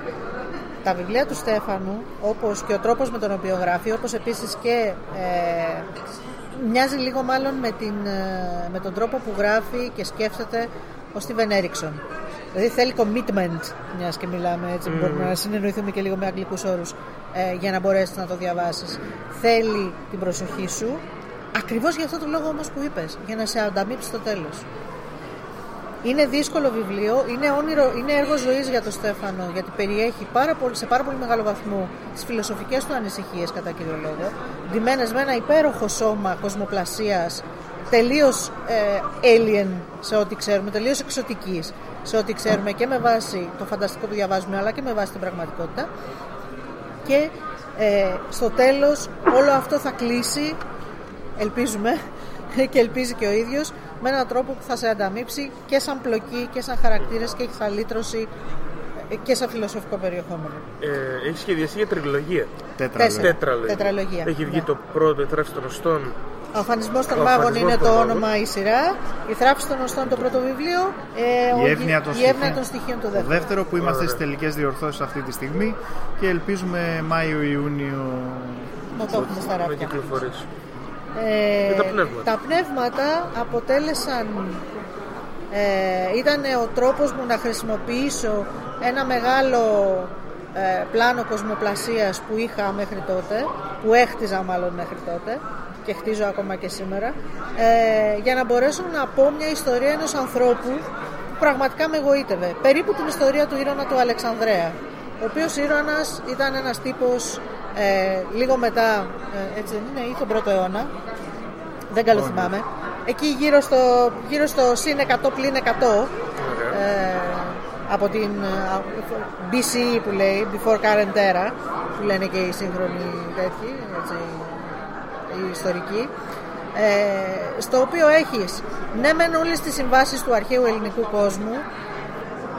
τα βιβλία του Στέφανου, όπως και ο τρόπος με τον οποίο γράφει, όπως επίσης και ε, μοιάζει λίγο μάλλον με, την, ε, με τον τρόπο που γράφει και σκέφτεται ο Στίβεν Έριξον. Δηλαδή θέλει commitment, μιας και μιλάμε έτσι, μπορούμε να συνεννοηθούμε και λίγο με αγγλικούς όρους, ε, για να μπορέσεις να το διαβάσεις. Θέλει την προσοχή σου, ακριβώς για αυτό το λόγο όμως που είπες, για να σε ανταμείψει στο τέλος. Είναι δύσκολο βιβλίο, είναι, όνειρο, είναι έργο ζωής για τον Στέφανο, γιατί περιέχει πάρα πολύ, σε πάρα πολύ μεγάλο βαθμό τις φιλοσοφικές του ανησυχίες, κατά κύριο λόγο. Ντυμένες με ένα υπέροχο σώμα κοσμοπλασίας, τελείως ε, alien σε ό,τι ξέρουμε, τελείως εξωτικής σε ό,τι ξέρουμε και με βάση το φανταστικό που διαβάζουμε, αλλά και με βάση την πραγματικότητα. Και ε, στο τέλος όλο αυτό θα κλείσει, ελπίζουμε, και ελπίζει και ο ίδιος, με έναν τρόπο που θα σε ανταμείψει και σαν πλοκή και σαν χαρακτήρες και σαν λύτρωση και σαν φιλοσοφικό περιεχόμενο.
Ε, έχει σχεδιαστεί για τριλογία.
Τέτραλογία.
Τετραλογία.
Τετραλογία.
Έχει βγει
Ναι.
το πρώτο, η θράψη των οστών.
Ο Αφανισμός των
Ο
Μάγων
Αφανισμός
είναι
των
το
Μάγων.
όνομα η σειρά. Η Θράψη των Οστών το πρώτο βιβλίο. Ε,
Η
ο-
εύνοια των
η εύνοια
στοιχείων.
των στοιχείων το
Το
δεύτερο.
δεύτερο που είμαστε
Ωραία.
στις τελικές διορθώσεις αυτή τη στιγμή και ελπίζουμε Μάιο-Ιούνιο
Να το έχουμε στα
Να
ράφια.
Κυκλοφορήσει.
Ε,
Και τα πνεύματα.
τα πνεύματα αποτέλεσαν ε, ήταν ο τρόπος μου να χρησιμοποιήσω ένα μεγάλο ε, πλάνο κοσμοπλασίας που είχα μέχρι τότε που έχτιζα μάλλον μέχρι τότε και χτίζω ακόμα και σήμερα ε, για να μπορέσω να πω μια ιστορία ενός ανθρώπου που πραγματικά με εγωίτευε περίπου την ιστορία του ήρωα του Αλεξανδρέα ο οποίος ήρωας ήταν ένας τύπος ε, λίγο μετά ε, έτσι δεν είναι ή τον πρώτο αιώνα. Δεν καλό θυμάμαι. Εκεί γύρω στο, γύρω στο συν 100 πλην 100 ε, από την ε, BCE που λέει, Before Current Era, που λένε και οι σύγχρονοι τέτοιοι, έτσι, οι ιστορικοί, ε, στο οποίο έχεις ναι μεν όλες τις συμβάσεις του αρχαίου ελληνικού κόσμου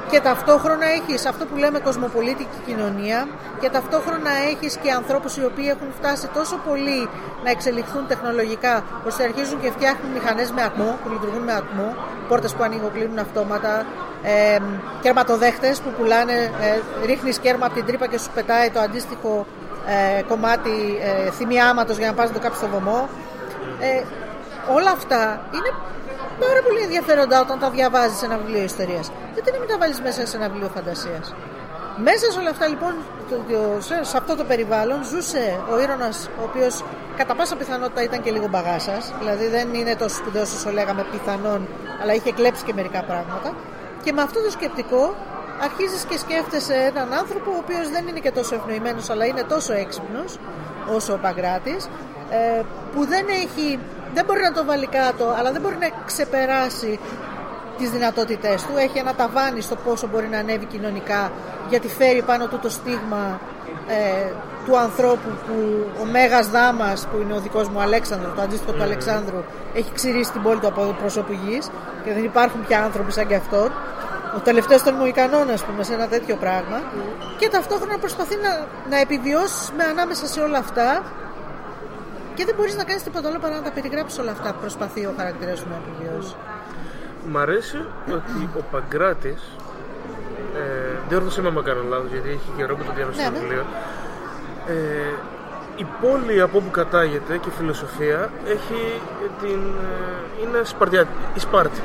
και ταυτόχρονα έχεις αυτό που λέμε κοσμοπολίτικη κοινωνία και ταυτόχρονα έχεις και ανθρώπους οι οποίοι έχουν φτάσει τόσο πολύ να εξελιχθούν τεχνολογικά ώστε αρχίζουν και φτιάχνουν μηχανές με ατμό που λειτουργούν με ατμό πόρτες που ανοίγουν αυτόματα ε, κερματοδέχτες που πουλάνε ε, ρίχνεις κέρμα από την τρύπα και σου πετάει το αντίστοιχο ε, κομμάτι ε, θυμιάματος για να πας να το κάψεις στο βωμό. Ε, όλα αυτά είναι πάρα πολύ ενδιαφέροντα όταν τα διαβάζεις σε ένα βιβλίο ιστορίας. Γιατί να μην τα βάλεις μέσα σε ένα βιβλίο φαντασίας; Μέσα σε όλα αυτά λοιπόν, το- το- σε, σε αυτό το περιβάλλον ζούσε ο Ήρωνας, ο οποίος κατά πάσα πιθανότητα ήταν και λίγο μπαγάσας, δηλαδή δεν είναι τόσο σπουδαίος όσο λέγαμε πιθανόν, αλλά είχε κλέψει και μερικά πράγματα. Και με αυτό το σκεπτικό αρχίζεις και σκέφτεσαι έναν άνθρωπο ο οποίος δεν είναι και τόσο ευνοημένος, αλλά είναι τόσο έξυπνος όσο ο Παγκράτης, ε, που δεν έχει, δεν μπορεί να το βάλει κάτω, αλλά δεν μπορεί να ξεπεράσει τις δυνατότητές του. Έχει ένα ταβάνι στο πόσο μπορεί να ανέβει κοινωνικά, γιατί φέρει πάνω του το στίγμα ε, του ανθρώπου που ο Μέγας Δάμας, που είναι ο δικός μου Αλέξανδρος, το αντίστοιχο του Αλεξάνδρου, έχει ξηρίσει την πόλη του από πρόσωπου γης και δεν υπάρχουν πια άνθρωποι σαν και αυτόν. Ο τελευταίος των Μοϊκανών, ας πούμε, σε ένα τέτοιο πράγμα. Και ταυτόχρονα προσπαθεί να, να επιβιώσει με ανάμεσα σε όλα αυτά και δεν μπορείς να κάνεις τίποτα άλλο παρά να τα περιγράψεις όλα αυτά που προσπαθεί ο χαρακτήρας σου να επιβιώσει.
Μ' αρέσει ότι ο Παγκράτης ε, διόρθωσε με άμα κάνω λάθος γιατί έχει καιρό που το διάβασα
Ναι,
το
ναι.
βιβλίο ε, η πόλη από όπου κατάγεται και η φιλοσοφία έχει την, ε, είναι Σπαρτιά, η Σπάρτη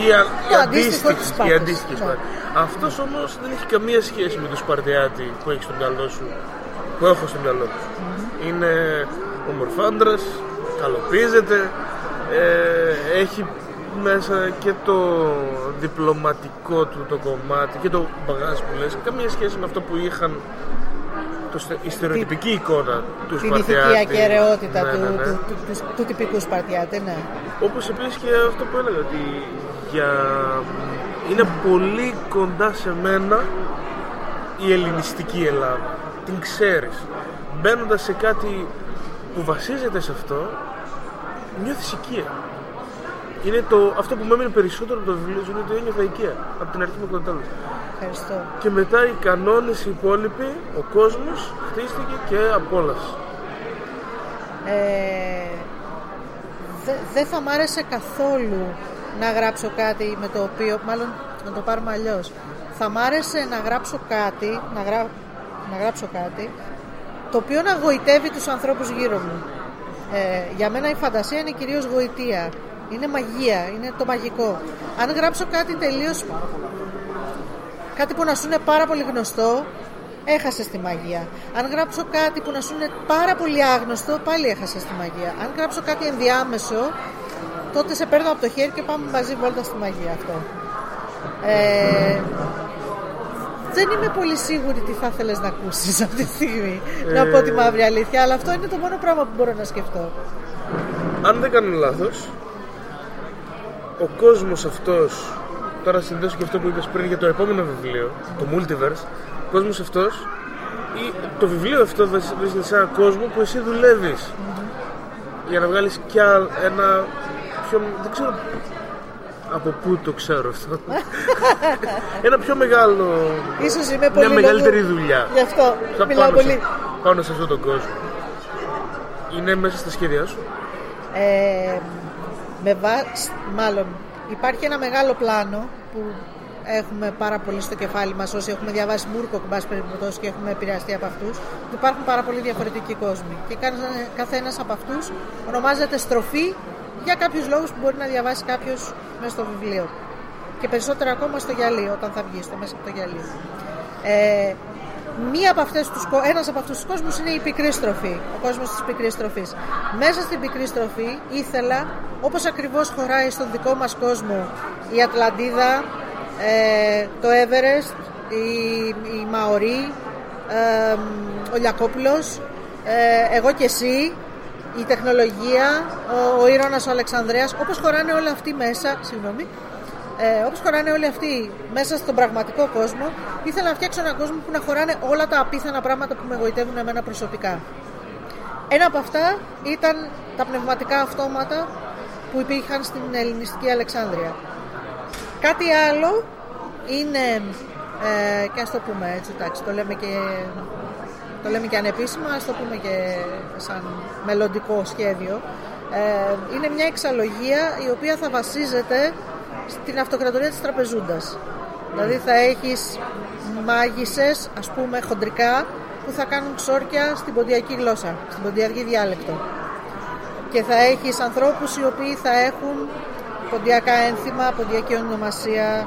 η, α, η
Το αντίστοιχο
αντίστοιχη,
της
η
Σπάρτης,
αντίστοιχη
ναι.
Σπάρτη. Αυτός όμως δεν έχει καμία σχέση με τον Σπαρτιάτη που έχει στο μυαλό σου που έχω στο μυαλό μου είναι ομορφάντρας καλοπίζεται ε, έχει μέσα και το διπλωματικό του το κομμάτι και το μπαγάζ που λες καμία σχέση με αυτό που είχαν το, στε- η στερεοτυπική εικόνα του
Την
Σπαρτιάτη
ηθική ακαιρεότητα
Ναι,
του,
ναι, ναι.
Του, του, του, του τυπικού Σπαρτιάτη, ναι.
Όπως επίσης και αυτό που έλεγα ότι για... είναι πολύ κοντά σε μένα η ελληνιστική Ελλάδα. Την ξέρεις. Μπαίνοντας σε κάτι που βασίζεται σε αυτό, νιώθεις οικία. Είναι το, αυτό που με έμεινε περισσότερο από το βιβλίο σου είναι ότι ένιωθα οικία. Από την αρχή μέχρι το τέλος.
Ευχαριστώ.
Και μετά οι κανόνες οι υπόλοιποι, ο κόσμος χτίστηκε και απόλαυσε.
Ε, δε- δεν θα μ' άρεσε καθόλου να γράψω κάτι με το οποίο, μάλλον να το πάρουμε αλλιώς. Θα μ' άρεσε να γράψω κάτι, να, γρά, να γράψω κάτι, το οποίο να γοητεύει τους ανθρώπους γύρω μου. Ε, για μένα η φαντασία είναι κυρίως γοητεία. Είναι μαγεία, είναι το μαγικό. Αν γράψω κάτι τελείως κάτι που να σου είναι πάρα πολύ γνωστό, έχασε τη μαγεία. Αν γράψω κάτι που να σου είναι πάρα πολύ άγνωστο, πάλι έχασε τη μαγεία. Αν γράψω κάτι ενδιάμεσο, τότε σε παίρνω από το χέρι και πάμε μαζί βόλτας στη μαγεία αυτό. Ε, δεν είμαι πολύ σίγουρη τι θα ήθελες να ακούσεις αυτή τη στιγμή. Να πω τη μαύρη αλήθεια, αλλά αυτό είναι το μόνο πράγμα που μπορώ να σκεφτώ.
Αν δεν κάνω λάθος, ο κόσμος αυτός, τώρα συνδέσω και αυτό που είπες πριν για το επόμενο βιβλίο, το Multiverse, ο κόσμος αυτός, ή το βιβλίο αυτό βασι- βρίσκεται σε έναν κόσμο που εσύ δουλεύεις για να βγάλεις κι άλλο ένα πιο, δεν ξέρω από πού το ξέρω αυτό, ένα πιο μεγάλο,
Ίσως είμαι πολύ
μια μεγαλύτερη
λόγου-
δουλειά.
Γι' αυτό
Θα
μιλάω
πάνω, σε,
πολύ.
πάνω σε αυτόν τον κόσμο. Είναι μέσα στα σχέδιά σου;
Ε, με βά... Μάλλον υπάρχει ένα μεγάλο πλάνο που έχουμε πάρα πολύ στο κεφάλι μας όσοι έχουμε διαβάσει Μούρκο πάση περιπτώσει και έχουμε επηρεαστεί από αυτούς ότι υπάρχουν πάρα πολύ διαφορετικοί κόσμοι και κάθε- κάθε ένας από αυτούς ονομάζεται στροφή για κάποιους λόγους που μπορεί να διαβάσει κάποιος μέσα στο βιβλίο και περισσότερο ακόμα στο γυαλί όταν θα βγει στο μέσα από το γυαλί ε, μία από αυτές τους, κο- ένας από αυτούς τους κόσμους είναι η πικρή στροφή, ο κόσμος της πικρής στροφής. Μέσα στην πικρή στροφή ήθελα, όπως ακριβώς χωράει στον δικό μας κόσμο, η Ατλαντίδα, ε, το Everest, η, η Μαωρή, ε, ο Λιακόπουλος, ε, εγώ και εσύ, η τεχνολογία, ο, ο Ήρωνας ο Αλεξανδρέας, όπως χωράνε όλα αυτοί μέσα, συγγνώμη, ε, όπως χωράνε όλοι αυτοί μέσα στον πραγματικό κόσμο, ήθελα να φτιάξω έναν κόσμο που να χωράνε όλα τα απίθανα πράγματα που με εγωιτεύουν εμένα προσωπικά. Ένα από αυτά ήταν τα πνευματικά αυτόματα που υπήρχαν στην ελληνιστική Αλεξάνδρεια. Κάτι άλλο είναι, ε, και ας το πούμε έτσι, εντάξει, το λέμε και, το λέμε και ανεπίσημα, ας το πούμε και σαν μελλοντικό σχέδιο, ε, είναι μια εξαλλογία η οποία θα βασίζεται στην αυτοκρατορία της τραπεζούντας. Δηλαδή θα έχεις μάγισσες, ας πούμε χοντρικά, που θα κάνουν ξόρκια στην ποντιακή γλώσσα, στην ποντιακή διάλεκτο. Και θα έχεις ανθρώπους οι οποίοι θα έχουν ποντιακά ένθιμα, ποντιακή ονομασία.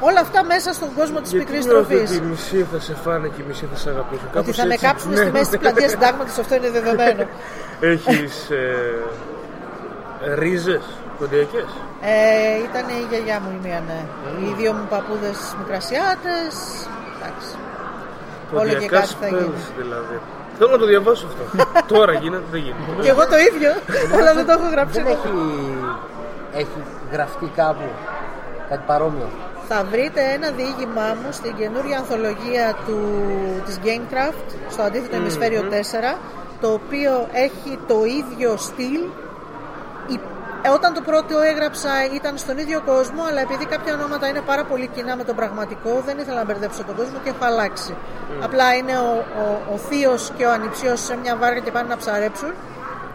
Όλα αυτά μέσα στον κόσμο της
Γιατί
πικρής
νιώθω
τροφής.
ότι η μισή θα σε φάνε και η μισή θα σε αγαπήσουν.
Ότι
Κάπως
θα με
έτσι.
κάψουν
Ναι,
στη μέση της
ναι.
πλατείας συντάγματος, αυτό είναι δεδομένο.
Έχεις ε, ρίζες κοντιακές;
Ε, ήταν η γιαγιά μου η μία, ναι. Οι δύο μου παππούδες μικρασιάτες. Εντάξει. Όλο και
Κοντιακάς
κάτι θα γίνει.
spells δηλαδή. Θέλω να το διαβάσω αυτό. Τώρα γίνεται, δεν γίνεται.
Και εγώ το ίδιο, αλλά δεν το έχω γράψει.
Δεν
ακόμα.
έχει, έχει γραφτεί κάπου κάτι παρόμοιο;
Θα βρείτε ένα διήγημά μου στην καινούργια ανθολογία του, της Gamecraft, στο αντίθετο ημισφαίριο 4, το οποίο έχει το ίδιο στυλ. Η- ε, όταν το πρώτο έγραψα ήταν στον ίδιο κόσμο, αλλά επειδή κάποια ονόματα είναι πάρα πολύ κοινά με τον πραγματικό, δεν ήθελα να μπερδέψω τον κόσμο και έχω αλλάξει. Απλά είναι ο, ο, ο θείος και ο ανιψιός σε μια βάρκα και πάνε να ψαρέψουν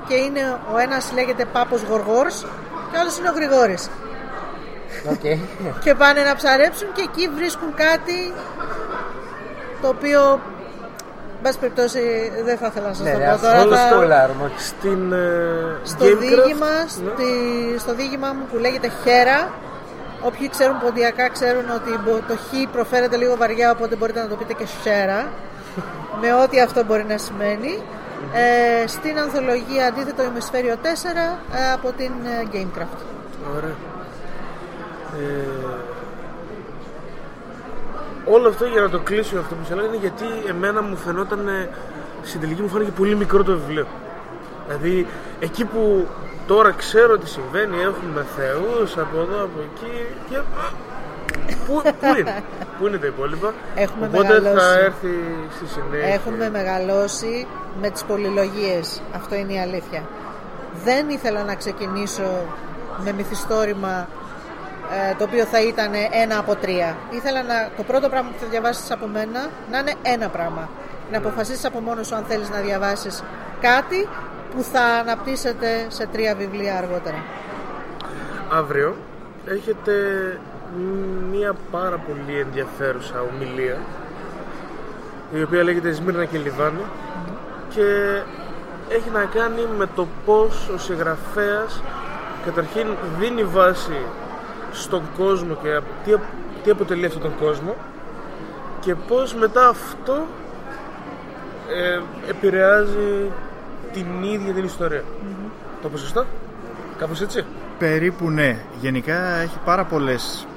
και είναι ο ένας λέγεται Πάπος Γοργόρς και ο άλλος είναι ο Γρηγόρης
Οκ.
και πάνε να ψαρέψουν και εκεί βρίσκουν κάτι το οποίο εν πάση περιπτώσει δεν θα ήθελα να σας
Ναι,
το
ρε,
πω
αυτό
τώρα
το
θα-
σπολάρουμε.
Στην ε,
στο
Gamecraft,
διήγημα,
ναι.
στη- στο διήγημα μου που λέγεται Χέρα όποιοι ξέρουν ποντιακά ξέρουν ότι μπο- το χ προφέρεται λίγο βαριά οπότε μπορείτε να το πείτε και Χέρα με ό,τι αυτό μπορεί να σημαίνει ε, στην ανθολογία αντίθετο ημισφαίριο 4 ε, από την ε, Gamecraft
Ωραία. Ε, όλο αυτό για να το κλείσω αυτό που σε έλεγα είναι γιατί εμένα μου φαινόταν ε, στην τελική μου φάνηκε πολύ μικρό το βιβλίο. Δηλαδή εκεί που τώρα ξέρω τι συμβαίνει, έχουμε θεούς από εδώ, από εκεί και... Πού, πού είναι, πού είναι τα υπόλοιπα.
Έχουμε
Οπότε θα
μεγαλώσει.
έρθει στη συνέχεια.
Έχουμε μεγαλώσει με τις πολυλογίες. Αυτό είναι η αλήθεια. Δεν ήθελα να ξεκινήσω με μυθιστόρημα ε, το οποίο θα ήταν ένα από τρία. Ήθελα να, το πρώτο πράγμα που θα διαβάσεις από μένα να είναι ένα πράγμα. Να αποφασίσεις από μόνος σου αν θέλεις να διαβάσεις κάτι που θα αναπτύσσεται σε τρία βιβλία αργότερα.
Αύριο έχετε μία πάρα πολύ ενδιαφέρουσα ομιλία η οποία λέγεται Σμύρνα και Λιβάνι και έχει να κάνει με το πώς ο συγγραφέας καταρχήν δίνει βάση στον κόσμο και τι, τι αποτελεί αυτόν τον κόσμο και πώς μετά αυτό ε, επηρεάζει την ίδια την ιστορία. Το πω σωστά; Κάπως έτσι;
Περίπου ναι. Γενικά έχει πάρα πολλές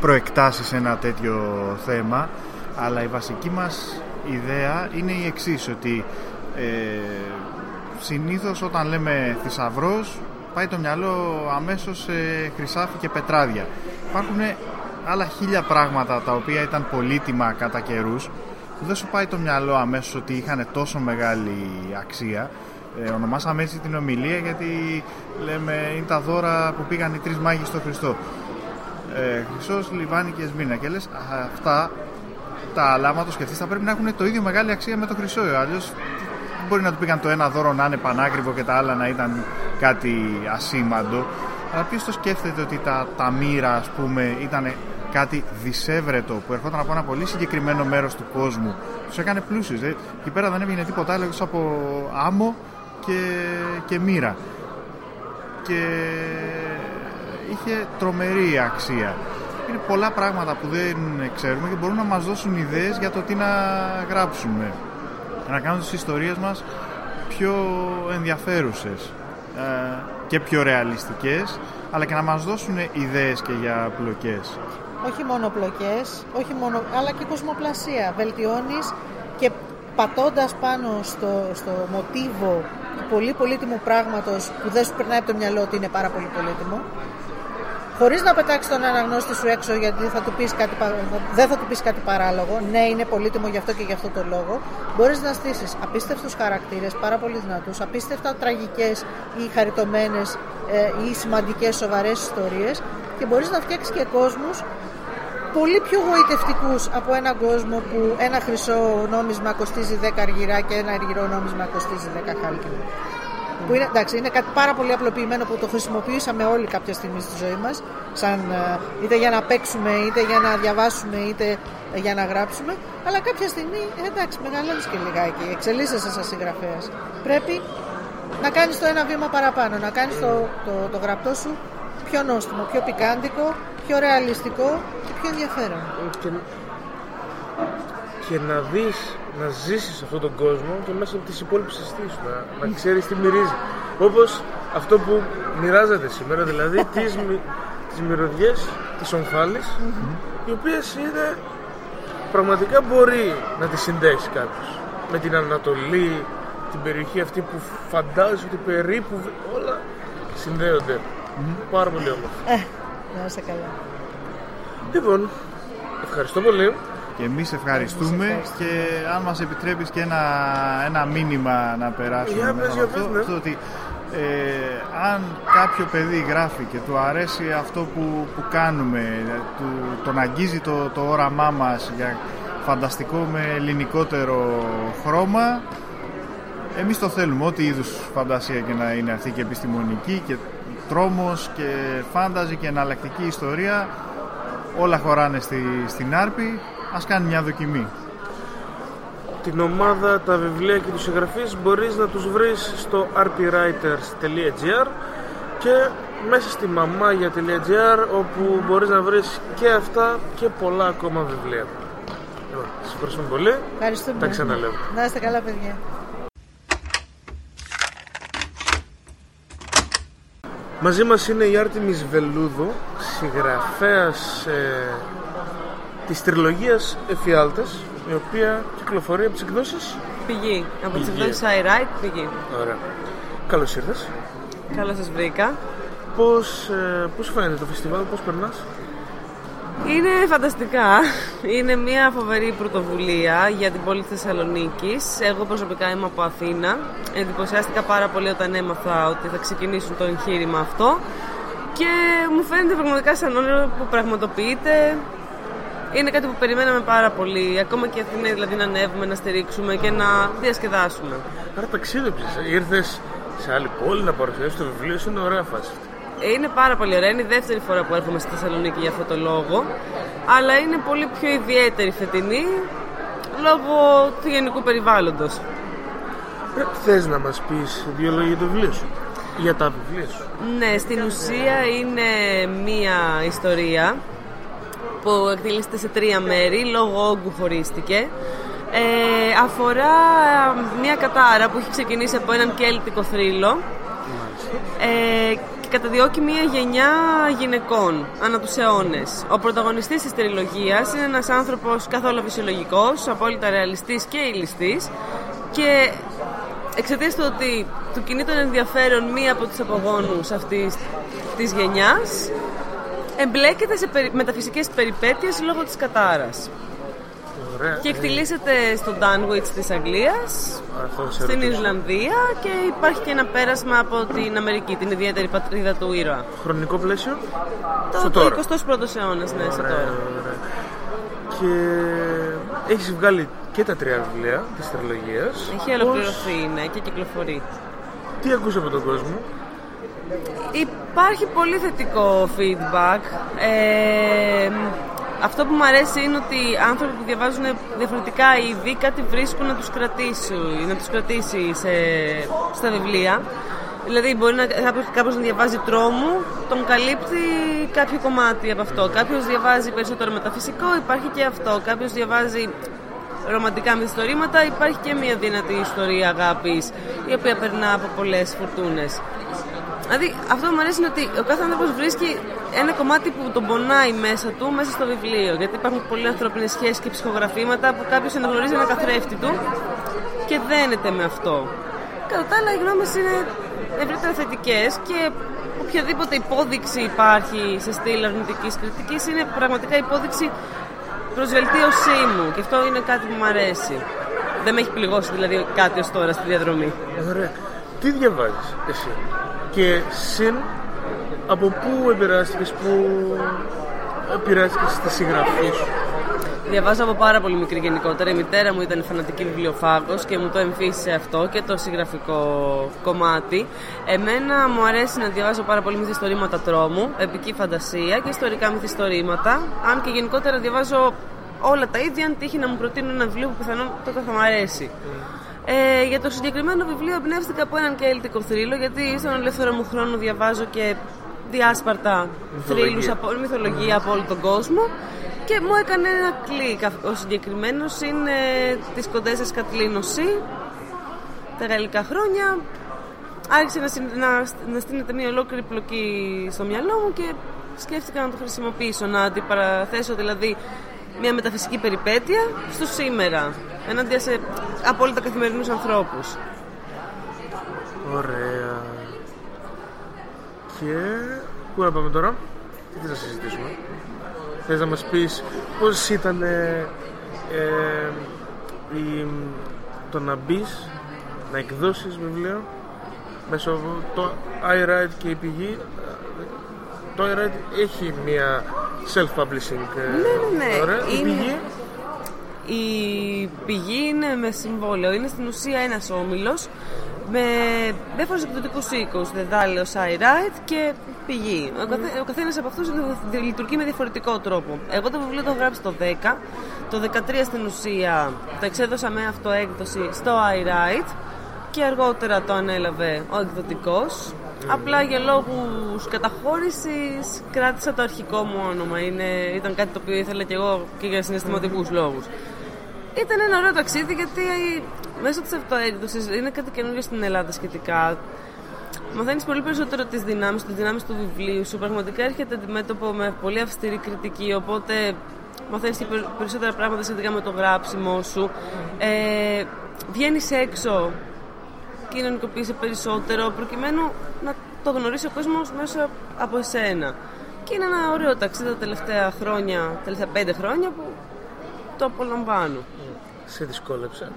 προεκτάσεις ένα τέτοιο θέμα αλλά η βασική μας ιδέα είναι η εξής ότι ε, συνήθως όταν λέμε θησαυρός, πάει το μυαλό αμέσως σε χρυσάφι και πετράδια. Υπάρχουν άλλα χίλια πράγματα τα οποία ήταν πολύτιμα κατά καιρούς. Δεν σου πάει το μυαλό αμέσως ότι είχαν τόσο μεγάλη αξία. Ε, ονομάσαμε έτσι την ομιλία γιατί λέμε είναι τα δώρα που πήγαν οι τρεις μάγοι στο Χριστό ε, Χρυσός, Λιβάνι και Εσμίνα και λες αυτά τα άλλα άμα το σκεφτείς θα πρέπει να έχουν το ίδιο μεγάλη αξία με το Χρυσό αλλιώς μπορεί να του πήγαν το ένα δώρο να είναι πανάκριβο και τα άλλα να ήταν κάτι ασήμαντο. Αλλά ποιος το σκέφτεται ότι τα, τα μοίρα ας πούμε ήταν κάτι δυσέβρετο που ερχόταν από ένα πολύ συγκεκριμένο μέρος του κόσμου. Τους έκανε πλούσιους ε. εκεί πέρα δεν έβγαινε τίποτα άλλο από άμμο και, και μοίρα. Και είχε τρομερή αξία. Είναι πολλά πράγματα που δεν ξέρουμε και μπορούν να μας δώσουν ιδέες για το τι να γράψουμε να κάνουν τις ιστορίες μας πιο ενδιαφέρουσες ε, και πιο ρεαλιστικές αλλά και να μας δώσουν ιδέες και για πλοκές
όχι μόνο πλοκές, όχι μόνο, αλλά και κοσμοπλασία. Βελτιώνεις και πατώντας πάνω στο, στο μοτίβο του πολύ πολύτιμου πράγματος που δεν σου περνάει από το μυαλό ότι είναι πάρα πολύ πολύτιμο, χωρίς να πετάξεις τον αναγνώστη σου έξω γιατί θα του πεις κάτι, δεν θα του πεις κάτι παράλογο, ναι είναι πολύτιμο γι' αυτό και γι' αυτό το λόγο, μπορείς να στήσεις απίστευτους χαρακτήρες, πάρα πολύ δυνατούς, απίστευτα τραγικές ή χαριτωμένες ε, ή σημαντικές σοβαρές ιστορίες και μπορείς να φτιάξεις και κόσμους πολύ πιο γοητευτικούς από έναν κόσμο που ένα χρυσό νόμισμα κοστίζει 10 αργυρά και ένα αργυρό νόμισμα κοστίζει 10 χάλκινα. Που είναι, εντάξει, είναι κάτι πάρα πολύ απλοποιημένο που το χρησιμοποιήσαμε όλοι κάποια στιγμή στη ζωή μας σαν, ε, είτε για να παίξουμε, είτε για να διαβάσουμε, είτε για να γράψουμε αλλά κάποια στιγμή, ε, εντάξει, μεγαλώνεις και λιγάκι, εξελίσσεσαι σαν συγγραφέας. Πρέπει να κάνεις το ένα βήμα παραπάνω, να κάνεις το, το, το γραπτό σου πιο νόστιμο, πιο πικάντικο, πιο ρεαλιστικό και πιο ενδιαφέρον.
Και, και να δεις, να ζήσεις αυτόν τον κόσμο και μέσα από τις υπόλοιπες αισθήσεις σου, να, να ξέρεις τι μυρίζει. Όπως αυτό που μοιράζεται σήμερα, δηλαδή τις, μυ, τις μυρωδιές της ομφάλης, οι οποίες είναι πραγματικά μπορεί να τις συνδέσει κάποιος με την Ανατολή, την περιοχή αυτή που φαντάζει ότι περίπου όλα συνδέονται. Πάρα πολύ όμορφα.
Ε, να είσαι καλά.
Λοιπόν, ευχαριστώ πολύ.
Και εμείς ευχαριστούμε και αν μας επιτρέπεις και ένα, ένα μήνυμα να περάσουμε
Για
μέσα
πες,
από
για
αυτό,
πες, ναι.
αυτό ότι ε, αν κάποιο παιδί γράφει και του αρέσει αυτό που, που κάνουμε, του, τον αγγίζει το, το όραμά μας για φανταστικό με ελληνικότερο χρώμα, εμείς το θέλουμε, ό,τι είδους φαντασία και να είναι αυτή και επιστημονική και τρόμος και φάνταζη και εναλλακτική ιστορία όλα χωράνε στη, στην Άρπη ας κάνει μια δοκιμή
Την ομάδα, τα βιβλία και τους συγγραφείς μπορείς να τους βρεις στο rpwriters.gr και μέσα στη mamaya.gr όπου μπορείς να βρεις και αυτά και πολλά ακόμα βιβλία. Λοιπόν, σας ευχαριστούμε πολύ.
Ευχαριστούμε.
Τα ξαναλέω.
Να είστε καλά, παιδιά.
Μαζί μας είναι η Άρτιμις Βελούδου, συγγραφέας ε, της τριλογίας Εφιάλτες, η οποία κυκλοφορεί από τις εκδόσεις.
Πηγή. Από τις
Πηγή.
εκδόσεις I Write, πηγή.
Ωραία. Καλώς ήρθες.
Καλώς σας βρήκα.
Πώς, ε, πώς σου φαίνεται το φεστιβάλ, πώς περνάς;
Είναι φανταστικά. Είναι μια φοβερή πρωτοβουλία για την πόλη της Θεσσαλονίκης. Εγώ προσωπικά είμαι από Αθήνα. Εντυπωσιάστηκα πάρα πολύ όταν έμαθα ότι θα ξεκινήσουν το εγχείρημα αυτό. Και μου φαίνεται πραγματικά σαν όνειρο που πραγματοποιείται. Είναι κάτι που περιμέναμε πάρα πολύ. Ακόμα και Αθήνα δηλαδή να ανέβουμε, να στηρίξουμε και να διασκεδάσουμε.
Άρα ταξίδεψες, ε, ήρθες σε άλλη πόλη να παρουσιάσεις το βιβλίο σου, είναι ωραία φάση. αυτή.
Είναι πάρα πολύ ωραία. Είναι η δεύτερη φορά που έρχομαι στη Θεσσαλονίκη για αυτό το λόγο. Αλλά είναι πολύ πιο ιδιαίτερη φετινή λόγω του γενικού περιβάλλοντος.
Ε, θες να μας πεις δύο λόγια για το βιβλίο σου; Για τα βιβλία σου.
Ναι, στην ουσία είναι μία ιστορία που εκτελήσεται σε τρία μέρη, λόγω όγκου χωρίστηκε. Ε, αφορά μία κατάρα που έχει ξεκινήσει από έναν κέλτικο θρύλο ε, και καταδιώκει μια γενιά γυναικών ανά τους αιώνες. Ο πρωταγωνιστής της τριλογίας είναι ένας άνθρωπος καθόλου φυσιολογικός, απόλυτα ρεαλιστής και ηλιστής και εξαιτίας του ότι του κινεί τον ενδιαφέρον μία από τους απογόνους αυτής της γενιάς εμπλέκεται σε περι... μεταφυσικές περιπέτειες λόγω της κατάρας.
Ωραία.
Και εκτιλήσεται στο Dunwich της Αγγλίας,
Αυτό σε
στην
ρωτήσω.
Ιρλανδία και υπάρχει και ένα πέρασμα από την Αμερική, την ιδιαίτερη πατρίδα του ήρωα.
Χρονικό πλαίσιο;
Το,
Στο
το
τώρα.
21ο αιώνας, ναι, σε
Ωραία,
τώρα.
ωραία. Και έχεις βγάλει και τα τρία βιβλία της τριλογίας.
Έχει ολοκληρωθεί, ναι, και κυκλοφορεί.
Τι ακούς από τον κόσμο;
Υπάρχει πολύ θετικό feedback. Ε, αυτό που μου αρέσει είναι ότι οι άνθρωποι που διαβάζουν διαφορετικά είδη κάτι βρίσκουν να τους κρατήσει, να τους κρατήσει σε, στα βιβλία. Δηλαδή μπορεί να, κάποιος, κάποιος να διαβάζει τρόμου, τον καλύπτει κάποιο κομμάτι από αυτό. Κάποιος διαβάζει περισσότερο μεταφυσικό, υπάρχει και αυτό. Κάποιος διαβάζει ρομαντικά μυθιστορήματα, υπάρχει και μια δυνατή ιστορία αγάπης, η οποία περνά από πολλές φουρτούνες. Δηλαδή, αυτό που μου αρέσει είναι ότι ο κάθε άνθρωπος βρίσκει ένα κομμάτι που τον πονάει μέσα του, μέσα στο βιβλίο. Γιατί υπάρχουν πολλοί ανθρώπινες σχέσεις και ψυχογραφήματα που κάποιος αναγνωρίζει ένα καθρέφτη του και δένεται με αυτό. Κατά τα άλλα, οι γνώμες είναι ευρύτερα θετικές και οποιαδήποτε υπόδειξη υπάρχει σε στυλ αρνητικής κριτικής είναι πραγματικά υπόδειξη προς βελτίωσή μου. Και αυτό είναι κάτι που μου αρέσει. Δεν με έχει πληγώσει δηλαδή κάτι ως τώρα στη διαδρομή.
Ωραία. Τι διαβάζεις εσύ; Και συν από πού επηρεάστηκες, πού επηρεάστηκες στη συγγραφή σου;
Διαβάζω από πάρα πολύ μικρή γενικότερα. Η μητέρα μου ήταν φανατική βιβλιοφάγος και μου το εμφύσισε αυτό και το συγγραφικό κομμάτι. Εμένα μου αρέσει να διαβάζω πάρα πολύ μυθιστορήματα τρόμου, επική φαντασία και ιστορικά μυθιστορήματα. Αν και γενικότερα διαβάζω όλα τα ίδια, αν τύχει να μου προτείνουν ένα βιβλίο που πιθανόν τότε θα μου αρέσει. Ε, για το συγκεκριμένο βιβλίο εμπνεύστηκα από έναν κέλτικο θρύλο γιατί στον ελεύθερο μου χρόνο διαβάζω και διάσπαρτα θρύλους από μυθολογία από όλο τον κόσμο και μου έκανε ένα κλικ. Ο συγκεκριμένος είναι της κοντέσα Κατλίνωση τα γαλλικά χρόνια. Άρχισε να, συν- να, να στείνεται μια ολόκληρη πλοκή στο μυαλό μου και σκέφτηκα να το χρησιμοποιήσω, να αντιπαραθέσω δηλαδή μια μεταφυσική περιπέτεια στο σήμερα, ενάντια σε απόλυτα καθημερινούς ανθρώπους.
Ωραία. Και πού να πάμε τώρα; Τι θες να συζητήσουμε. Θες να μας πεις πώς ήταν ε, ε, η, το να μπεις να εκδώσεις βιβλίο μέσω από το iWrite και η πηγή. Το iWrite έχει μια self-publishing. ε,
Ναι, ναι, ναι.
Ωραία. Η
Είναι-
πηγή
Η πηγή είναι με συμβόλαιο. Είναι στην ουσία ένας όμιλος με διάφορους εκδοτικούς οίκους, δεδάλεος, iWrite και πηγή. Ο, καθέ, ο καθένας από αυτούς λει- λειτουργεί με διαφορετικό τρόπο. Εγώ το βιβλίο το έχω γράψει το 10, το 13 στην ουσία το εξέδωσα με αυτοέκδοση στο iWrite και αργότερα το ανέλαβε ο εκδοτικός. Απλά για λόγους καταχώρησης κράτησα το αρχικό μου όνομα. Είναι, ήταν κάτι το οποίο ήθελα και εγώ και για συναισθηματικούς λόγους. Ήταν ένα ωραίο ταξίδι γιατί μέσω της αυτοέκδοσης είναι κάτι καινούριο στην Ελλάδα σχετικά. Μαθαίνεις πολύ περισσότερο τις δυνάμεις, τις δυνάμεις του βιβλίου σου. Πραγματικά έρχεται αντιμέτωπο με πολύ αυστηρή κριτική, οπότε μαθαίνεις και περι- περισσότερα πράγματα σχετικά με το γράψιμό σου. Ε, βγαίνεις έξω, κοινωνικοποιείσαι περισσότερο, προκειμένου να το γνωρίσει ο κόσμος μέσα από εσένα. Και είναι ένα ωραίο ταξίδι τα τελευταία χρόνια, τα τελευταία πέντε χρόνια που το απολαμβάνω.
σε δυσκόλεψε.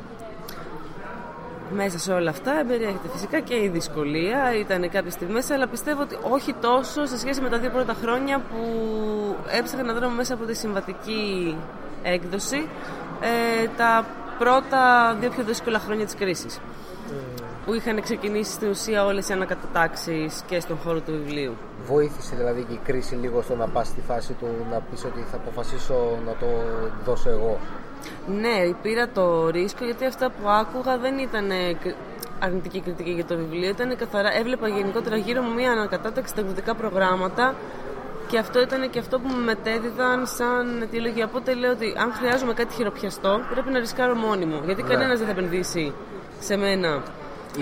Μέσα σε όλα αυτά εμπεριέχεται φυσικά και η δυσκολία, ήταν κάποιες στιγμές, αλλά πιστεύω ότι όχι τόσο σε σχέση με τα δύο πρώτα χρόνια που έψαχνα να δρόμο μέσα από τη συμβατική έκδοση ε, τα πρώτα δύο πιο δύσκολα χρόνια της κρίσης που είχαν ξεκινήσει στην ουσία όλες οι ανακατατάξεις και στον χώρο του βιβλίου.
Βοήθησε δηλαδή και η κρίση λίγο στο να πας στη φάση του να πεις ότι θα αποφασίσω να το δώσω εγώ.
Ναι, πήρα το ρίσκο γιατί αυτά που άκουγα δεν ήταν ε, κρι- αρνητική κριτική για το βιβλίο. Ήταν καθαρά, έβλεπα γενικότερα γύρω μου μια ανακατάταξη στα εκδοτικά προγράμματα και αυτό ήταν και αυτό που με μετέδιδαν σαν αιτιολογία. Οπότε λέω ότι αν χρειάζομαι κάτι χειροπιαστό, πρέπει να ρισκάρω μόνη μου. Γιατί κανένας δεν θα επενδύσει σε μένα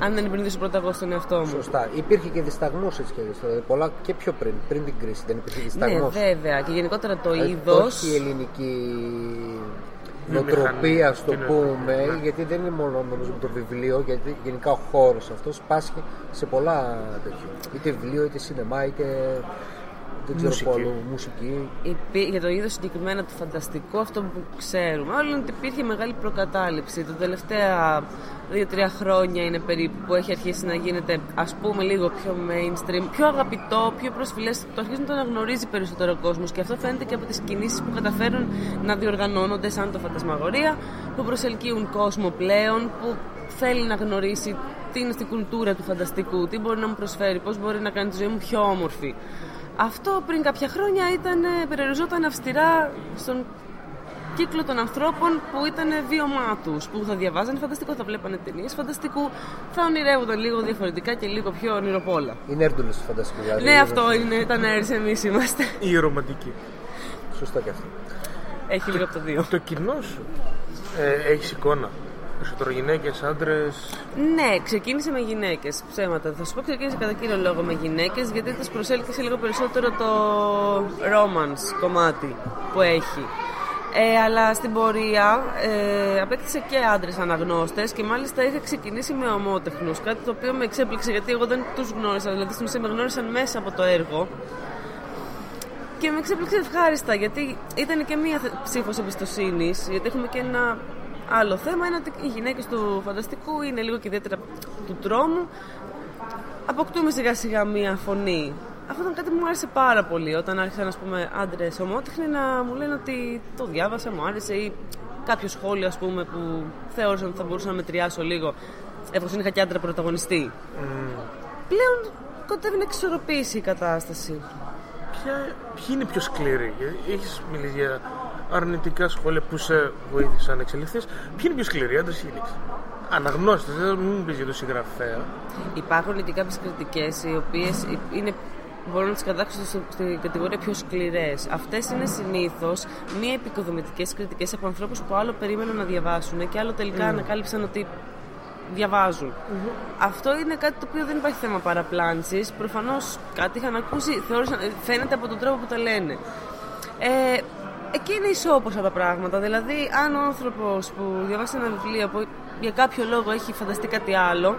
Αν δεν επενδύσω πρώτα εγώ στον εαυτό μου.
Σωστά. Υπήρχε και δισταγμός έτσι και αλλιώς. Πολλά και πιο πριν, πριν την κρίση. Δεν υπήρχε
Ναι,
δισταγμό.
βέβαια. Και γενικότερα το
Ε,
είδο.
Όχι η ελληνική νοοτροπία, ας το
είναι-
πούμε,
ναι.
γιατί δεν είναι μόνο νομίζω το βιβλίο, γιατί γενικά ο χώρος αυτός πάσχει σε πολλά τέτοια. Είτε βιβλίο, είτε σινεμά, είτε. Δεν ξέρω
Μουσική.
πολύ, μουσική.
Υπή- για το είδος συγκεκριμένα του φανταστικού, αυτό που ξέρουμε, όλοι είναι ότι υπήρχε μεγάλη προκατάληψη. Τα τελευταία δύο-τρία χρόνια είναι περίπου που έχει αρχίσει να γίνεται, ας πούμε, λίγο πιο mainstream, πιο αγαπητό, πιο προσφυλές. Το αρχίζει να το αναγνωρίζει περισσότερο ο κόσμος και αυτό φαίνεται και από τις κινήσεις που καταφέρουν να διοργανώνονται, σαν το Φαντασμαγορία, που προσελκύουν κόσμο πλέον, που θέλει να γνωρίσει τι είναι στην κουλτούρα του φανταστικού, τι μπορεί να μου προσφέρει, πώς μπορεί να κάνει τη ζωή μου πιο όμορφη. Αυτό πριν κάποια χρόνια ήταν, ε, περιοριζόταν αυστηρά στον κύκλο των ανθρώπων που ήταν βίωμά τους, που θα διαβάζανε φανταστικό, θα βλέπανε ταινίες φανταστικού, θα ονειρεύονταν λίγο διαφορετικά και λίγο πιο ονειροπόλα.
Είναι έρντουλε του φανταστικού. Δηλαδή,
Ναι, αυτό είναι, τα nerds εμείς είμαστε.
Η ρομαντική.
Σωστά και αυτό.
Έχει λίγο από το δύο.
Το κοινό σου ε, έχεις εικόνα. Περισσότερο γυναίκες, άντρες.
Ναι, ξεκίνησε με γυναίκες. Ψέματα. Θα σου πω ξεκίνησε κατά κύριο λόγο με γυναίκες, γιατί τις προσέλκυσε λίγο περισσότερο το romance κομμάτι που έχει. Ε, αλλά στην πορεία ε, απέκτησε και άντρες αναγνώστες και μάλιστα είχα ξεκινήσει με ομότεχνους. Κάτι το οποίο με εξέπληξε γιατί εγώ δεν τους γνώρισα. Δηλαδή στην ουσία με γνώρισαν μέσα από το έργο. Και με εξέπληξε ευχάριστα γιατί ήταν και μία ψήφος εμπιστοσύνης. Γιατί έχουμε και ένα άλλο θέμα. Είναι ότι οι γυναίκες του φανταστικού είναι λίγο και ιδιαίτερα του τρόμου. Αποκτούμε σιγά σιγά μία φωνή. Αυτό ήταν κάτι που μου άρεσε πάρα πολύ. Όταν άρχισαν ας πούμε, άντρες ομότεχνοι να μου λένε ότι το διάβασα, μου άρεσε ή κάποιο σχόλιο ας πούμε, που θεώρησαν ότι θα μπορούσα να μετριάσω λίγο εφόσον είχα και άντρα πρωταγωνιστή. Πλέον κοντεύει να εξισορροπήσει η κατάσταση.
Ποια, ποιοι είναι πιο σκληροί, έχεις μιλήσει για αρνητικά σχόλια που σε βοήθησαν να εξελιχθείς. Ποιοι είναι πιο σκληροί, άντρες ή γυναίκες; Αναγνώστες, δεν μου πεις για το συγγραφέα.
Υπάρχουν και κάποιες κριτικές οι οποίες είναι μπορώ να τις κατάξω στο- στην κατηγορία πιο σκληρές. Αυτές είναι συνήθως μη επικοδομητικές κριτικές από ανθρώπους που άλλο περίμεναν να διαβάσουν και άλλο τελικά ανακάλυψαν ότι διαβάζουν. Αυτό είναι κάτι το οποίο δεν υπάρχει θέμα παραπλάνησης. Προφανώς κάτι είχαν ακούσει, θεώρησαν, φαίνεται από τον τρόπο που τα λένε. Ε, εκεί είναι ισόποσα τα πράγματα. Δηλαδή, αν ο άνθρωπος που διαβάσει ένα βιβλίο που για κάποιο λόγο έχει φανταστεί κάτι άλλο,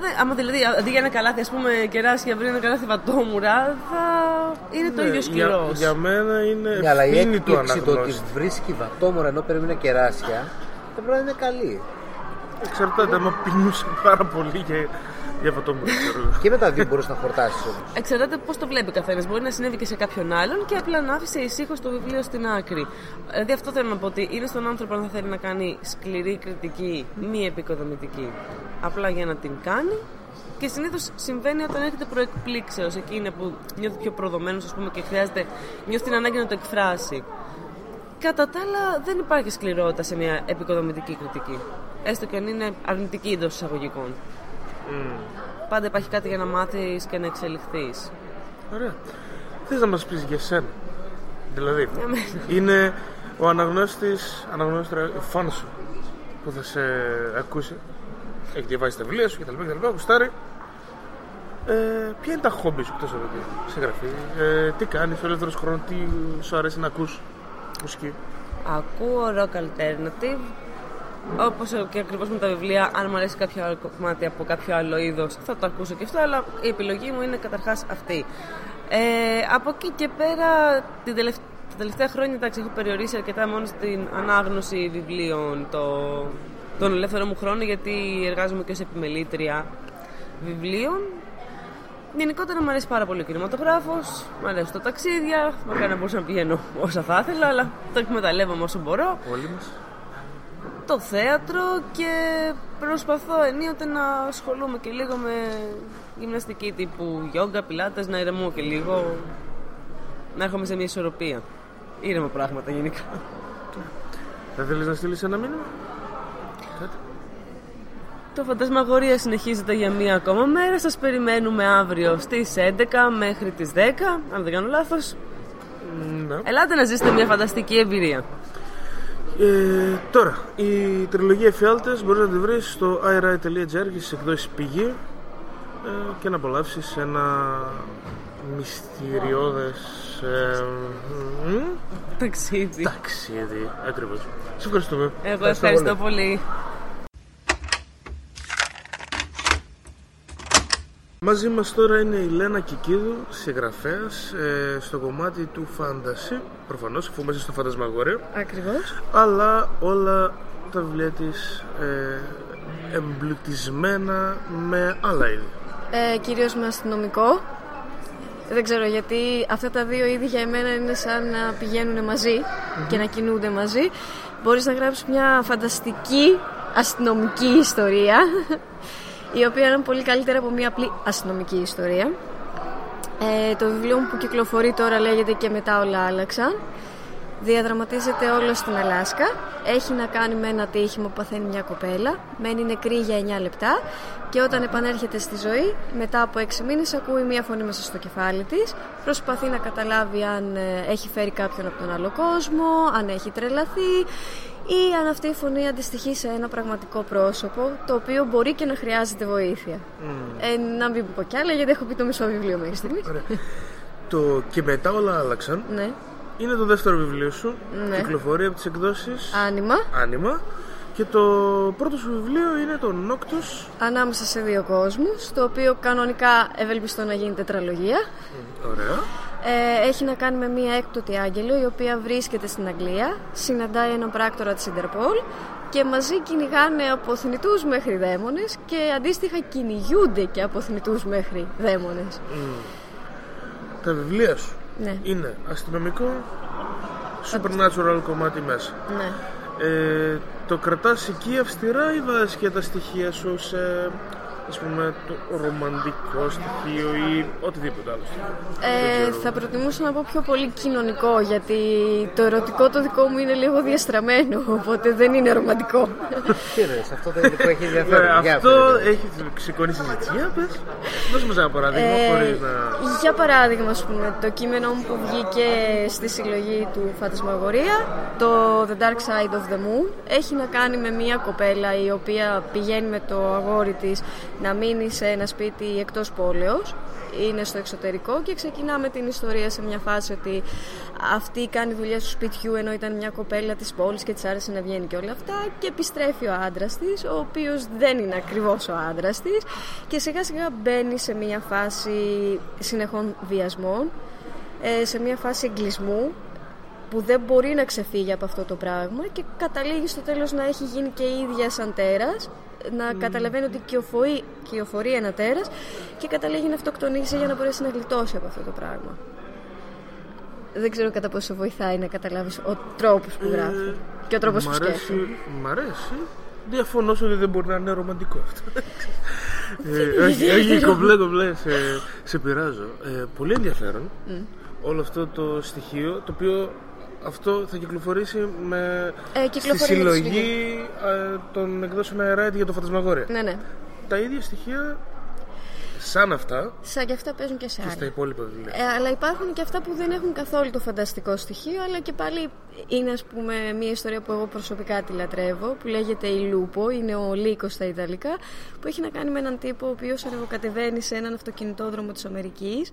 δεν, άμα δηλαδή αντί για ένα καλάθι, ας πούμε, κεράσια βρει ένα καλάθι βατόμουρα, θα είναι το ίδιο
Ναι, για,
σκληρός.
για μένα είναι
Ναι, αλλά η
ευθύνη του
έκπληξη το ότι
αναγνώστη.
βρίσκει βατόμορα ενώ περίμενε κεράσια δεν πρέπει να είναι καλή.
Εξαρτάται, άμα πεινούσε πάρα πολύ για, για αυτό μου
Και με τα δύο μπορεί να χορτάσεις όμως.
Εξαρτάται πώς το βλέπει καθένας. Μπορεί να συνέβη και σε κάποιον άλλον και απλά να άφησε ησύχως το βιβλίο στην άκρη. Δηλαδή, αυτό θέλω να πω ότι είναι στον άνθρωπο αν θα θέλει να κάνει σκληρή κριτική, μη επικοδομητική. Απλά για να την κάνει. Και συνήθως συμβαίνει όταν έρχεται προεκπλήξεως. Εκεί είναι που νιώθει πιο προδομένος, ας πούμε, και χρειάζεται, νιώθει την ανάγκη να το εκφράσει. Κατά τα άλλα, δεν υπάρχει σκληρότητα σε μια επικοδομητική κριτική. Έστω και αν είναι αρνητική εντός εισαγωγικών. Πάντα υπάρχει κάτι για να μάθεις και να εξελιχθείς.
Ωραία. Θες να μας πεις για σένα. Δηλαδή,
Για μένα.
είναι ο αναγνώστης, αναγνώστρα φαν σου που θα σε ακούσει. Έχει διαβάσει τα βιβλία σου κτλ. κτλ γουστάρει. Ε, ποια είναι τα χόμπι σου εκτός από τη συγγραφή, ε, τι κάνεις στο ελεύθερος χρόνος, τι σου αρέσει να ακούς μουσική;
Ακούω rock alternative. Όπως και ακριβώς με τα βιβλία, αν μου αρέσει κάποιο άλλο κομμάτι από κάποιο άλλο είδος, θα το ακούσω και αυτό, αλλά η επιλογή μου είναι καταρχάς αυτή. Ε, από εκεί και πέρα, την τελευταία, τα τελευταία χρόνια εντάξει, έχω περιορίσει αρκετά μόνο στην ανάγνωση βιβλίων το, τον ελεύθερο μου χρόνο, γιατί εργάζομαι και ως επιμελήτρια βιβλίων. Γενικότερα μου αρέσει πάρα πολύ ο κινηματογράφος, μου αρέσουν τα ταξίδια. Μακάρι να μπορούσα να πηγαίνω όσα θα ήθελα, αλλά το εκμεταλλεύομαι όσο μπορώ.
Όλοι μας.
Το θέατρο και προσπαθώ ενίοτε να ασχολούμαι και λίγο με γυμναστική τύπου γιόγκα, πιλάτες, να ηρεμώ και λίγο. Να έρχομαι σε μια ισορροπία. Ήρεμα πράγματα γενικά.
Θα θέλεις να στείλεις ένα μήνυμα;
Το φαντασμαγορία συνεχίζεται για μία ακόμα μέρα. Σας περιμένουμε αύριο στις 11 μέχρι τις 10, αν δεν κάνω λάθος.
Ναι.
Ελάτε να ζήσετε μια φανταστική εμπειρία.
Ε, τώρα, η τριλογία Εφιάλτες μπορείς να τη βρεις στο iRide.gr και στις εκδόσεις πηγή ε, και να απολαύσεις ένα μυστηριώδες ε, μ,
Ταξίδι.
ταξίδι. Ακριβώς. Σε ευχαριστούμε.
Εγώ ευχαριστώ πολύ.
Μαζί μας τώρα είναι η Λένα Κικίδου, συγγραφέας ε, στο κομμάτι του φάνταση, προφανώς αφού μέσα στο φαντασμαγορείο,
Ακριβώς.
αλλά όλα τα βιβλία της ε, εμπλουτισμένα με άλλα είδη.
Ε, κυρίως με αστυνομικό. Δεν ξέρω γιατί αυτά τα δύο είδη για εμένα είναι σαν να πηγαίνουν μαζί και να κινούνται μαζί. Μπορείς να γράψεις μια φανταστική αστυνομική ιστορία η οποία είναι πολύ καλύτερα από μια απλή αστυνομική ιστορία. Ε, το βιβλίο μου που κυκλοφορεί τώρα λέγεται «Και μετά όλα άλλαξαν». Διαδραματίζεται όλο στην Αλάσκα. Έχει να κάνει με ένα τύχημα που παθαίνει μια κοπέλα. Μένει νεκρή για 9 λεπτά και όταν επανέρχεται στη ζωή, μετά από 6 μήνες ακούει μια φωνή μέσα στο κεφάλι της. Προσπαθεί να καταλάβει αν ε, έχει φέρει κάποιον από τον άλλο κόσμο, αν έχει τρελαθεί ή αν αυτή η φωνή αντιστοιχεί σε ένα πραγματικό πρόσωπο το οποίο μπορεί και να χρειάζεται βοήθεια. Ε, να μην πω κι άλλα γιατί έχω πει το μισό βιβλίο μέχρι στιγμής.
Το «Και μετά όλα άλλαξαν»
Ναι.
Είναι το δεύτερο βιβλίο σου,
Ναι.
κυκλοφορεί από τις εκδόσεις
Άνιμα.
Άνιμα και το πρώτο σου βιβλίο είναι το Νόκτος
Ανάμεσα σε δύο κόσμους, το οποίο κανονικά ευελπιστώ να γίνει τετραλογία.
Ωραία.
Ε, έχει να κάνει με μία έκπτωτη άγγελο η οποία βρίσκεται στην Αγγλία, συναντάει έναν πράκτορα της Interpol και μαζί κυνηγάνε από θνητούς μέχρι δαίμονες και αντίστοιχα κυνηγούνται και από θνητούς μέχρι δαίμονες.
Τα βιβλία σου
Ναι,
είναι αστυνομικό, supernatural κομμάτι μέσα.
ναι.
Ε, το κρατάς εκεί αυστηρά ή βάζεις και τα στοιχεία σου σε ας πούμε το ρομαντικό στοιχείο ή οτιδήποτε άλλο στοιχείο.
Ε, θα προτιμούσα να πω πιο πολύ κοινωνικό γιατί το ερωτικό το δικό μου είναι λίγο διαστραμμένο οπότε δεν είναι ρομαντικό.
Τι εννοείς, αυτό το υλικό έχει
Ε,
ενδιαφέρον. Για
αυτό
πες.
έχει σηκώνει συζήτηση. Για πες. Δώσε μας ένα παράδειγμα
Ε,
χωρίς να...
Για παράδειγμα, ας πούμε, το κείμενο μου που βγήκε στη συλλογή του Φαντασμαγορία, το The Dark Side of the Moon, έχει να κάνει με μια κοπέλα η οποία πηγαίνει με το αγόρι της να μείνει σε ένα σπίτι εκτός πόλεως είναι στο εξωτερικό και ξεκινάμε την ιστορία σε μια φάση ότι αυτή κάνει δουλειά του σπιτιού ενώ ήταν μια κοπέλα της πόλης και της άρεσε να βγαίνει και όλα αυτά και επιστρέφει ο άντρας της ο οποίος δεν είναι ακριβώς ο άντρας της και σιγά σιγά μπαίνει σε μια φάση συνεχών βιασμών ε, σε μια φάση εγκλισμού που δεν μπορεί να ξεφύγει από αυτό το πράγμα και καταλήγει στο τέλος να έχει γίνει και η ίδια σαν τέρας να καταλαβαίνει ότι κυοφορεί, κυοφορεί ένα τέρας και καταλήγει να αυτοκτονήσει για να μπορέσει να γλιτώσει από αυτό το πράγμα. Δεν ξέρω κατά πόσο βοηθάει να καταλάβεις ο τρόπος που γράφω και ο τρόπος
Μ'
που
αρέσει,
σκέφτομαι.
μ' αρέσει. Διαφωνώ σε ότι δεν μπορεί να είναι ρομαντικό αυτό. ε, όχι, όχι, κομπλέ, κομπλέ, σε, σε πειράζω. Ε, πολύ ενδιαφέρον όλο αυτό το στοιχείο το οποίο αυτό θα κυκλοφορήσει με,
Ε,
στη
κυκλοφορεί με τη
συλλογή ε, των εκδόσεων Aeride για το φαντασμαγόρια.
Ναι, ναι.
Τα ίδια στοιχεία σαν αυτά
Σαν και αυτά παίζουν και σε
και στα
άλλα.
υπόλοιπα βιβλία.
Ε, αλλά υπάρχουν και αυτά που δεν έχουν καθόλου το φανταστικό στοιχείο, αλλά και πάλι είναι ας πούμε μια ιστορία που εγώ προσωπικά τη λατρεύω, που λέγεται η Λούπο, είναι ο Λύκος στα Ιταλικά, που έχει να κάνει με έναν τύπο ο οποίος ανεβοκατεβαίνει σε έναν αυτοκινητόδρομο της Αμερικής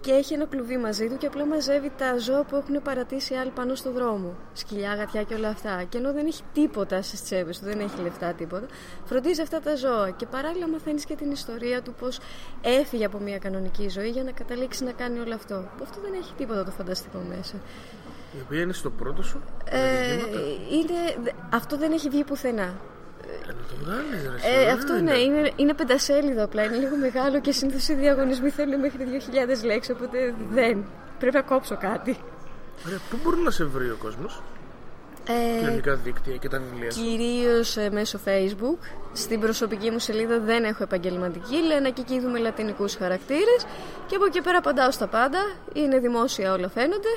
και έχει ένα κλουβί μαζί του και απλά μαζεύει τα ζώα που έχουν παρατήσει άλλοι πάνω στο δρόμο. Σκυλιά, γατιά και όλα αυτά. Και ενώ δεν έχει τίποτα στις τσέπες του, δεν έχει λεφτά τίποτα, φροντίζει αυτά τα ζώα. Και παράλληλα μαθαίνεις και την ιστορία του πώς έφυγε από μια κανονική ζωή για να καταλήξει να κάνει όλο αυτό. Που αυτό δεν έχει τίποτα το φανταστικό μέσα.
Η οποία είναι στο πρώτο σου.
Ε, είναι, δε- αυτό δεν έχει βγει πουθενά.
Ε, να το βγάλεις, ρε,
Ε,
εσύ,
αυτό
δεν
ναι, είναι, είναι πεντασέλιδο απλά. Είναι λίγο μεγάλο και συνήθως οι διαγωνισμοί θέλουν μέχρι 2.000 λέξεις. Οπότε δεν. Πρέπει να κόψω κάτι.
Ωραία, πού μπορεί να σε βρει ο κόσμος;
Ε,
Κοινωνικά δίκτυα και τα βιβλία σου;
Κυρίως ε, μέσω facebook Στην προσωπική μου σελίδα δεν έχω επαγγελματική Λένα και εκεί δούμε λατινικούς χαρακτήρες Και από εκεί πέρα απαντάω στα πάντα Είναι δημόσια όλα φαίνονται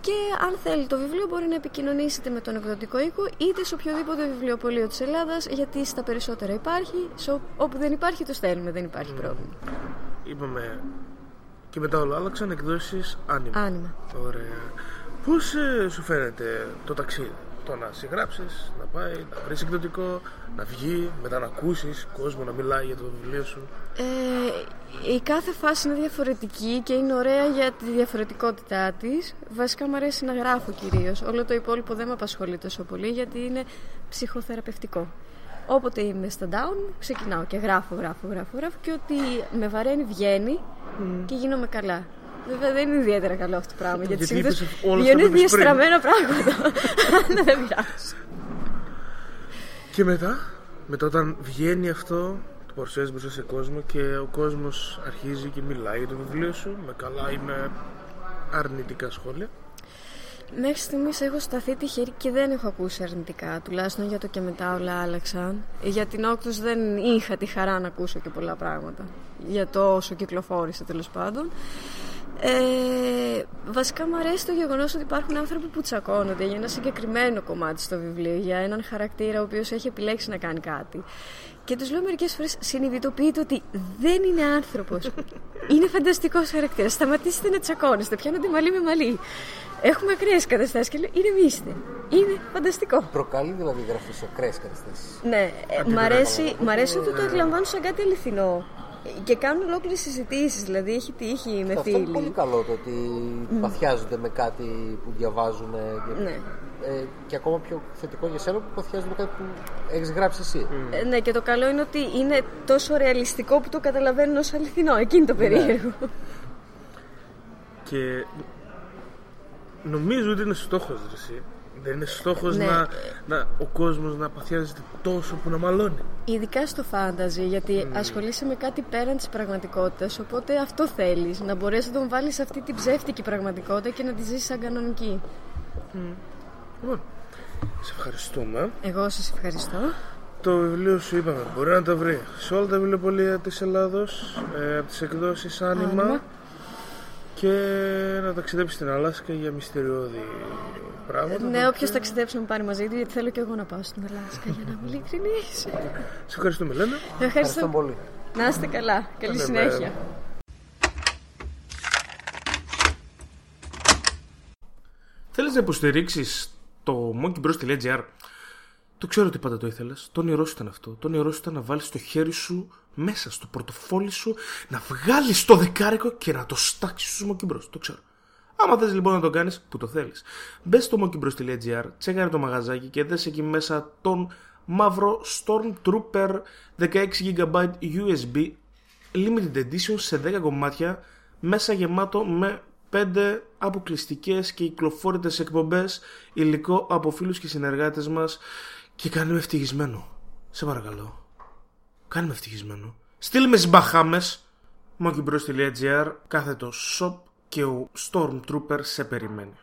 Και αν θέλει το βιβλίο μπορεί να επικοινωνήσετε με τον εκδοτικό οίκο Είτε σε οποιοδήποτε βιβλιοπωλείο της Ελλάδας Γιατί στα περισσότερα υπάρχει σε ό- Όπου δεν υπάρχει το στέλνουμε Δεν υπάρχει πρόβλημα
Είπαμε και μετά όλα άλλαξαν εκδόσεις άνιμα.
Άνοιγμα
Ωραία. Πώς ε, σου φαίνεται το ταξίδι; το να συγγράψεις, να πάει, να βρεις εκδοτικό, να βγει, μετά να ακούσεις κόσμο να μιλάει για το βιβλίο σου;
Ε, η κάθε φάση είναι διαφορετική και είναι ωραία για τη διαφορετικότητά της. Βασικά μου αρέσει να γράφω κυρίως. Όλο το υπόλοιπο δεν με απασχολεί τόσο πολύ γιατί είναι ψυχοθεραπευτικό. Όποτε είμαι στα down, ξεκινάω και γράφω, γράφω, γράφω, γράφω και ό,τι με βαραίνει βγαίνει και γίνομαι καλά. Βέβαια δεν είναι ιδιαίτερα καλό αυτό το πράγμα γιατί,
Γιατί
συνήθως
είπες όλα αυτά
βγαίνουν
που είπες πριν.
διαστραμμένα πράγματα. Αλλά δεν πειράζει.
Και μετά, μετά όταν βγαίνει αυτό, το παρουσιάζει μπροστά σε κόσμο και ο κόσμος αρχίζει και μιλάει για το βιβλίο σου με καλά ή με αρνητικά σχόλια.
Μέχρι στιγμής έχω σταθεί τυχερή και δεν έχω ακούσει αρνητικά. Τουλάχιστον για το και μετά όλα άλλαξαν. Για την Όκτος δεν είχα τη χαρά να ακούσω και πολλά πράγματα. Για το όσο κυκλοφόρησε τέλος πάντων. Ε, βασικά μου αρέσει το γεγονός ότι υπάρχουν άνθρωποι που τσακώνονται για ένα συγκεκριμένο κομμάτι στο βιβλίο, για έναν χαρακτήρα ο οποίος έχει επιλέξει να κάνει κάτι. Και τους λέω μερικές φορές συνειδητοποιείτε ότι δεν είναι άνθρωπος. είναι φανταστικός χαρακτήρας. Σταματήστε να τσακώνεστε. Πιάνονται μαλλί με μαλλί. Έχουμε ακραίες καταστάσεις και λέω ηρεμήστε. Είναι φανταστικό.
Προκαλεί δηλαδή η γραφή σε ακραίες καταστάσεις.
Ναι, ε, μ' αρέσει, μ' αρέσει ότι το εκλαμβάνουν σαν κάτι αληθινό. Και κάνουν ολόκληρες συζητήσεις. Δηλαδή έχει τύχει με
Αυτό είναι
φίλοι.
πολύ καλό το ότι παθιάζονται με κάτι που διαβάζουν. Και,
Ναι.
ε, και ακόμα πιο θετικό για σένα που παθιάζονται με κάτι που έχεις γράψει εσύ.
Ε, Ναι, και το καλό είναι ότι είναι τόσο ρεαλιστικό που το καταλαβαίνουν ως αληθινό. Εκείνη το περίεργο.
Και νομίζω ότι είναι στόχος ρε, εσύ. Δεν είναι στόχος
Ναι.
να, να, ο κόσμος να παθιάζεται τόσο που να μαλώνει.
Ειδικά στο φάνταζι, γιατί ασχολείσαι με κάτι πέραν της πραγματικότητας, οπότε αυτό θέλεις, να μπορέσεις να τον βάλεις σε αυτή την ψεύτικη πραγματικότητα και να τη ζήσεις σαν κανονική.
Λοιπόν, σε ευχαριστούμε.
Εγώ σας ευχαριστώ.
Το βιβλίο σου είπαμε μπορεί να το βρει σε όλα τα βιβλιοπολία της Ελλάδος, ε, από τις εκδόσεις Άνιμα
Άνιμα.
Και να ταξιδέψει στην Αλάσκα για μυστηριώδη πράγματα.
Ναι, όποιος ταξιδέψει να με πάρει μαζί του, γιατί θέλω και εγώ να πάω στην Αλάσκα για να είμαι ειλικρινής.
Σε ευχαριστούμε, Λένα.
Ευχαριστώ.
Ευχαριστώ πολύ.
Να είστε καλά. Καλή
Καλή
συνέχεια.
μέρα. Θέλεις να υποστηρίξεις το monkeybros.gr Το ξέρω ότι πάντα το ήθελες. Το όνειρό σου ήταν αυτό. Το όνειρό σου ήταν να βάλεις το χέρι σου μέσα στο πορτοφόλι σου, να βγάλεις το δεκάρικο και να το στάξεις στους monkeybros. Το ξέρω. Άμα θες λοιπόν να το κάνεις, που το θέλεις. Μπες στο monkeybros.gr, τσέκαρε το μαγαζάκι και δες εκεί μέσα τον μαύρο Stormtrooper 16GB USB limited edition σε 10 κομμάτια μέσα γεμάτο με 5 αποκλειστικές και κυκλοφόρητες εκπομπές υλικό από φίλους και συνεργάτες μας και κάνε με ευτυχισμένο. Σε παρακαλώ. Κάνε με ευτυχισμένο. Στείλ με στις Μπαχάμες monkeybros.gr κάθετο shop και ο Stormtrooper σε περιμένει.